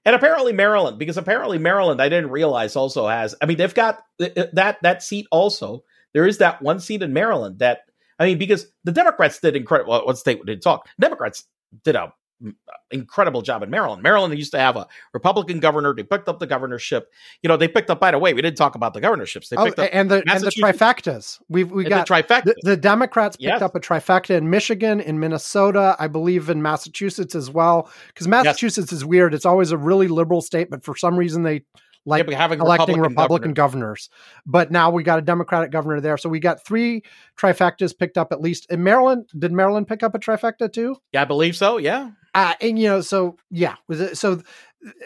and apparently Maryland, because apparently Maryland, I didn't realize also has. I mean, they've got th- th- that that seat also. There is that one seat in Maryland that I mean, because the Democrats did incredible. What state did talk? Democrats did a incredible job in Maryland. Maryland used to have a Republican governor. They picked up the governorship. You know, they picked up. By the way, we didn't talk about the governorships. They Oh, picked up and the and the trifectas. We've we got the trifecta. the, the Democrats picked Yes. up a trifecta in Michigan, in Minnesota, I believe in Massachusetts as well. Because Massachusetts is weird; it's always a really liberal state, but for some reason they like Yeah, having electing Republican Republican, governors. But now we got a Democratic governor there, so we got three trifectas picked up at least. In Maryland, did Maryland pick up a trifecta too? Yeah, I believe so. Yeah, Uh, and you know, so yeah, was it so?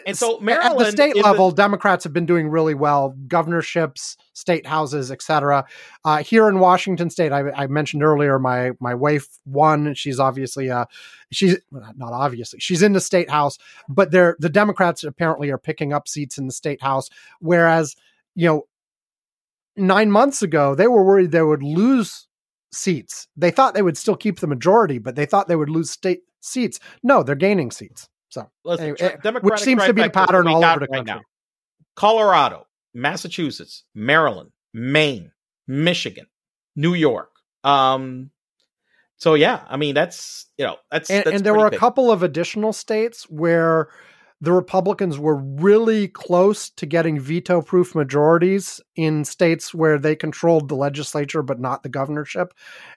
And so Maryland at the state level, Democrats have been doing really well, governorships, state houses, etc. Uh, here in Washington State, I, I mentioned earlier, my my wife won. She's obviously uh, she's not obviously she's in the state house, but they're the Democrats apparently are picking up seats in the state house, whereas you know nine months ago they were worried they would lose seats. They thought they would still keep the majority, but they thought they would lose state seats. No, they're gaining seats. So listen, anyway, eh, Democratic which seems to be the pattern all over the right country. now. Colorado, Massachusetts, Maryland, Maine, Michigan, New York. Um, so yeah, I mean that's you know that's and, that's and there were a big. couple of additional states where the Republicans were really close to getting veto proof majorities in states where they controlled the legislature but not the governorship.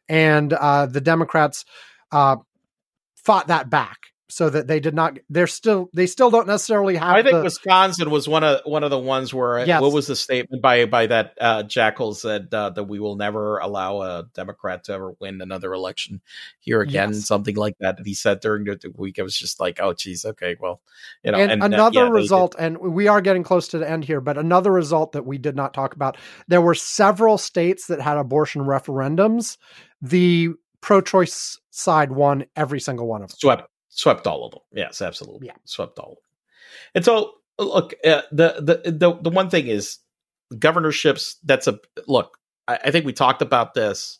And uh, the Democrats uh, fought that back so that they did not, they're still, they still don't necessarily have I think the, Wisconsin was one of one of the ones where Yes. what was the statement by by that uh, Jackal said uh, that we will never allow a Democrat to ever win another election here again, Yes. something like that. That he said during the week. I was just like, oh, geez, okay, well, you know. and, uh, another yeah, result, and we are getting close to the end here, but another result that we did not talk about there were several states that had abortion referendums. The pro choice side won every single one of them. swept swept all of them. Yes, absolutely. Yeah. Swept all of them. And so look, uh, the, the the the one thing is governorships. That's a look. I, I think we talked about this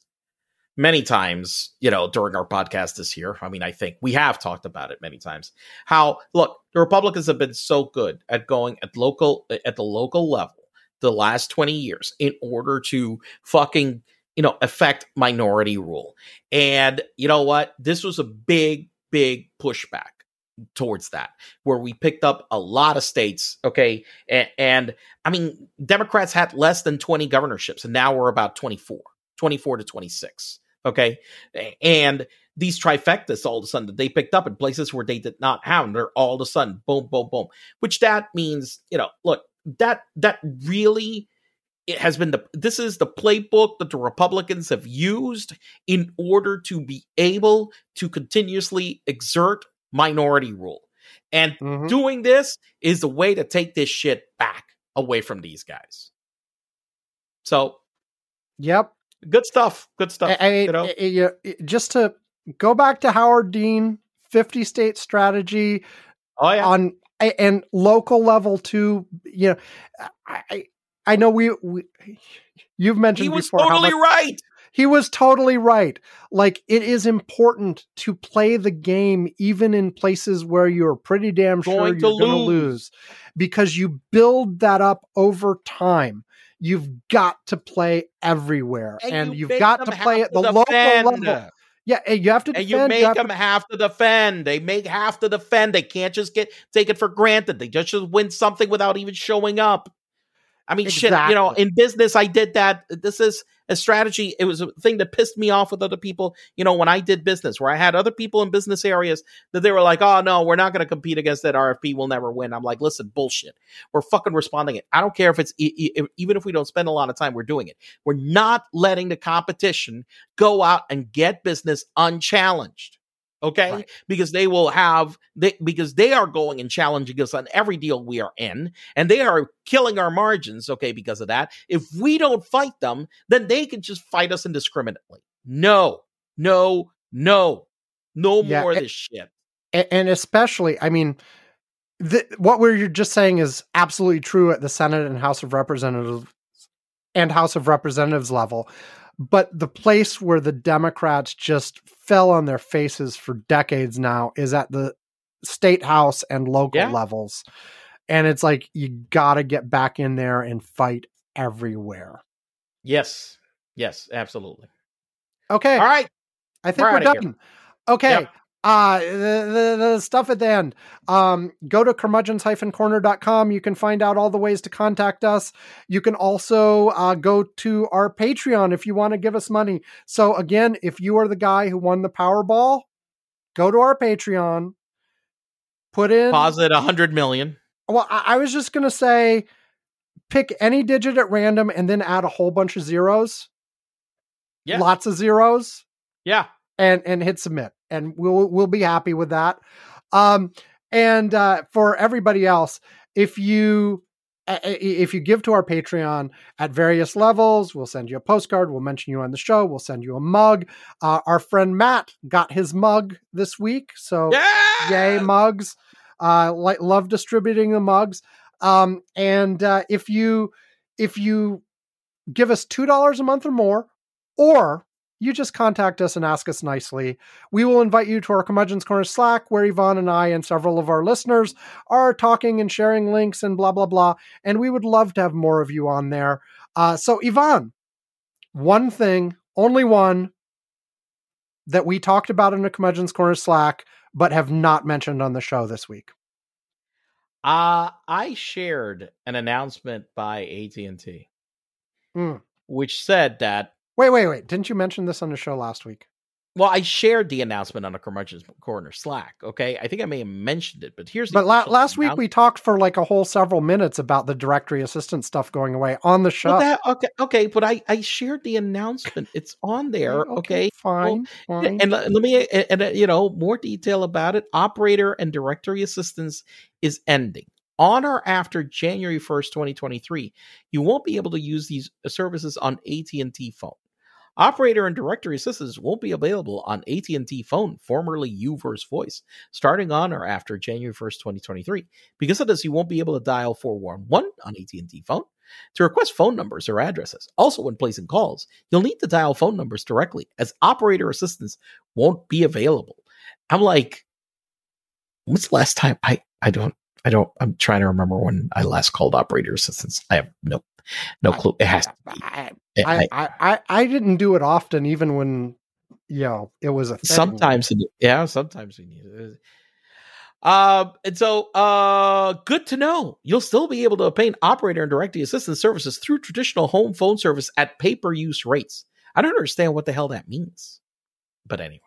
many times, you know, during our podcast this year. I mean, I think we have talked about it many times. How look, the Republicans have been so good at going at local at the local level the last 20 years in order to fucking, you know, affect minority rule. And you know what? This was a big big pushback towards that where we picked up a lot of states okay and, and, i mean democrats had less than 20 governorships and now we're about 24 24 to 26 okay? And these trifectas all of a sudden that they picked up in places where they did not have them they're all of a sudden boom boom boom which that means you know look that that really it has been the this is the playbook that the republicans have used in order to be able to continuously exert minority rule. And mm-hmm. doing this is the way to take this shit back away from these guys. So, yep, good stuff. Good stuff. I, you know, I, just to go back to Howard Dean, fifty state strategy. Oh yeah, on and local level too. You know, I I know we, we you've mentioned he was before totally much, right. He was totally right. Like it is important to play the game even in places where you're pretty damn sure going you're going to lose because you build that up over time. You've got to play everywhere and, and you have got to play at the local level. Yeah, you have to defend. And you make you have them to... have to defend. They make have to defend. They can't just get take it for granted. They just just win something without even showing up. I mean, exactly. shit. You know, in business, I did that. This is a strategy. It was a thing that pissed me off with other people. You know, when I did business, where I had other people in business areas that they were like, "Oh no, we're not going to compete against that RFP. We'll never win." I'm like, "Listen, bullshit. We're fucking responding it. I don't care if it's even if we don't spend a lot of time, we're doing it. We're not letting the competition go out and get business unchallenged." Okay? Right. because they will have they because they are going and challenging us on every deal we are in and they are killing our margins okay because of that. If we don't fight them then they can just fight us indiscriminately. No. No. No. No yeah, more of this shit. and especially i mean the, what we're just saying is absolutely true at the senate and house of representatives and house of representatives level but the place where the Democrats just fell on their faces for decades now is at the state house and local yeah. levels. And it's like you got to get back in there and fight everywhere. Yes. Yes, absolutely. Okay. All right. I think we're, we're done. Here. Okay. Yep. Uh, the, the, the, stuff at the end. Um, go to curmudgeons-corner.com. You can find out all the ways to contact us. You can also uh, go to our Patreon if you want to give us money. So again, if you are the guy who won the Powerball, go to our Patreon, put in deposit a hundred million. Well, I, I was just gonna say, pick any digit at random and then add a whole bunch of zeros. Yeah, lots of zeros. Yeah, and and hit submit and we'll we'll be happy with that. Um, and uh, for everybody else, if you if you give to our Patreon at various levels, we'll send you a postcard. We'll mention you on the show. We'll send you a mug. Uh, our friend Matt got his mug this week, so yeah! yay mugs! Uh, like love distributing the mugs. Um, and uh, if you if you give us two dollars a month or more, or you just contact us and ask us nicely. We will invite you to our Curmudgeon's Corner Slack, where Ivan and I and several of our listeners are talking and sharing links and blah, blah, blah. And we would love to have more of you on there. Uh, so, Ivan, one thing, only one, that we talked about in the Curmudgeon's Corner Slack, but have not mentioned on the show this week. Uh, I shared an announcement by AT&T, mm. which said that Wait, wait, wait. Didn't you mention this on the show last week? Well, I shared the announcement on the Curmudgeon's Corner Slack. Okay, I think I may have mentioned it, but here's. The But la- last week we talked for like a whole several minutes about the directory assistant stuff going away on the show. Well, that, okay, okay, but I I shared the announcement. It's on there. okay, okay, fine, well, fine. And, and let me and, and uh, you know more detail about it. Operator and directory assistance is ending on or after January 1st, 2023, you won't be able to use these services on AT&T phone. Operator and directory assistance won't be available on AT&T phone, formerly Uverse Voice, starting on or after January 1st, 2023. Because of this, you won't be able to dial 411 on AT&T phone to request phone numbers or addresses. Also, when placing calls, you'll need to dial phone numbers directly as operator assistance won't be available. I'm like, when's the last time I I don't I don't I'm trying to remember when I last called operator assistance. I have no no clue. It has to be. I, I- I, I, didn't do it often, even when you know it was a thing. sometimes it- yeah sometimes we need it um and so uh good to know you'll still be able to obtain operator and directory assistance services through traditional home phone service at pay-per-use rates i don't understand what the hell that means but anyway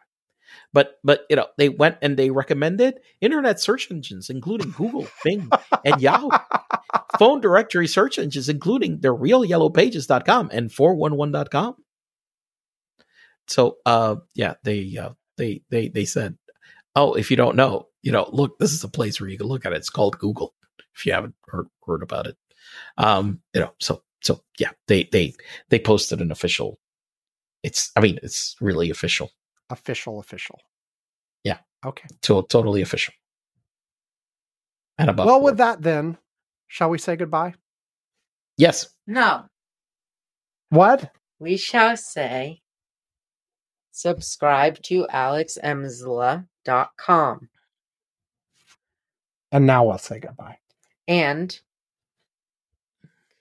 but but you know they went and they recommended internet search engines including google bing and yahoo phone directory search engines including the realyellowpages.com and 411.com so uh yeah they uh they they they said oh if you don't know you know look this is a place where you can look at it it's called google if you haven't heard heard about it um you know so so yeah they they they posted an official it's i mean it's really official official, official. Yeah. Okay. to, totally official and above well, board. with that, then, shall we say goodbye? yes No, What? we shall say subscribe to alexemsla.com And now we'll say goodbye. and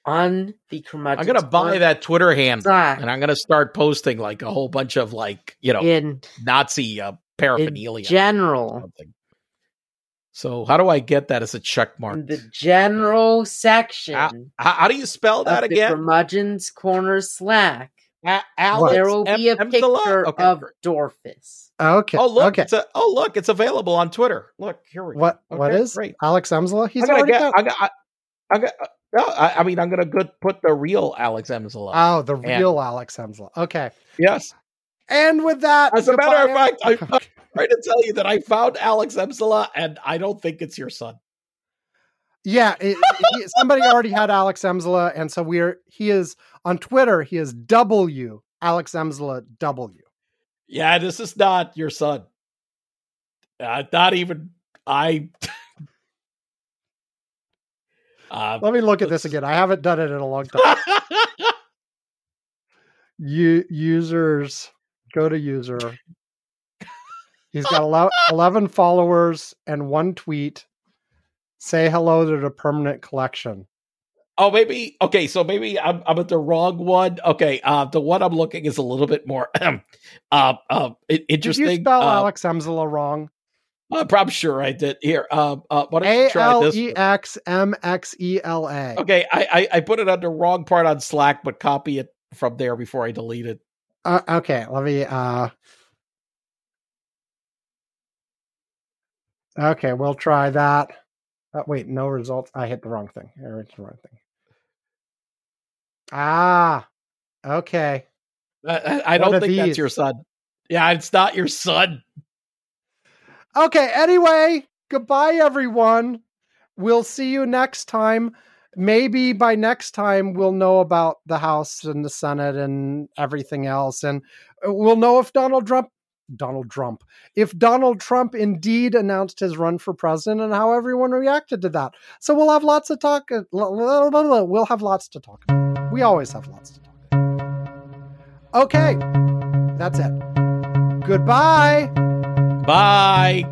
on the curmudgeon i'm gonna buy that twitter hand Slack and i'm gonna start posting like a whole bunch of like you know in, nazi uh, in paraphernalia or general something. So how do i get that as a check mark in the general section how, how do you spell that again curmudgeon's corner slack A- Alex there will be a M- picture Okay, of great. dorfus Okay. Oh look! Okay. It's a, oh look! It's available on Twitter. Look here we go. What? what Okay, is great? Alex Emsla? He's I'm gonna already get. I got. I, I got. No, I, I mean, I'm gonna good put the real Alex Emsala. Oh, the And- real Alex Emsla. Okay. yes. And with that, As a matter of fact, I'm I'm trying to tell you that I found Alex Emsala, and I don't think it's your son. Yeah, it, he, somebody already had Alex Emsla, and so we're he is on Twitter. He is W Alex Emsla W. Yeah, this is not your son. Uh, not even I. uh, Let me look at this again. I haven't done it in a long time. U- users, go to user. He's got 11, 11 followers and one tweet. Say hello to the permanent collection. Oh, maybe okay. So maybe I'm I'm at the wrong one. Okay, uh, the one I'm looking is a little bit more uh, uh, i- Did interesting. you spell uh, Alex Emsla wrong? I'm probably sure I did. Here, um, uh, why don't you A try this? E X M X E L A. Okay, I, I I put it on the wrong part on Slack, but copy it from there before I delete it. Uh, okay, let me. uh Okay, we'll try that. Uh, wait, no results. I hit the wrong thing. I hit the wrong thing. Ah, okay. I, I, don't think that's your son. Yeah, it's not your son. Okay, anyway, goodbye, everyone. We'll see you next time. Maybe by next time, we'll know about the House and the Senate and everything else. And uh, we'll know if Donald Trump, Donald Trump, if Donald Trump indeed announced his run for president and how everyone reacted to that. So we'll have lots of talk. uh, We'll have lots to talk about. We always have lots to talk about. Okay, that's it. Goodbye. Bye.